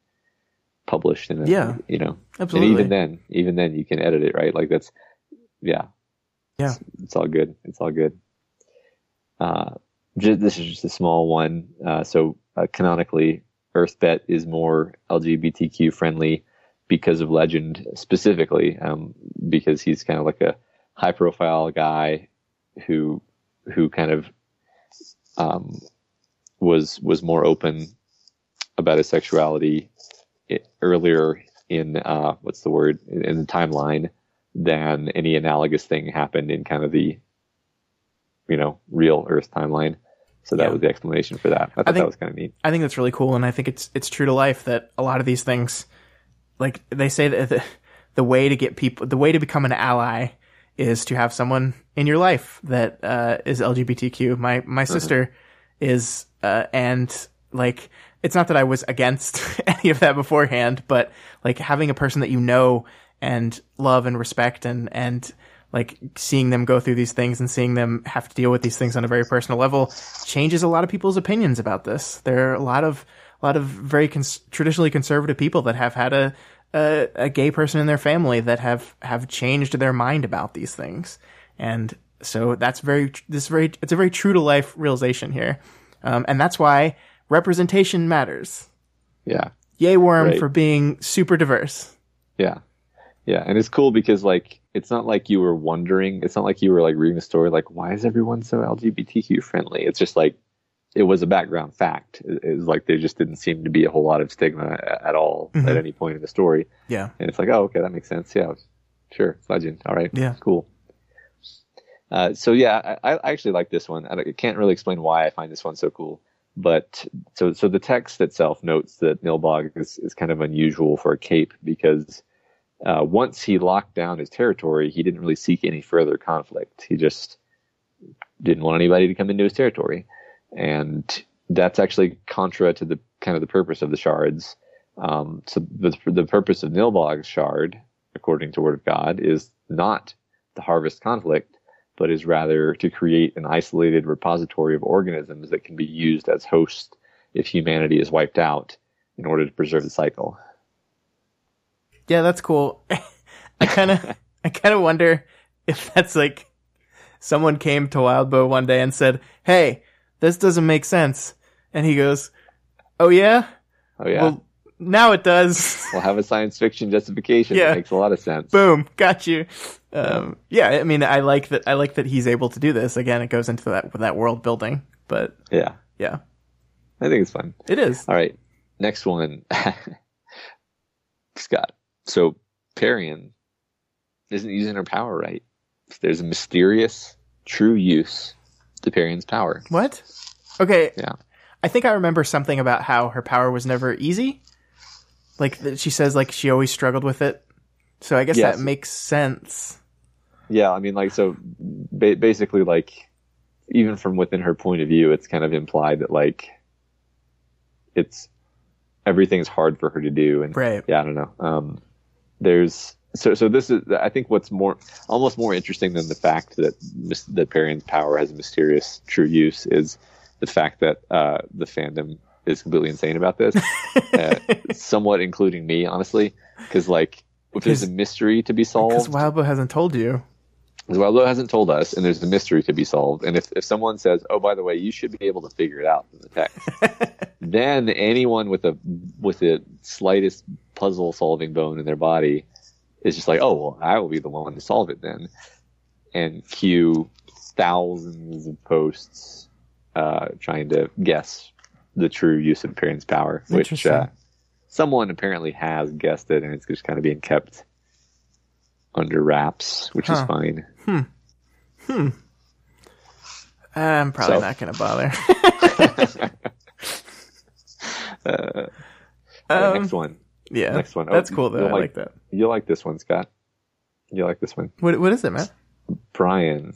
published in a Yeah. you know Absolutely. and even then even then you can edit it right like that's yeah Yeah. it's, it's all good it's all good uh this is just a small one uh so uh, canonically Earth Bet is more lgbtq friendly because of legend specifically um because he's kind of like a high profile guy who who kind of um was was more open about his sexuality earlier in uh, what's the word in, in the timeline than any analogous thing happened in kind of the you know real Earth timeline. So that Yeah. was the explanation for that. I thought think- that was kind of neat. I think that's really cool, and I think it's it's true to life that a lot of these things, like they say that the, the way to get people, the way to become an ally, is to have someone in your life that uh, is LGBTQ. My my sister is, uh, and like it's not that I was against any of that beforehand, but like having a person that you know and love and respect and and like seeing them go through these things and seeing them have to deal with these things on a very personal level changes a lot of people's opinions about this. There are a lot of a lot of very cons- traditionally conservative people that have had a, a a gay person in their family that have have changed their mind about these things, and so that's very this very it's a very true to life realization here, um, and that's why representation matters. Yeah, Yay, worm Right. for being super diverse. yeah, Yeah, and it's cool because like it's not like you were wondering. It's not like you were like reading the story like why is everyone so LGBTQ friendly? It's just like it was a background fact. It, it was like there just didn't seem to be a whole lot of stigma at all Mhm. at any point in the story. Yeah. And it's like, oh, okay, that makes sense. Yeah, sure, legend. All right, Yeah. cool. Uh, so yeah, I, I actually like this one. I I can't really explain why I find this one so cool, but so so the text itself notes that Nilbog is, is kind of unusual for a cape because uh, once he locked down his territory, he didn't really seek any further conflict. He just didn't want anybody to come into his territory, and that's actually contra to the kind of the purpose of the shards. Um, so the the purpose of Nilbog's shard, according to Word of God, is not to harvest conflict, but is rather to create an isolated repository of organisms that can be used as hosts if humanity is wiped out in order to preserve the cycle. Yeah, that's cool. I kind of, I kind of wonder if that's like someone came to Wildbow one day and said, "Hey, this doesn't make sense," and he goes, "Oh yeah, Oh yeah, well now it does." we'll have a science fiction justification. Yeah. That makes a lot of sense. Boom, got you. Um, yeah, I mean, I like that. I like that he's able to do this. Again, it goes into that that world building, but Yeah, yeah, I think it's fun. it is. All right, next one, Scott. So Parian isn't using her power right. There's a mysterious, true use to Parian's power. What? Okay. Yeah. I think I remember something about how her power was never easy. Like that she says, like she always struggled with it. So I guess Yes. that makes sense. Yeah, I mean, like, so ba- basically, like, even from within her point of view, it's kind of implied that, like, it's everything's hard for her to do. And Right. yeah, I don't know. Um, there's so so this is I think what's more almost more interesting than the fact that that Parian's power has a mysterious true use is the fact that uh, the fandom is completely insane about this, uh, somewhat including me, honestly, because like if there's a mystery to be solved, Because Wildbow hasn't told you. Wildbow hasn't told us, and there's a mystery to be solved. And if, if someone says, "Oh, by the way, you should be able to figure it out from the text," then anyone with a with the slightest puzzle solving bone in their body is just like, "Oh, well, I will be the one to solve it then," and cue thousands of posts uh, trying to guess the true use of Parian's power, which uh, someone apparently has guessed it, and it's just kind of being kept under wraps, which is Huh. fine. I'm probably So- not going to bother. Uh, Um, next one. Yeah. Next one. Oh, That's cool though. I like- like that. You'll like this one, Scott. You like this one. What What is it, man? Brian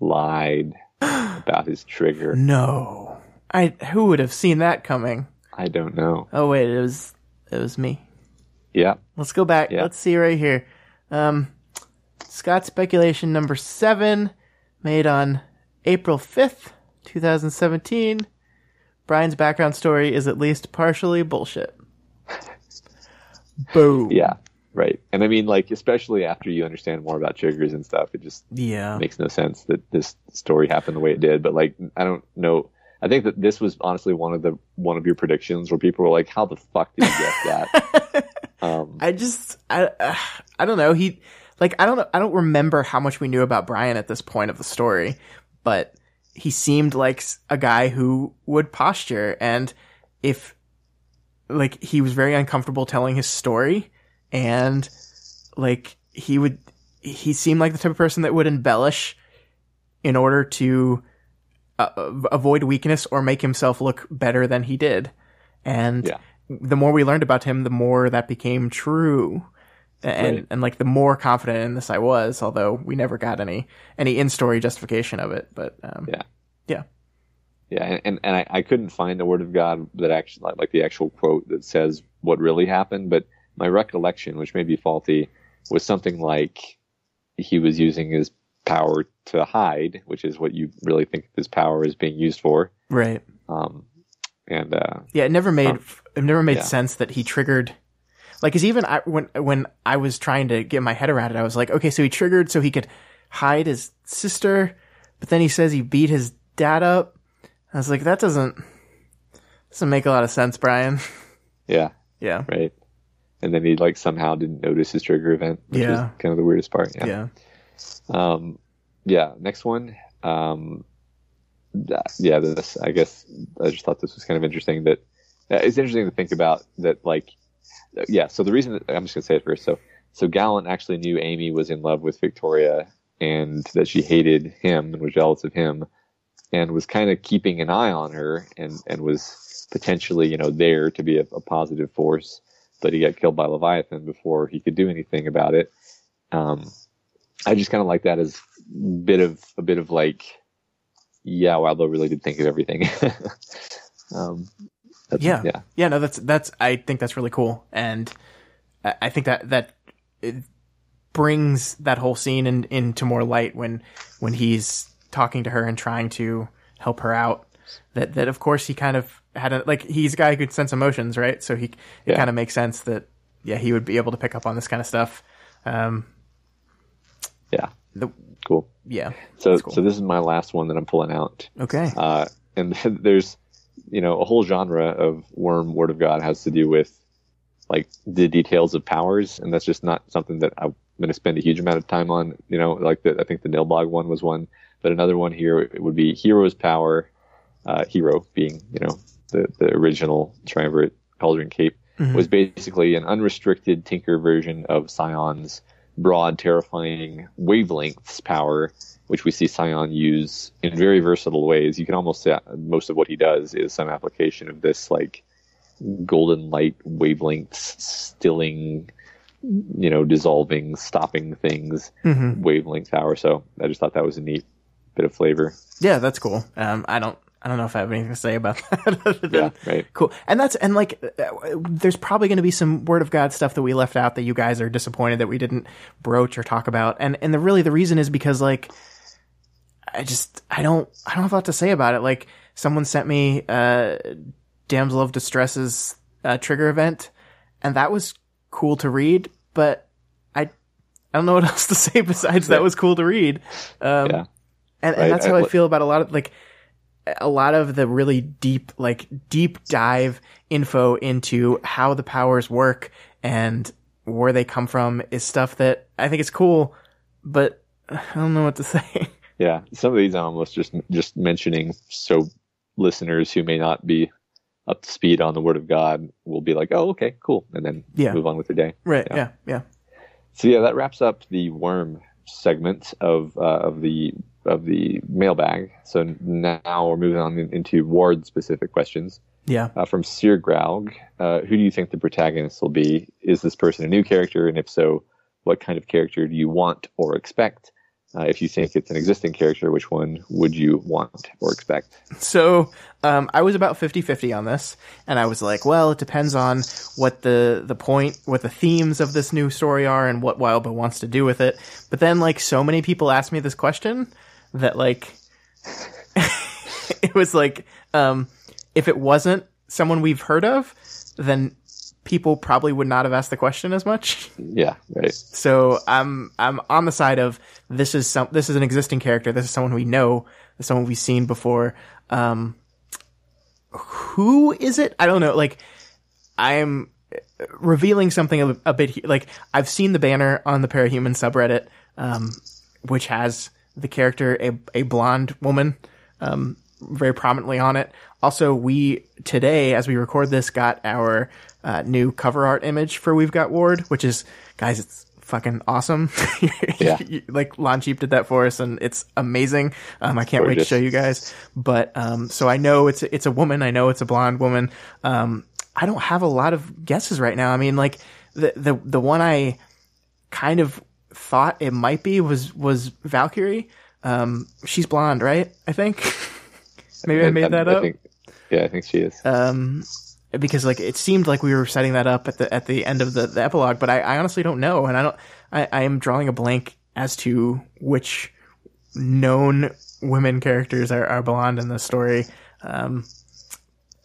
lied about his trigger. No. I who would have seen that coming? I don't know. Oh wait, it was it was me. Yeah. Let's go back. Yeah. Let's see right here. Um, Scott speculation number seven, made on April fifth, two thousand seventeen. Brian's background story is at least partially bullshit. Boom. Yeah. Right. And I mean, like, especially after you understand more about triggers and stuff, it just Yeah. makes no sense that this story happened the way it did. But like, I don't know. I think that this was honestly one of the one of your predictions where people were like, "How the fuck did you get that?" um, I just I uh, I don't know. He like I don't. I don't remember how much we knew about Brian at this point of the story, but he seemed like a guy who would posture and if like he was very uncomfortable telling his story and like he would he seemed like the type of person that would embellish in order to uh, avoid weakness or make himself look better than he did and Yeah. the more we learned about him the more that became true and Right. and like the more confident in this I was although we never got any any in-story justification of it but um Yeah. Yeah and, and, I, I couldn't find the word of God that actually, like, like the actual quote that says what really happened, but my recollection, which may be faulty, was something like he was using his power to hide, which is what you really think this power is being used for. right Um, and uh, Yeah, it never made it never made yeah. sense that he triggered. Like, cause even I, when when I was trying to get my head around it, I was like, okay, so he triggered so he could hide his sister, but then he says he beat his dad up. I was like, that doesn't doesn't make a lot of sense, Brian. yeah, yeah, right. and then he like somehow didn't notice his trigger event, which Yeah. was kind of the weirdest part. Yeah. Yeah. Um, yeah. Next one. Um, yeah. This, I guess, I just thought this was kind of interesting. That uh, it's interesting to think about that. Like, uh, yeah. So the reason that, I'm just gonna say it first. So, so Gallant actually knew Amy was in love with Victoria and that she hated him and was jealous of him, and was kind of keeping an eye on her and and was potentially, you know, there to be a, a positive force. But he got killed by Leviathan before he could do anything about it. Um, I just kind of like that as bit of a bit of like, yeah, Wildbow really did think of everything. um, that's- Yeah. yeah, Yeah, no, that's that's. I think that's really cool, and I, I think that that it brings that whole scene in, into more light when when he's talking to her and trying to help her out. That that of course he kind of had a like he's a guy who could sense emotions, right? So he it Yeah. kind of makes sense that yeah he would be able to pick up on this kind of stuff. Um, yeah, the, cool. yeah, So, cool. so this is my last one that I'm pulling out. okay, Uh, and there's, you know, a whole genre of worm word of God has to do with like the details of powers, and that's just not something that I'm going to spend a huge amount of time on. You know, like the, I think the Nilbog one was one, but another one here it would be hero's power. Uh, hero being, you know, the the original triumvirate cauldron cape Mhm. was basically an unrestricted Tinker version of Scion's broad, terrifying wavelengths power, which we see Scion use in very versatile ways. You can almost say most of what he does is some application of this like golden light wavelengths stilling, you know, dissolving, stopping things hmm wavelength power. So I just thought that was a neat bit of flavor. yeah, that's cool. Um, I don't I don't know if I have anything to say about that other than Yeah, right. Cool. And that's and like uh, there's probably going to be some word of God stuff that we left out that you guys are disappointed that we didn't broach or talk about. And and the really the reason is because like I just I don't I don't have a lot to say about it. Like someone sent me uh Damsel of Distress's uh, trigger event and that was cool to read, but I I don't know what else to say besides that was cool to read. Um Yeah. And, and Right, that's I- how I feel about a lot of like a lot of the really deep like deep dive info into how the powers work and where they come from is stuff that I think is cool, but I don't know what to say. Yeah, some of these I'm almost just just mentioning so listeners who may not be up to speed on the Word of God will be like, "Oh, okay, cool," and then Yeah. move on with their day. right? Yeah. Yeah, yeah. So yeah, that wraps up the worm segment of uh, of the of the mailbag. So now we're moving on into ward specific questions Yeah. uh, from Sir Graug. Uh, who do you think the protagonist will be? Is this person a new character, and if so, what kind of character do you want or expect? Uh, if you think it's an existing character, which one would you want or expect? So um, I was about 50-50 on this, and I was like, well, it depends on what the the point, what the themes of this new story are, and what Wildbow wants to do with it. But then, like, so many people asked me this question that, like, it was like, um, if it wasn't someone we've heard of, then people probably would not have asked the question as much. Yeah, right. So I'm I'm on the side of this is some this is an existing character. This is someone we know. This is someone we've seen before. Um, who is it? I don't know. Like I'm revealing something a, a bit. Like I've seen the banner on the Parahuman subreddit, um, which has the character a a blonde woman, um, very prominently on it. Also, we today, as we record this, got our uh, new cover art image for We've Got Ward, which is guys, it's fucking awesome. Yeah. like Lon Cheap did that for us, and it's amazing. Um, I can't wait to show you guys. But um, so I know it's it's a woman. I know it's a blonde woman. Um, I don't have a lot of guesses right now. I mean, like the the the one I kind of thought it might be was was Valkyrie. Um, she's blonde, right? I think. Maybe I made that I up. think, yeah, I think she is. um, because like it seemed like we were setting that up at the at the end of the, the epilogue, but I, I honestly don't know, and I don't. I, I am drawing a blank as to which known women characters are, are blonde in the story. Um,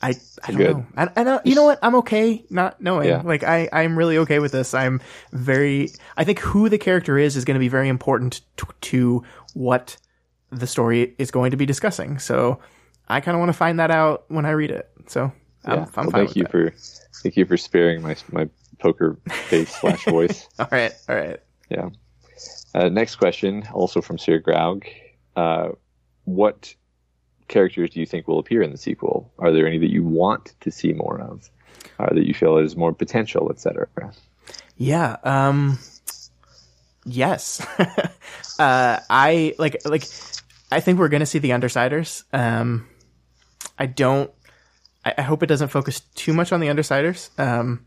I I don't know. I, I don't, you know what? I'm okay not knowing. Yeah. Like I I'm really okay with this. I'm very. I think who the character is is going to be very important to, to what the story is going to be discussing. So I kind of want to find that out when I read it. So I'm, yeah. I'm well, fine thank with you that. for thank you for sparing my my poker face slash voice. all right, all right. Yeah. Uh, next question, also from Sir Graug. Uh, what characters do you think will appear in the sequel? Are there any that you want to see more of? Uh, that you feel has more potential, etc.? Yeah. Um. Yes. uh, I like like. I think we're gonna see the Undersiders. Um. I don't. I, I hope it doesn't focus too much on the Undersiders. Um.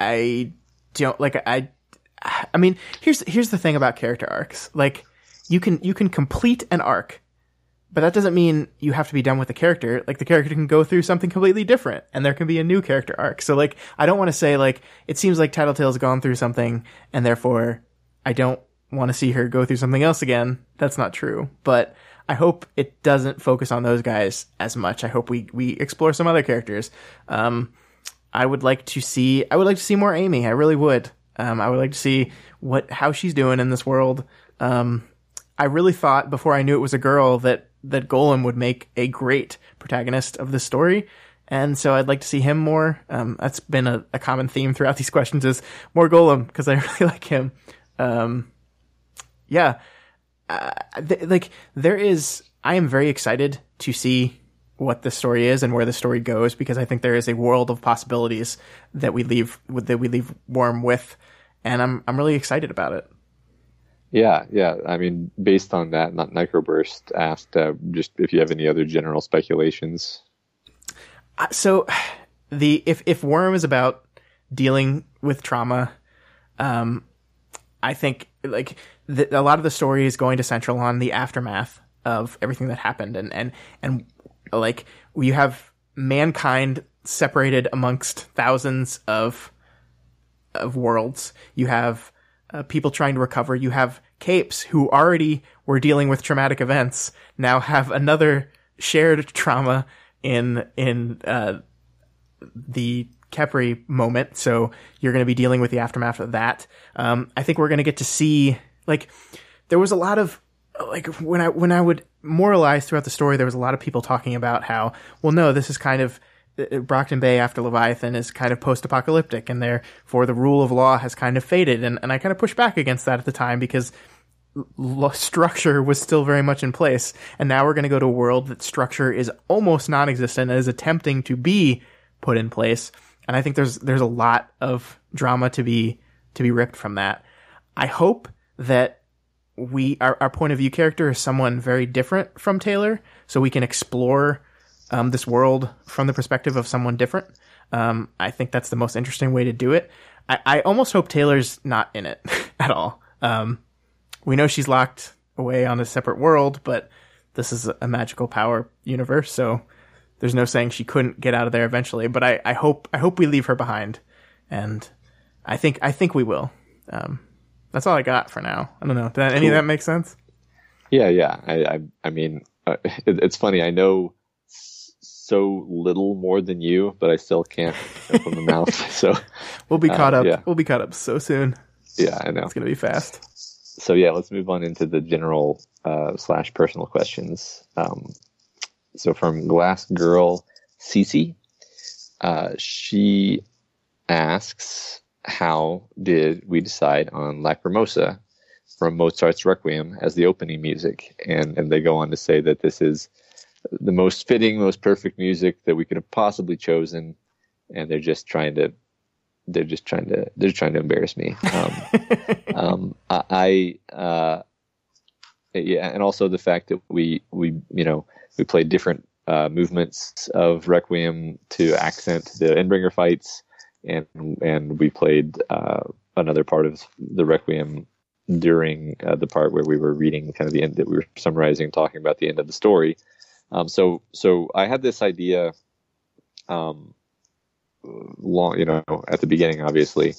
I don't like. I. I mean, here's here's the thing about character arcs. Like, you can you can complete an arc but that doesn't mean you have to be done with the character. Like the character can go through something completely different and there can be a new character arc. So like, I don't want to say like, it seems like Tattletale's gone through something and therefore I don't want to see her go through something else again. That's not true. But I hope it doesn't focus on those guys as much. I hope we, we explore some other characters. Um, I would like to see, I would like to see more Amy. I really would. Um, I would like to see what, how she's doing in this world. Um, I really thought before I knew it was a girl that that Golem would make a great protagonist of the story. And so I'd like to see him more. Um, that's been a, a, common theme throughout these questions is more Golem because I really like him. Um, yeah, uh, th- like there is, I am very excited to see what the story is and where the story goes because I think there is a world of possibilities that we leave that we leave Worm with, and I'm I'm really excited about it. Yeah, yeah. I mean, based on that, not Necroburst asked uh, just if you have any other general speculations. Uh, so, the if if Worm is about dealing with trauma, um, I think like the, a lot of the story is going to central on the aftermath of everything that happened, and and and like you have mankind separated amongst thousands of of worlds. You have uh, people trying to recover. You have capes who already were dealing with traumatic events now have another shared trauma in in uh, the Khepri moment. So you're going to be dealing with the aftermath of that. Um, I think we're going to get to see like there was a lot of like when I when I would moralize throughout the story, there was a lot of people talking about how well no, this is kind of Uh, Brockton Bay after Leviathan is kind of post-apocalyptic, and therefore the rule of law has kind of faded. And, and I kind of pushed back against that at the time because structure was still very much in place. And now we're going to go to a world that structure is almost non-existent and is attempting to be put in place. And I think there's there's a lot of drama to be to be ripped from that. I hope that we our, our point of view character is someone very different from Taylor, so we can explore um, this world from the perspective of someone different. Um, I think that's the most interesting way to do it. I, I almost hope Taylor's not in it at all. Um, we know she's locked away on a separate world, but this is a magical power universe, so there's no saying she couldn't get out of there eventually. But I, I hope I hope we leave her behind, and I think I think we will. Um, that's all I got for now. I don't know. Did that, any of that make sense? Yeah, yeah. I I, I mean, uh, it, it's funny. I know so little more than you, but I still can't open the mouth. So we'll be caught uh, up. Yeah. We'll be caught up so soon. Yeah, I know. It's gonna be fast. So yeah, let's move on into the general uh, slash personal questions. Um, so from Glass Girl Cece, uh, she asks, "How did we decide on Lacrimosa from Mozart's Requiem as the opening music?" And and they go on to say that this is the most fitting, most perfect music that we could have possibly chosen, and they're just trying to they're just trying to they're trying to embarrass me. Um, um, I uh, yeah, and also the fact that we we you know we played different uh, movements of Requiem to accent the Endbringer fights, and and we played uh, another part of the Requiem during uh, the part where we were reading kind of the end that we were summarizing, talking about the end of the story. Um, so so I had this idea, um, long you know at the beginning, obviously,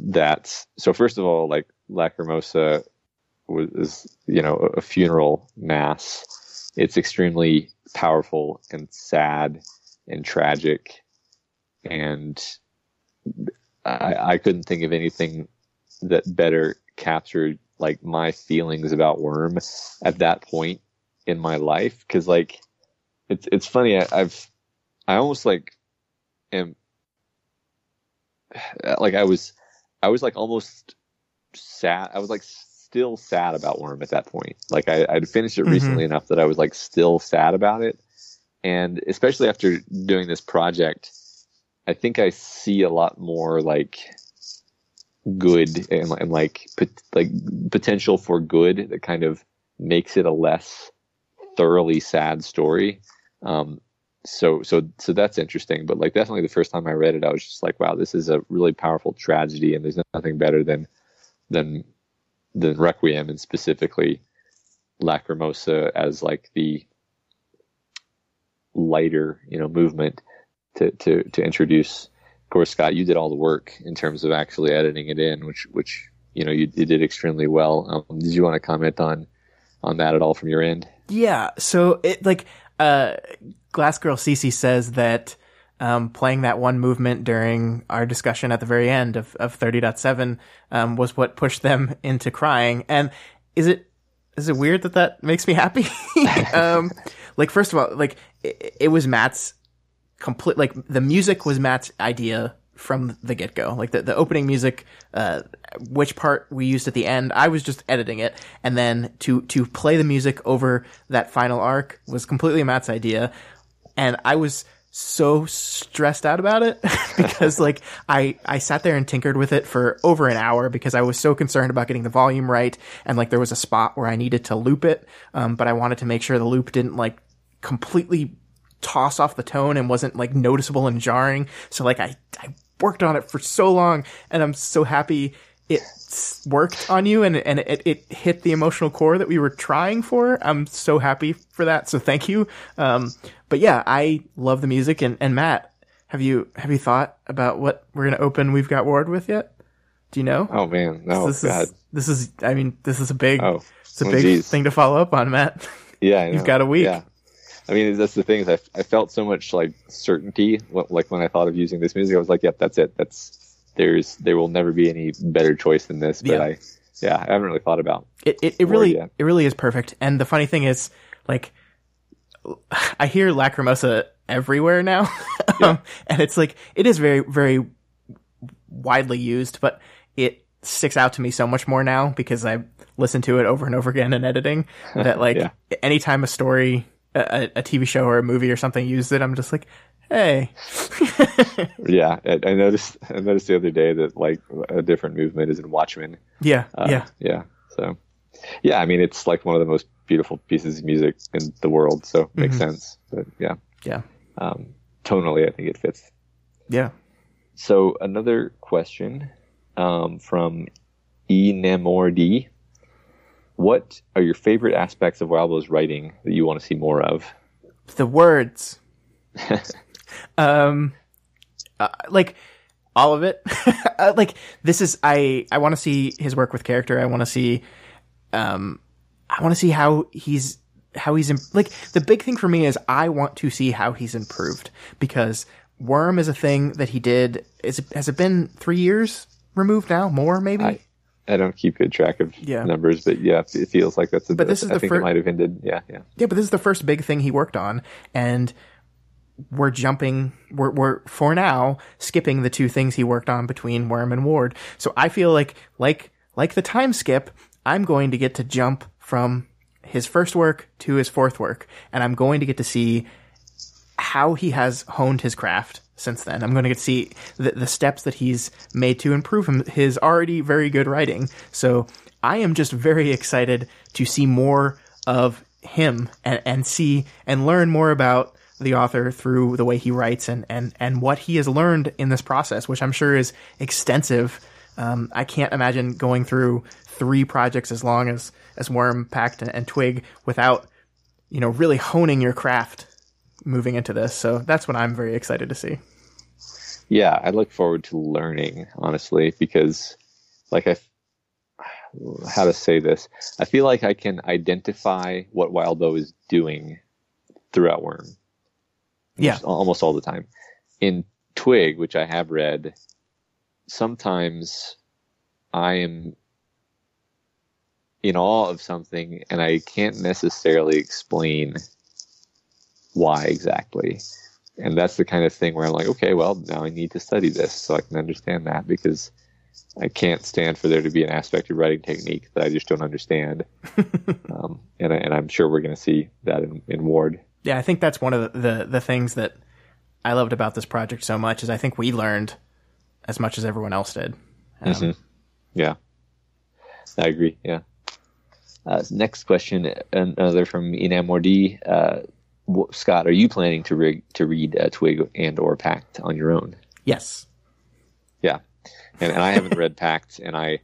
that so first of all, like Lacrimosa was is, you know a funeral mass. It's extremely powerful and sad and tragic, and I, I couldn't think of anything that better captured like my feelings about Worm at that point in my life because like it's it's funny I, I've I almost like am like I was I was like almost sad. I was like still sad about Worm at that point. Like I, I'd finished it Mhm. recently enough that I was like still sad about it. And especially after doing this project, I think I see a lot more like good and, and like pot- like potential for good that kind of makes it a less thoroughly sad story. Um, so so so that's interesting. But like definitely the first time I read it, I was just like, wow, this is a really powerful tragedy, and there's nothing better than than than Requiem and specifically Lacrimosa as like the lighter, you know, movement to to to introduce. Of course, Scott, you did all the work in terms of actually editing it in, which which you know you, you did extremely well. Um, did you want to comment on on that at all from your end? Yeah. So it like uh Glass Girl Cece says that um playing that one movement during our discussion at the very end of, of 30.7 um was what pushed them into crying. And is it is it weird that that makes me happy? um like first of all, like it, it was Matt's complete like the music was Matt's idea from the get go. Like the, the opening music, uh, which part we used at the end, I was just editing it. And then to, to play the music over that final arc was completely Matt's idea. And I was so stressed out about it because like I, I sat there and tinkered with it for over an hour because I was so concerned about getting the volume right. And like there was a spot where I needed to loop it. Um, but I wanted to make sure the loop didn't like completely toss off the tone and wasn't like noticeable and jarring. So like I, I worked on it for so long and I'm so happy it worked on you and, and it, it hit the emotional core that we were trying for. I'm so happy for that. So thank you. Um, but yeah, I love the music and, and Matt, have you, have you thought about what we're going to open We've Got Ward with yet? Do you know? Oh man, no, this God, is, this is, I mean, this is a big, oh, it's a oh, big geez. thing to follow up on, Matt. Yeah, You've got a week. Yeah, I mean that's the thing is I, I felt so much like certainty. Like when I thought of using this music, I was like, yep, that's it. That's there's there will never be any better choice than this. But Yeah. I, yeah, I haven't really thought about. it, it, it really yeah. it really is perfect. And the funny thing is, like, I hear Lacrimosa everywhere now, um, and it's like it is very very widely used, but it sticks out to me so much more now because I listen to it over and over again in editing. That like Yeah. anytime a story, a, a TV show or a movie or something used it, I'm just like, hey, Yeah, I, I noticed. I noticed the other day that like a different movement is in Watchmen. yeah, Uh, yeah, yeah. So, yeah, I mean it's like one of the most beautiful pieces of music in the world. So it makes Mhm. sense. But yeah, yeah, um, tonally, I think it fits. yeah. So another question um, from E Namordi. What are your favorite aspects of Wildbow's writing that you want to see more of? the words. um, uh, like all of it. uh, like this is I I want to see his work with character. I want to see, um, I want to see how he's how he's im- like the big thing for me is I want to see how he's improved because Worm is a thing that he did. Is it, has it been three years removed now? More maybe. I, I don't keep good track of Yeah. numbers, but yeah, it feels like that's. A, But this is I the think fir- it might have ended. Yeah, yeah. Yeah, but this is the first big thing he worked on, and we're jumping. We're we're for now skipping the two things he worked on between Worm and Ward. So I feel like like like the time skip, I'm going to get to jump from his first work to his fourth work, and I'm going to get to see how he has honed his craft since then. I'm going to get to see the, the steps that he's made to improve his already very good writing. So I am just very excited to see more of him and, and see and learn more about the author through the way he writes and, and, and what he has learned in this process, which I'm sure is extensive. Um, I can't imagine going through three projects as long as, as Worm, Pact, and, and Twig without, you know, really honing your craft moving into this. So that's what I'm very excited to see. Yeah, I look forward to learning, honestly, because, like, I, how to say this, I feel like I can identify what Wildbow is doing throughout Worm. Yeah. Almost all the time. In Twig, which I have read, sometimes I am in awe of something and I can't necessarily explain why exactly. and that's the kind of thing where I'm like, okay, well, now I need to study this so I can understand that because I can't stand for there to be an aspect of writing technique that I just don't understand. um, and, I, and I'm sure we're going to see that in, in Ward. Yeah, I think that's one of the, the, the things that I loved about this project so much is I think we learned as much as everyone else did. Um, mm-hmm. Yeah, I agree. Yeah. Uh, next question, another from Inamordi. Uh, Scott, are you planning to rig, to read uh, Twig and or Pact on your own? Yes. Yeah, and, and I haven't read Pact, and I,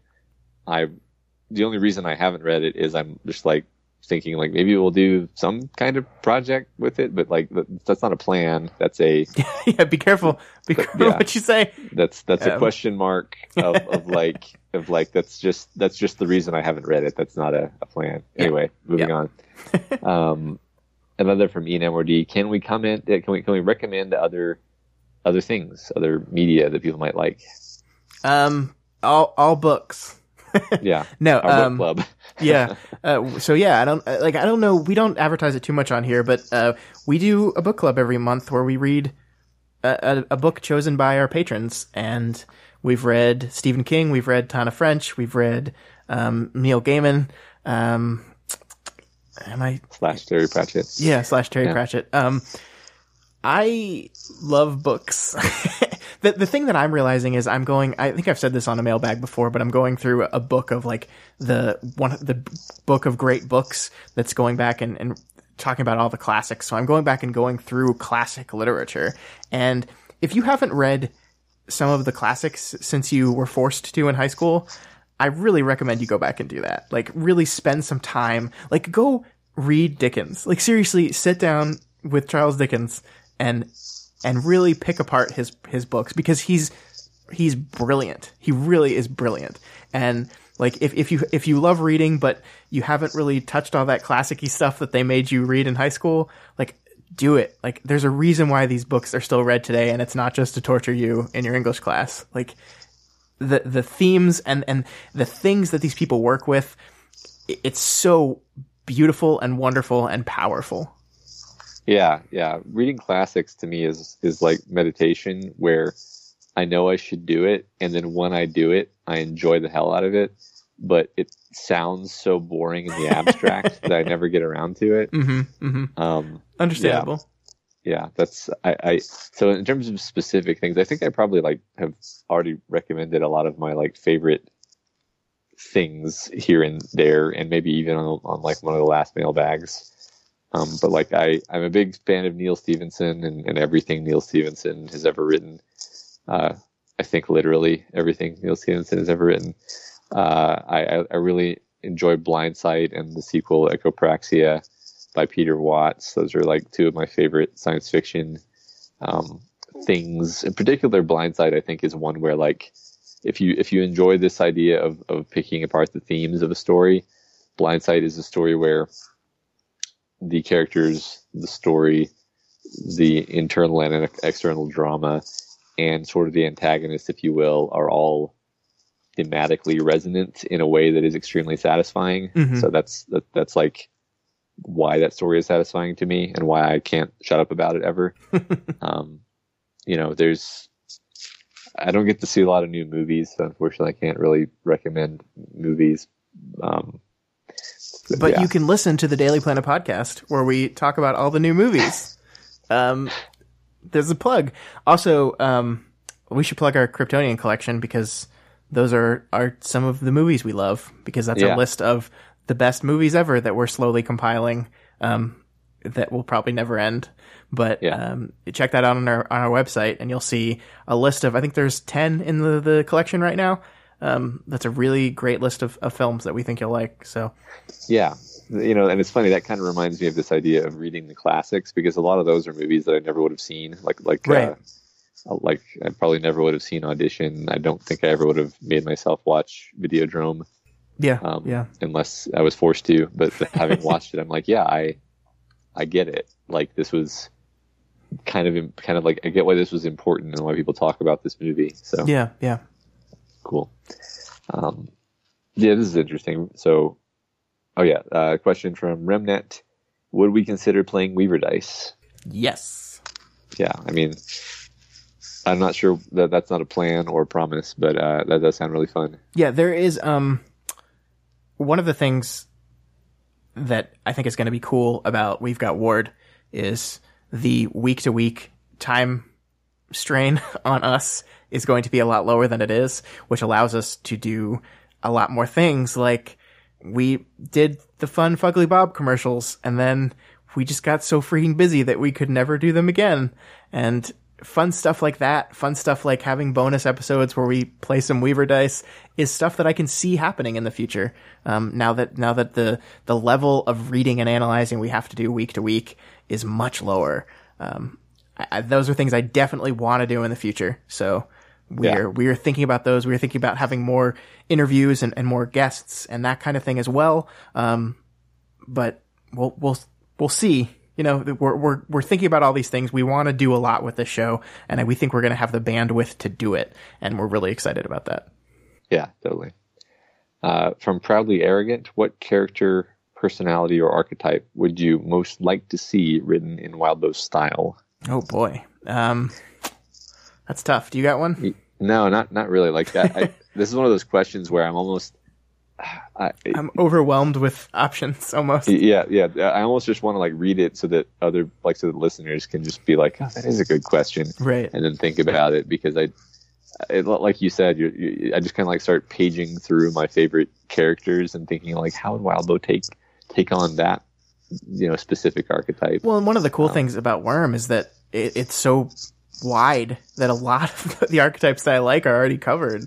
I, the only reason I haven't read it is I'm just like thinking like maybe we'll do some kind of project with it, but like that's not a plan. That's a yeah. Be careful. Be careful yeah, what you say. That's that's um. a question mark of, of like of like that's just that's just the reason I haven't read it. That's not a, a plan. Anyway, yeah. moving yeah. on. um, another from ENMRD. Can we comment? Can we can we recommend other other things, other media that people might like? Um, all all books. yeah. No. Our um, book club. yeah. Uh, so yeah, I don't uh, like. I don't know. We don't advertise it too much on here, but uh, we do a book club every month where we read a, a, a, book chosen by our patrons, and we've read Stephen King, we've read Tana French, we've read um, Neil Gaiman. Um, am I slash Terry Pratchett? Yeah, slash Terry yeah. Pratchett. Um, I love books. the the thing that I'm realizing is I'm going. I think I've said this on a mailbag before, but I'm going through a book of like the one the book of great books that's going back and, and talking about all the classics. So I'm going back and going through classic literature. And if you haven't read some of the classics since you were forced to in high school, I really recommend you go back and do that. Like really spend some time. Like go read Dickens. Like seriously, sit down with Charles Dickens and and really pick apart his his books because he's he's brilliant. He really is brilliant. And like if, if you if you love reading but you haven't really touched all that classicy stuff that they made you read in high school, like do it. Like there's a reason why these books are still read today and it's not just to torture you in your English class. Like the the themes and and the things that these people work with it's so beautiful and wonderful and powerful. Yeah, yeah. Reading classics to me is is like meditation where I know I should do it and then when I do it, I enjoy the hell out of it, but it sounds so boring in the abstract that I never get around to it. Mm-hmm, mm-hmm. Um, Understandable. Yeah, yeah, that's I, I so in terms of specific things, I think I probably like have already recommended a lot of my like favorite things here and there, and maybe even on, on like one of the last mailbags. Um, but like I, I'm a big fan of Neal Stephenson and, and everything Neal Stephenson has ever written. Uh, I think literally everything Neal Stephenson has ever written. Uh, I, I really enjoy Blindsight and the sequel Echopraxia by Peter Watts. Those are like two of my favorite science fiction um, things. In particular, Blindsight I think is one where like if you if you enjoy this idea of of picking apart the themes of a story, Blindsight is a story where the characters, the story, the internal and external drama, and sort of the antagonist, if you will, are all thematically resonant in a way that is extremely satisfying. Mm-hmm. So that's that, that's like why that story is satisfying to me and why I can't shut up about it ever. um, you know, there's I don't get to see a lot of new movies, so unfortunately, I can't really recommend movies. Um, but yeah. you can listen to the Daily Planet podcast where we talk about all the new movies. um, there's a plug. Also, um, we should plug our Kryptonian collection because those are, are some of the movies we love because that's yeah. a list of the best movies ever that we're slowly compiling. Um, that will probably never end. But yeah. um, check that out on our on our website, and you'll see a list of I think there's ten in the the collection right now. Um, that's a really great list of, of films that we think you'll like. So, yeah, you know, and it's funny that kind of reminds me of this idea of reading the classics because a lot of those are movies that I never would have seen. Like like right. uh, like I probably never would have seen Audition. I don't think I ever would have made myself watch Videodrome. Yeah, um, yeah. Unless I was forced to, but having watched it, I'm like, yeah, I I get it. Like this was kind of kind of like I get why this was important and why people talk about this movie. So yeah, yeah, cool. Um, yeah, this is interesting. So, oh yeah, uh, question from Remnet: Would we consider playing Weaver dice? Yes. yeah, I mean, I'm not sure that that's not a plan or a promise, but uh, that does sound really fun. Yeah, there is um one of the things that I think is going to be cool about We've Got Ward is the week to week time strain on us is going to be a lot lower than it is, which allows us to do a lot more things. Like we did the fun Fugly Bob commercials and then we just got so freaking busy that we could never do them again. And fun stuff like that, fun stuff like having bonus episodes where we play some Weaver dice is stuff that I can see happening in the future. Um, now that now that the the level of reading and analyzing we have to do week to week is much lower. Um, I, I, those are things I definitely want to do in the future. So we're yeah. we're thinking about those. We're thinking about having more interviews and, and more guests and that kind of thing as well. Um, but we'll we'll we'll see you know, we're, we're, we're thinking about all these things. We want to do a lot with this show and we think we're going to have the bandwidth to do it. And we're really excited about that. Yeah, totally. Uh, from Proudly Arrogant, what character, personality, or archetype would you most like to see written in Wildbow style? Oh boy. Um, that's tough. Do you got one? No, not, not really like that. I, this is one of those questions where I'm almost, I, am overwhelmed with options almost. Yeah, yeah. I almost just want to like read it so that other like so that listeners can just be like, "Oh, that is a good question," right? And then think about it because I, it, like you said, you, you, I just kind of like start paging through my favorite characters and thinking like, how would Wildbow take take on that you know specific archetype? Well, and one of the cool um, things about Worm is that it, it's so wide that a lot of the archetypes that I like are already covered.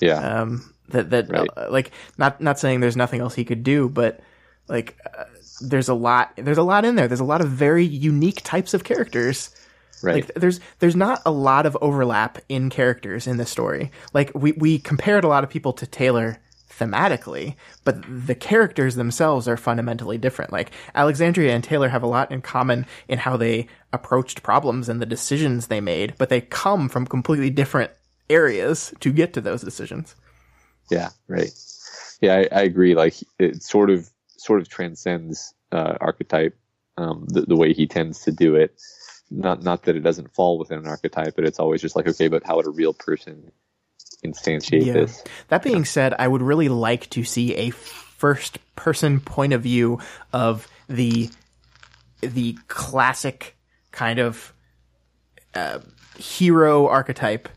Yeah. Um, that that right. uh, like not not saying there's nothing else he could do, but like uh, there's a lot there's a lot in there. There's a lot of very unique types of characters. Right. Like there's there's not a lot of overlap in characters in this story. Like we we compared a lot of people to Taylor thematically, but the characters themselves are fundamentally different. Like Alexandria and Taylor have a lot in common in how they approached problems and the decisions they made, but they come from completely different areas to get to those decisions. Yeah, right. Yeah, I, I agree. Like it sort of sort of transcends uh, archetype um, the, the way he tends to do it. Not not that it doesn't fall within an archetype, but it's always just like okay, but how would a real person instantiate yeah. this? That being said, I would really like to see a first person point of view of the the classic kind of uh, hero archetype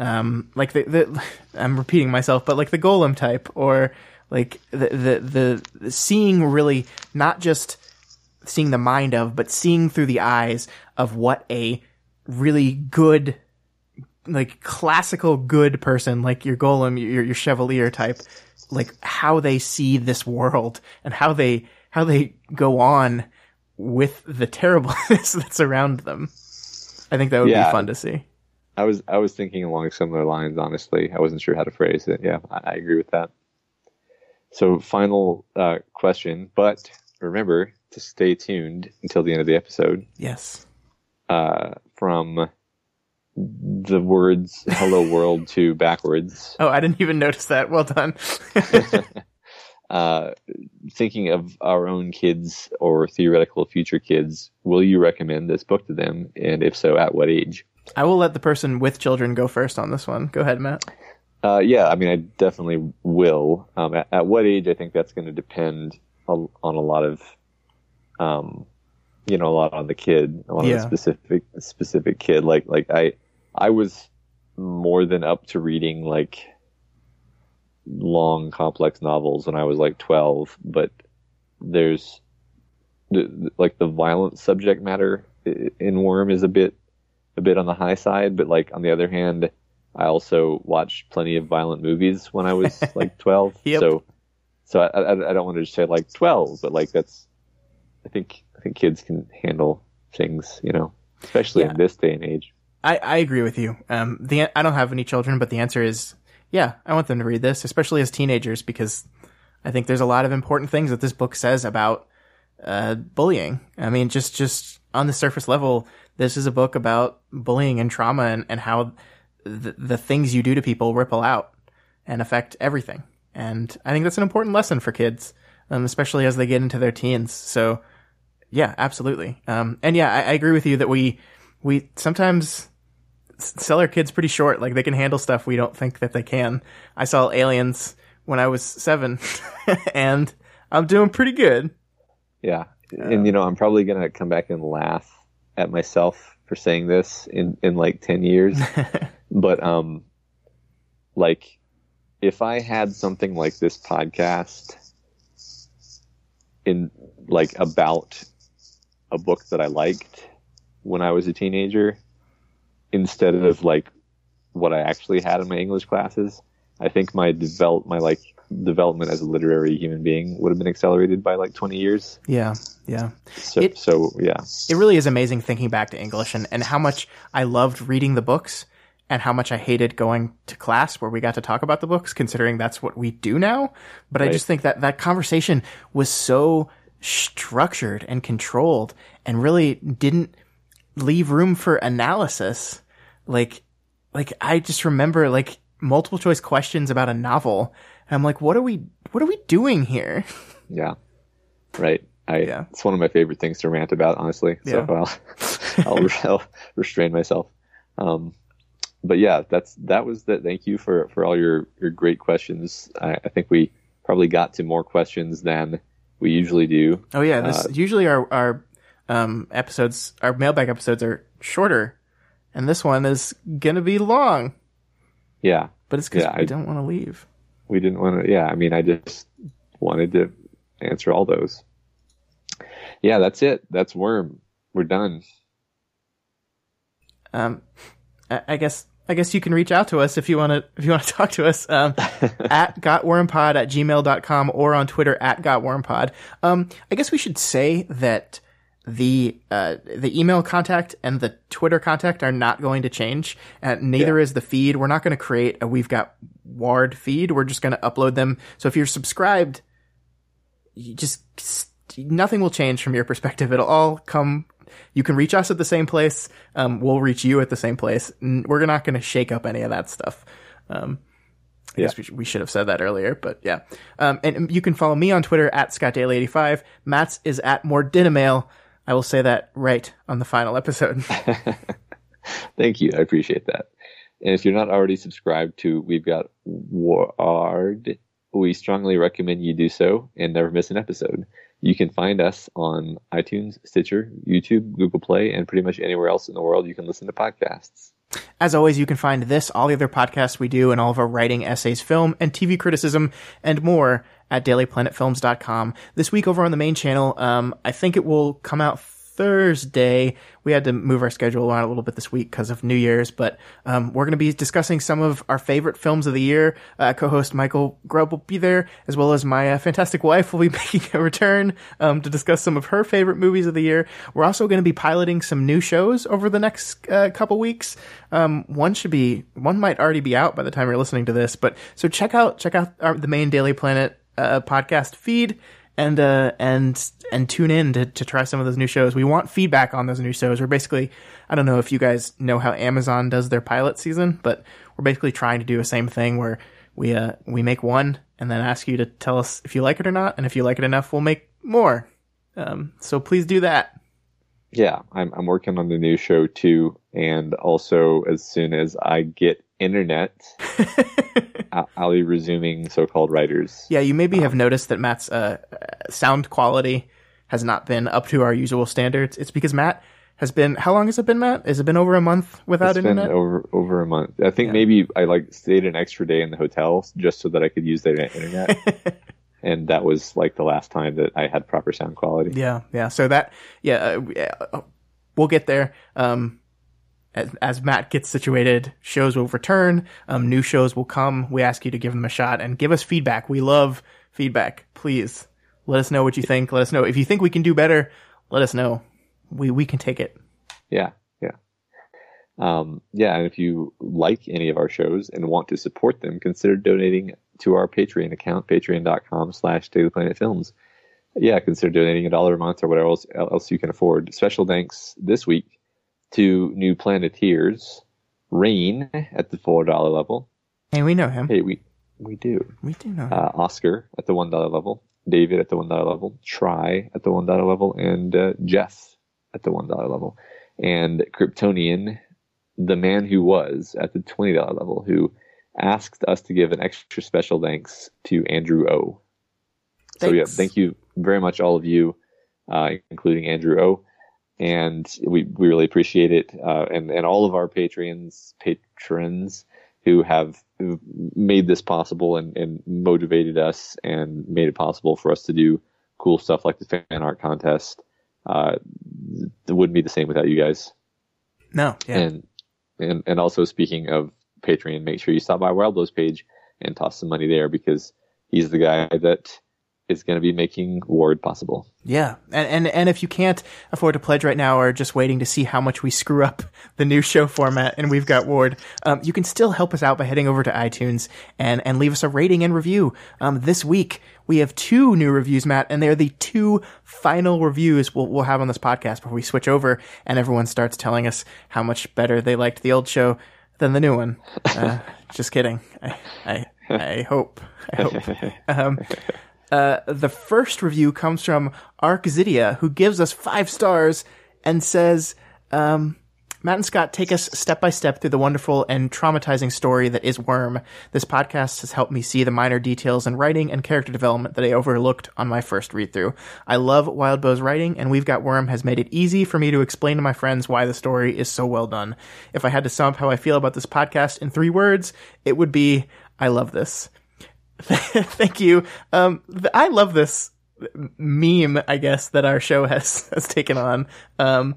um, like the, the I'm repeating myself, but like the golem type or like the, the, the, the seeing really not just seeing the mind of, but seeing through the eyes of what a really good, like classical good person, like your golem, your, your chevalier type, like how they see this world and how they, how they go on with the terribleness that's around them. I think that would yeah. be fun to see. I was I was thinking along similar lines. Honestly, I wasn't sure how to phrase it. Yeah, I, I agree with that. So, final uh, question, but remember to stay tuned until the end of the episode. Yes. Uh, from the words "Hello World" to backwards. Oh, I didn't even notice that. Well done. uh, thinking of our own kids or theoretical future kids, will you recommend this book to them? And if so, at what age? I will let the person with children go first on this one. Go ahead, Matt. Uh, yeah, I mean, I definitely will. Um, at, at, what age? I think that's going to depend on, on, a lot of, um, you know, a lot on the kid, on a lot yeah. of the specific specific kid. Like, like I, I was more than up to reading like long, complex novels when I was like twelve, but there's the, like the violent subject matter in Worm is a bit a bit on the high side, but like on the other hand, I also watched plenty of violent movies when I was like 12. yep. So, so I, I, I, don't want to just say like 12, but like that's, I think, I think kids can handle things, you know, especially yeah. in this day and age. I, I agree with you. Um, the, I don't have any children, but the answer is, yeah, I want them to read this, especially as teenagers, because I think there's a lot of important things that this book says about, uh, bullying. I mean, just, just on the surface level, this is a book about bullying and trauma and, and how the, the things you do to people ripple out and affect everything. And I think that's an important lesson for kids, um, especially as they get into their teens. So, yeah, absolutely. Um, and yeah, I, I, agree with you that we we sometimes sell our kids pretty short. Like they can handle stuff we don't think that they can. I saw Aliens when I was seven, and I'm doing pretty good. Yeah. And you know, I'm probably gonna come back and laugh at myself for saying this in, in like ten years. but um like if I had something like this podcast in like about a book that I liked when I was a teenager instead of like what I actually had in my English classes, I think my develop my like development as a literary human being would have been accelerated by like 20 years. Yeah, yeah. So, It- so yeah, It really is amazing thinking back to English and, and how much I loved reading the books and how much I hated going to class where we got to talk about the books, considering that's what we do now. But I just think that that conversation was so structured and controlled and really didn't leave room for analysis. Like, like I just remember like multiple choice questions about a novel. And I'm like, what are we, what are we doing here? yeah, right. I, Yeah. It's one of my favorite things to rant about, honestly. So I'll, I'll, I'll restrain myself. Um, but yeah, that's that was that. Thank you for for all your your great questions. I, I think we probably got to more questions than we usually do. Oh yeah, this Uh, usually our our um, episodes, our mailbag episodes are shorter, and this one is gonna be long. Yeah, But it's because Yeah, we I- don't want to leave. We didn't want to. Yeah, I mean, I just wanted to answer all those. Yeah, that's it. That's Worm. We're done. Um, I, I guess I guess you can reach out to us if you want to if you want to talk to us um, at gotwormpod at gmail.com or on Twitter at gotwormpod. Um, I guess we should say that the uh, the email contact and the Twitter contact are not going to change. Uh, neither is the feed. We're not going to create a we've got Ward feed. We're just going to upload them. So if you're subscribed, you just nothing will change from your perspective. It'll all come. You can reach us at the same place. Um, we'll reach you at the same place. We're not going to shake up any of that stuff. Um, I guess we, sh- we should have said that earlier, but yeah. Um, and you can follow me on Twitter at ScottDaily85. Matt's is at more Dinamail. I will say that right on the final episode. Thank you. I appreciate that. And if you're not already subscribed to We've Got Ward, we strongly recommend you do so and never miss an episode. You can find us on iTunes, Stitcher, YouTube, Google Play, and pretty much anywhere else in the world you can listen to podcasts. As always, you can find this, all the other podcasts we do, and all of our writing, essays, film, and TV criticism, and more at dailyplanetfilms.com. This week over on the main channel, um, I think it will come out Thursday. We had to move our schedule around a little bit this week because of New Year's, but um, we're going to be discussing some of our favorite films of the year. Uh, co-host Michael Grubb will be there, as well as my uh, fantastic wife will be making a return um, to discuss some of her favorite movies of the year. We're also going to be piloting some new shows over the next uh, couple weeks. Um, one should be one might already be out by the time you're listening to this, but so check out check out our, the main Daily Planet uh, podcast feed and uh, and and tune in to, to try some of those new shows. We want feedback on those new shows. We're basically I don't know if you guys know how Amazon does their pilot season, but we're basically trying to do the same thing where we uh we make one and then ask you to tell us if you like it or not, and if you like it enough, we'll make more. Um, so please do that. Yeah, I'm, I'm working on the new show too. And also, as soon as I get internet, Be resuming so called writers. Yeah, you maybe have noticed that Matt's uh, sound quality has not been up to our usual standards. It's because Matt has been. How long has it been, Matt? Has it been over a month without It's been internet? over over a month. I think maybe I like stayed an extra day in the hotel just so that I could use their internet, and that was like the last time that I had proper sound quality. Yeah, yeah. So that, yeah, uh, yeah, uh, we'll get there. Um, as, as Matt gets situated, shows will return. Um, new shows will come. We ask you to give them a shot and give us feedback. We love feedback. Please let us know what you think. Let us know if you think we can do better. Let us know. We we can take it. Yeah, yeah, um, yeah. And if you like any of our shows and want to support them, consider donating to our Patreon account, Patreon.com/slash Daily Planet Films. Yeah, consider donating a dollar a month or whatever else, else you can afford. Special thanks this week to new Planeteers, Rain at the four dollar level. Hey, we know him. Hey, we we do. We do know. Uh, Oscar at the one dollar level, David at the one dollar level, Try at the one dollar level, and uh, Jeff at the one dollar level. and Kryptonian, the man who was at the $20 level, who asked us to give an extra special thanks to Andrew O. So, yeah, thank you very much, all of you, uh, including Andrew O. And we, we really appreciate it. Uh, and, and all of our patrons, patrons who have made this possible and, and motivated us and made it possible for us to do cool stuff like the fan art contest. Uh, it wouldn't be the same without you guys. No, yeah. And and and also speaking of Patreon, make sure you stop by Wildbow's page and toss some money there because he's the guy that is going to be making Ward possible. Yeah, and, and and if you can't afford to pledge right now, or just waiting to see how much we screw up the new show format, and we've got Ward, um, you can still help us out by heading over to iTunes and and leave us a rating and review. Um, this week we have two new reviews, Matt, and they're the two final reviews we'll we'll have on this podcast before we switch over, and everyone starts telling us how much better they liked the old show than the new one. Uh, just kidding. I I, I hope. I hope. Um, uh, the first review comes from Arczidia, who gives us five stars and says, um, Matt and Scott take us step by step through the wonderful and traumatizing story that is Worm. This podcast has helped me see the minor details in writing and character development that I overlooked on my first read through. I love Wildbow's writing, and We've Got Worm has made it easy for me to explain to my friends why the story is so well done. If I had to sum up how I feel about this podcast in three words, it would be I love this. Thank you. Um, th- I love this meme, I guess, that our show has, has taken on. Um,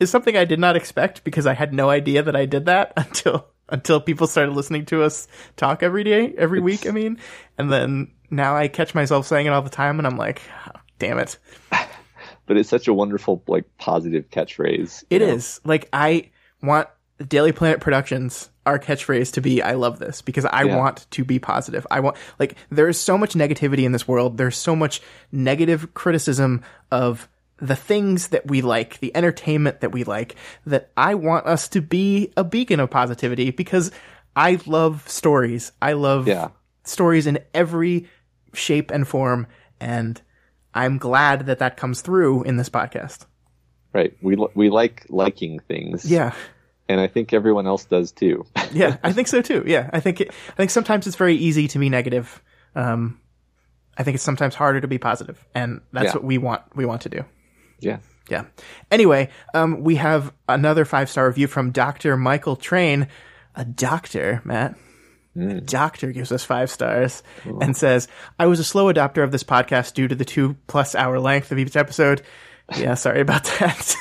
is something I did not expect because I had no idea that I did that until, until people started listening to us talk every day, every week, I mean. And then now I catch myself saying it all the time and I'm like, oh, damn it. But it's such a wonderful, like, positive catchphrase. It is Like, I want Daily Planet Productions, our catchphrase to be, I love this because I Yeah. want to be positive. I want, like, there is so much negativity in this world. There's so much negative criticism of the things that we like, the entertainment that we like, that I want us to be a beacon of positivity because I love stories. I love Yeah. stories in every shape and form. And I'm glad that that comes through in this podcast. Right. We we like liking things. Yeah. And I think everyone else does too. yeah, I think so too. Yeah, I think it, I think sometimes it's very easy to be negative. Um, I think it's sometimes harder to be positive, and that's Yeah. what we want. We want to do. yeah. Yeah. Anyway, um, we have another five star review from Doctor Michael Train, a doctor, Matt. A doctor gives us five stars and says, "I was a slow adopter of this podcast due to the two plus hour length of each episode. Yeah, sorry about that.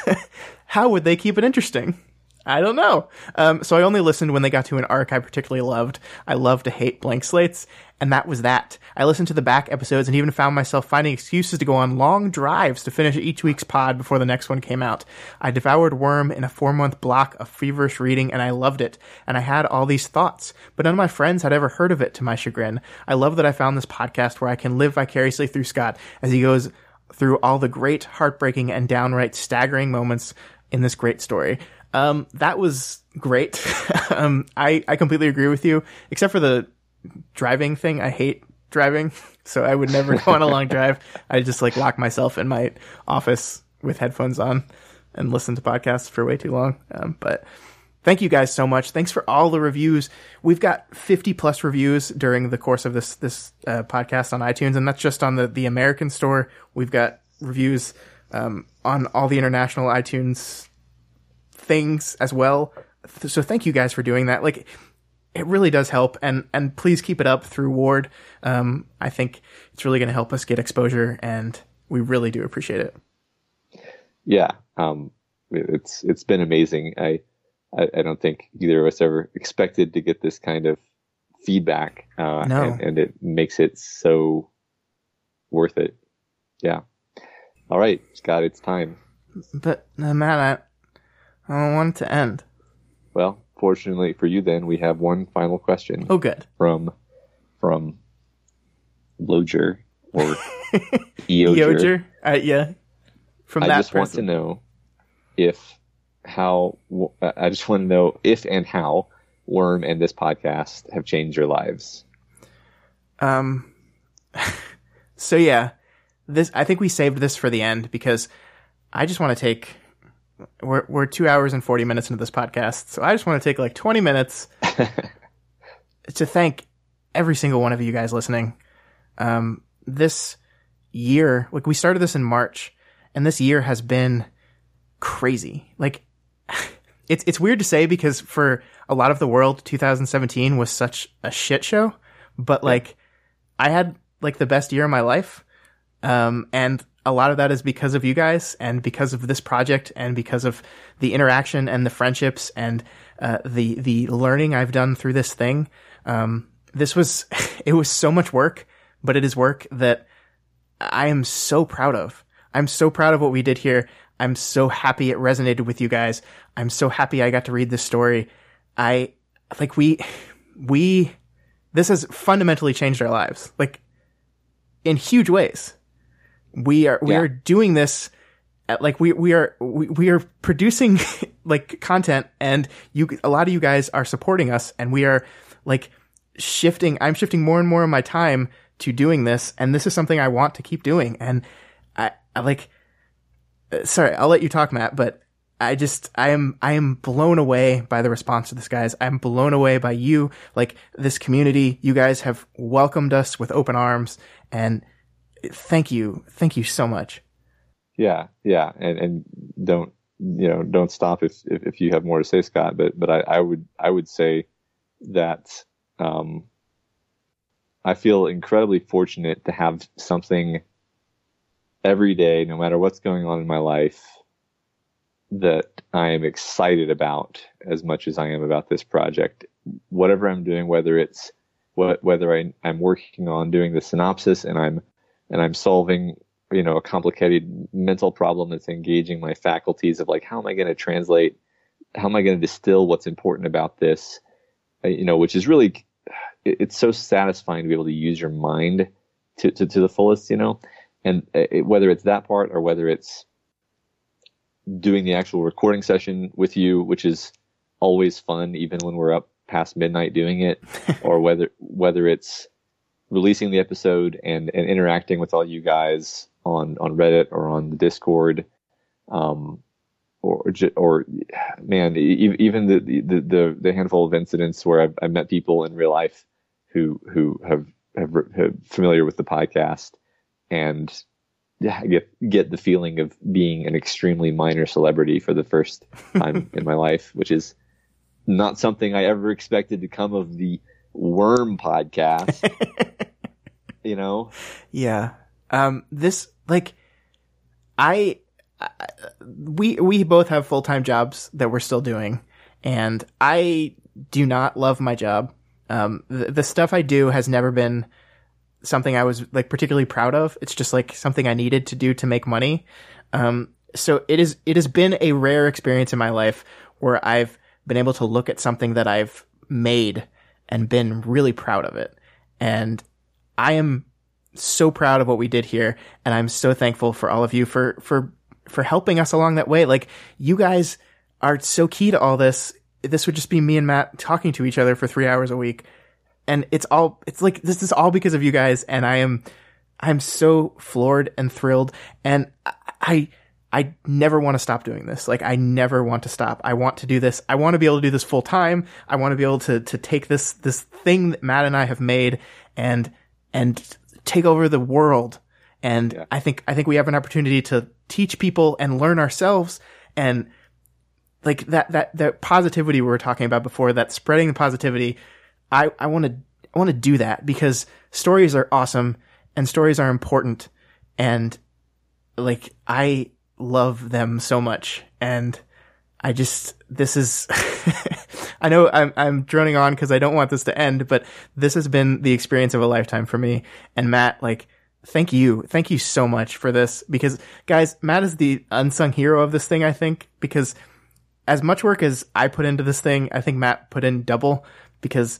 How would they keep it interesting?" I don't know. Um, so I only listened when they got to an arc I particularly loved. I love to hate blank slates, and that was that. I listened to the back episodes and even found myself finding excuses to go on long drives to finish each week's pod before the next one came out. I devoured Worm in a four month block of feverish reading, and I loved it. And I had all these thoughts, but none of my friends had ever heard of it to my chagrin. I love that I found this podcast where I can live vicariously through Scott as he goes through all the great, heartbreaking, and downright staggering moments in this great story. Um, that was great. um, I, I completely agree with you, except for the driving thing. I hate driving, so I would never go on a long drive. I just like lock myself in my office with headphones on and listen to podcasts for way too long. Um, but thank you guys so much. Thanks for all the reviews. We've got 50 plus reviews during the course of this, this, uh, podcast on iTunes. And that's just on the, the American store. We've got reviews, um, on all the international iTunes things as well. So thank you guys for doing that. Like, it really does help, and and please keep it up through Ward. Um, I think it's really going to help us get exposure, and we really do appreciate it. Yeah. Um, it's it's been amazing. I, I I don't think either of us ever expected to get this kind of feedback. Uh, No. and, and it makes it so worth it. Yeah. All right, Scott, it's time. But uh, Matt, I, I don't want it to end. Well, fortunately for you, then we have one final question Oh, good. from from Loger or Eoger. Eoger, uh, yeah. From I that just want to know if how I just want to know if and how Worm and this podcast have changed your lives. Um, so yeah, this I think we saved this for the end because I just want to take we're we're two hours and forty minutes into this podcast, so I just want to take like twenty minutes to thank every single one of you guys listening. Um, this year, like we started this in March, and this year has been crazy. Like it's it's weird to say because for a lot of the world, 2017 was such a shit show, but like I had like the best year of my life. Um, and a lot of that is because of you guys and because of this project and because of the interaction and the friendships and uh, the the learning I've done through this thing. Um, this was it was so much work, but it is work that I am so proud of. I'm so proud of what we did here. I'm so happy it resonated with you guys. I'm so happy I got to read this story. I like we we this has fundamentally changed our lives. Like in huge ways. We are we yeah. are doing this at, like we we are we, we are producing like content and you a lot of you guys are supporting us and we are like shifting I'm shifting more and more of my time to doing this and this is something I want to keep doing and I, I like uh, sorry I'll let you talk Matt but I just I am I am blown away by the response to this guys. I'm blown away by you, like this community. You guys have welcomed us with open arms and thank you. Thank you so much. Yeah, yeah. And and don't you know, don't stop if if, if you have more to say, Scott, but but I, I would I would say that um I feel incredibly fortunate to have something every day, no matter what's going on in my life, that I am excited about as much as I am about this project. Whatever I'm doing, whether it's what whether I, I'm working on doing the synopsis and I'm and I'm solving you know a complicated mental problem that's engaging my faculties of like how am I going to translate, how am I going to distill what's important about this, uh, you know, which is really it's so satisfying to be able to use your mind to to, to the fullest, you know, and uh, it, whether it's that part or whether it's doing the actual recording session with you, which is always fun, even when we're up past midnight doing it, or whether whether it's releasing the episode and, and interacting with all you guys on on Reddit or on the Discord, um, or or man, even the the the, the handful of incidents where I've, I've met people in real life who who have have, have familiar with the podcast and get get the feeling of being an extremely minor celebrity for the first time in my life, which is not something I ever expected to come of the Worm podcast. you know? Yeah. Um this like I, I we we both have full-time jobs that we're still doing and I do not love my job. Um the, the stuff I do has never been something I was like particularly proud of. It's just like something I needed to do to make money. Um, so it is, it has been a rare experience in my life where I've been able to look at something that I've made and been really proud of it. And I am so proud of what we did here. And I'm so thankful for all of you for, for, for helping us along that way. Like you guys are so key to all this. This would just be me and Matt talking to each other for three hours a week and it's all it's like this is all because of you guys and i am i'm so floored and thrilled and i i never want to stop doing this like i never want to stop i want to do this i want to be able to do this full time i want to be able to to take this this thing that matt and i have made and and take over the world and yeah. i think i think we have an opportunity to teach people and learn ourselves and like that that that positivity we were talking about before that spreading the positivity I, I want to, I want to do that because stories are awesome and stories are important. And like, I love them so much. And I just, this is, I know I'm, I'm droning on because I don't want this to end, but this has been the experience of a lifetime for me. And Matt, like, thank you. Thank you so much for this because guys, Matt is the unsung hero of this thing, I think, because as much work as I put into this thing, I think Matt put in double because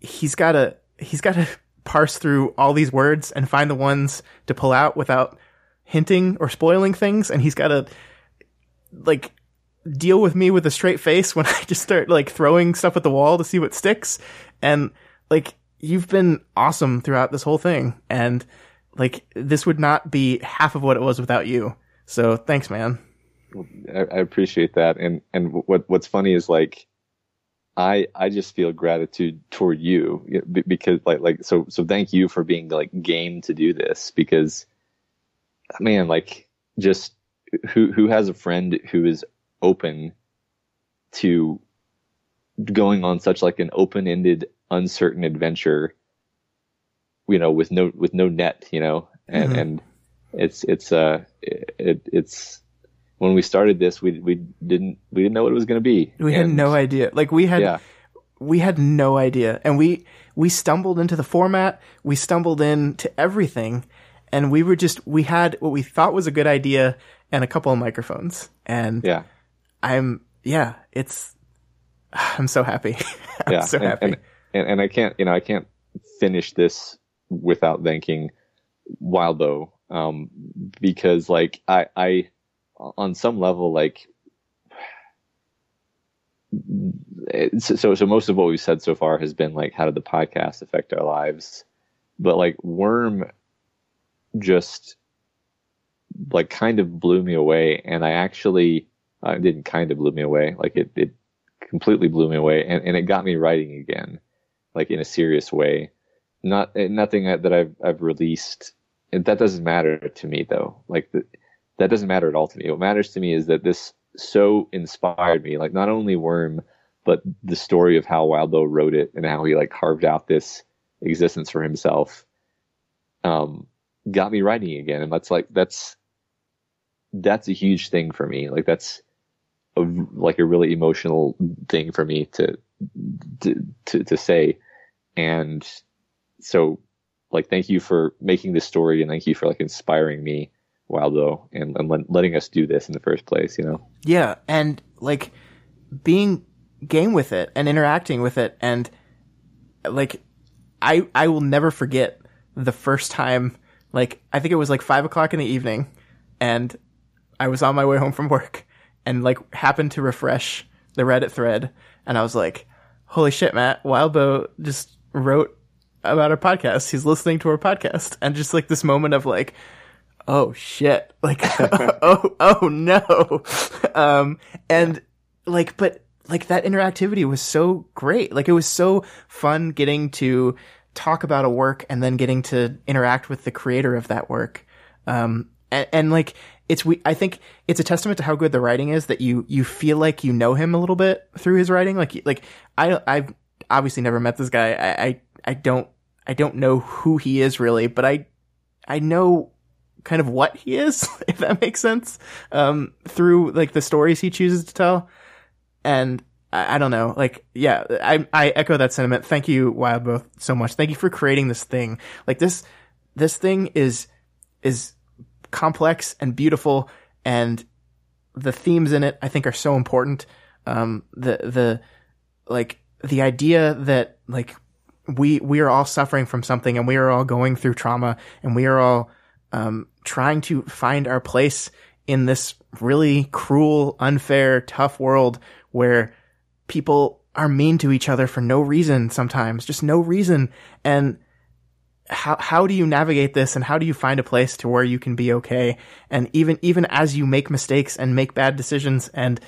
he's got to he's got to parse through all these words and find the ones to pull out without hinting or spoiling things and he's got to like deal with me with a straight face when I just start like throwing stuff at the wall to see what sticks and like you've been awesome throughout this whole thing and like this would not be half of what it was without you. So thanks man. I, appreciate that, and and what what's funny is like, I I just feel gratitude toward you because like like so so thank you for being like game to do this because, man, like just who who has a friend who is open to going on such like an open-ended uncertain adventure you know with no with no net you know? And mm-hmm. and it's it's uh it, it's when we started this we we didn't we didn't know what it was going to be. We and, had no idea. Like we had yeah. we had no idea. And we we stumbled into the format. We stumbled into everything. And we were just we had what we thought was a good idea and a couple of microphones. And yeah i'm yeah it's i'm so happy i'm yeah. so and, happy and, and, and i can't you know i can't finish this without thanking Wildbow um, because like I I on some level like so so most of what we've said so far has been like how did the podcast affect our lives but like worm just like kind of blew me away and i actually uh, didn't kind of blew me away like it, it completely blew me away and, and it got me writing again like in a serious way not nothing that I've I've released. And that doesn't matter to me though. Like the, that doesn't matter at all to me. What matters to me is that this so inspired me. Like not only Worm, but the story of how Wildbow wrote it and how he like carved out this existence for himself. Um, got me writing again, and that's like that's that's a huge thing for me. Like that's a, like a really emotional thing for me to to to, to say, and so like thank you for making this story and thank you for like inspiring me Wildbow and, and letting us do this in the first place, you know? Yeah. And like being game with it and interacting with it. And like, I, I will never forget the first time, like, I think it was like five o'clock in the evening and I was on my way home from work and like happened to refresh the Reddit thread. And I was like, holy shit, Matt, Wildbow just wrote about our podcast. He's listening to our podcast, and just like this moment of like, oh shit, like, oh oh no, um, and like, but like that interactivity was so great. Like it was so fun getting to talk about a work and then getting to interact with the creator of that work. Um, and, and like it's we I think it's a testament to how good the writing is that you you feel like you know him a little bit through his writing. Like like I I've obviously never met this guy. I I, I don't I don't know who he is really, but I, I know kind of what he is, if that makes sense, um, through like the stories he chooses to tell. And I, I don't know, like, yeah, I, I echo that sentiment. Thank you, Wildbow, so much. Thank you for creating this thing. Like this, this thing is, is complex and beautiful and the themes in it, I think are so important. Um, the, the, like, the idea that like we we are all suffering from something and we are all going through trauma and we are all um, trying to find our place in this really cruel, unfair, tough world where people are mean to each other for no reason sometimes, just no reason. And how how do you navigate this and how do you find a place to where you can be okay? And even even as you make mistakes and make bad decisions and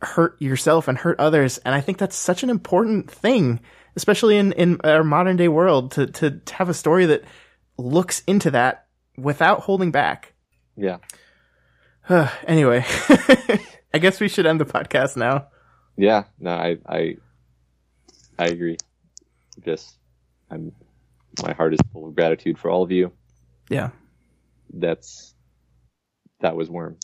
hurt yourself and hurt others, and I think that's such an important thing especially in, in our modern day world, to, to, have a story that looks into that without holding back. Yeah. anyway, I guess we should end the podcast now. Yeah, no, I, I, I agree. Just, I'm, my heart is full of gratitude for all of you. Yeah. That's, that was Worm.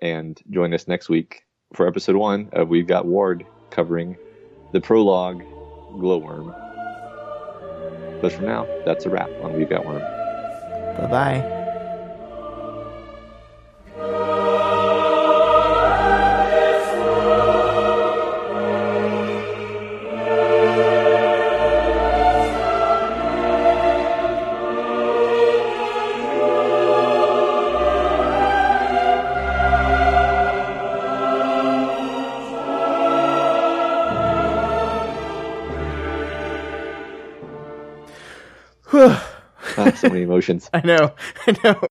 And join us next week for episode one of We've Got Ward covering the prologue glowworm. But for now, that's a wrap on We've Got Worm. Bye bye. So many emotions. I know. I know.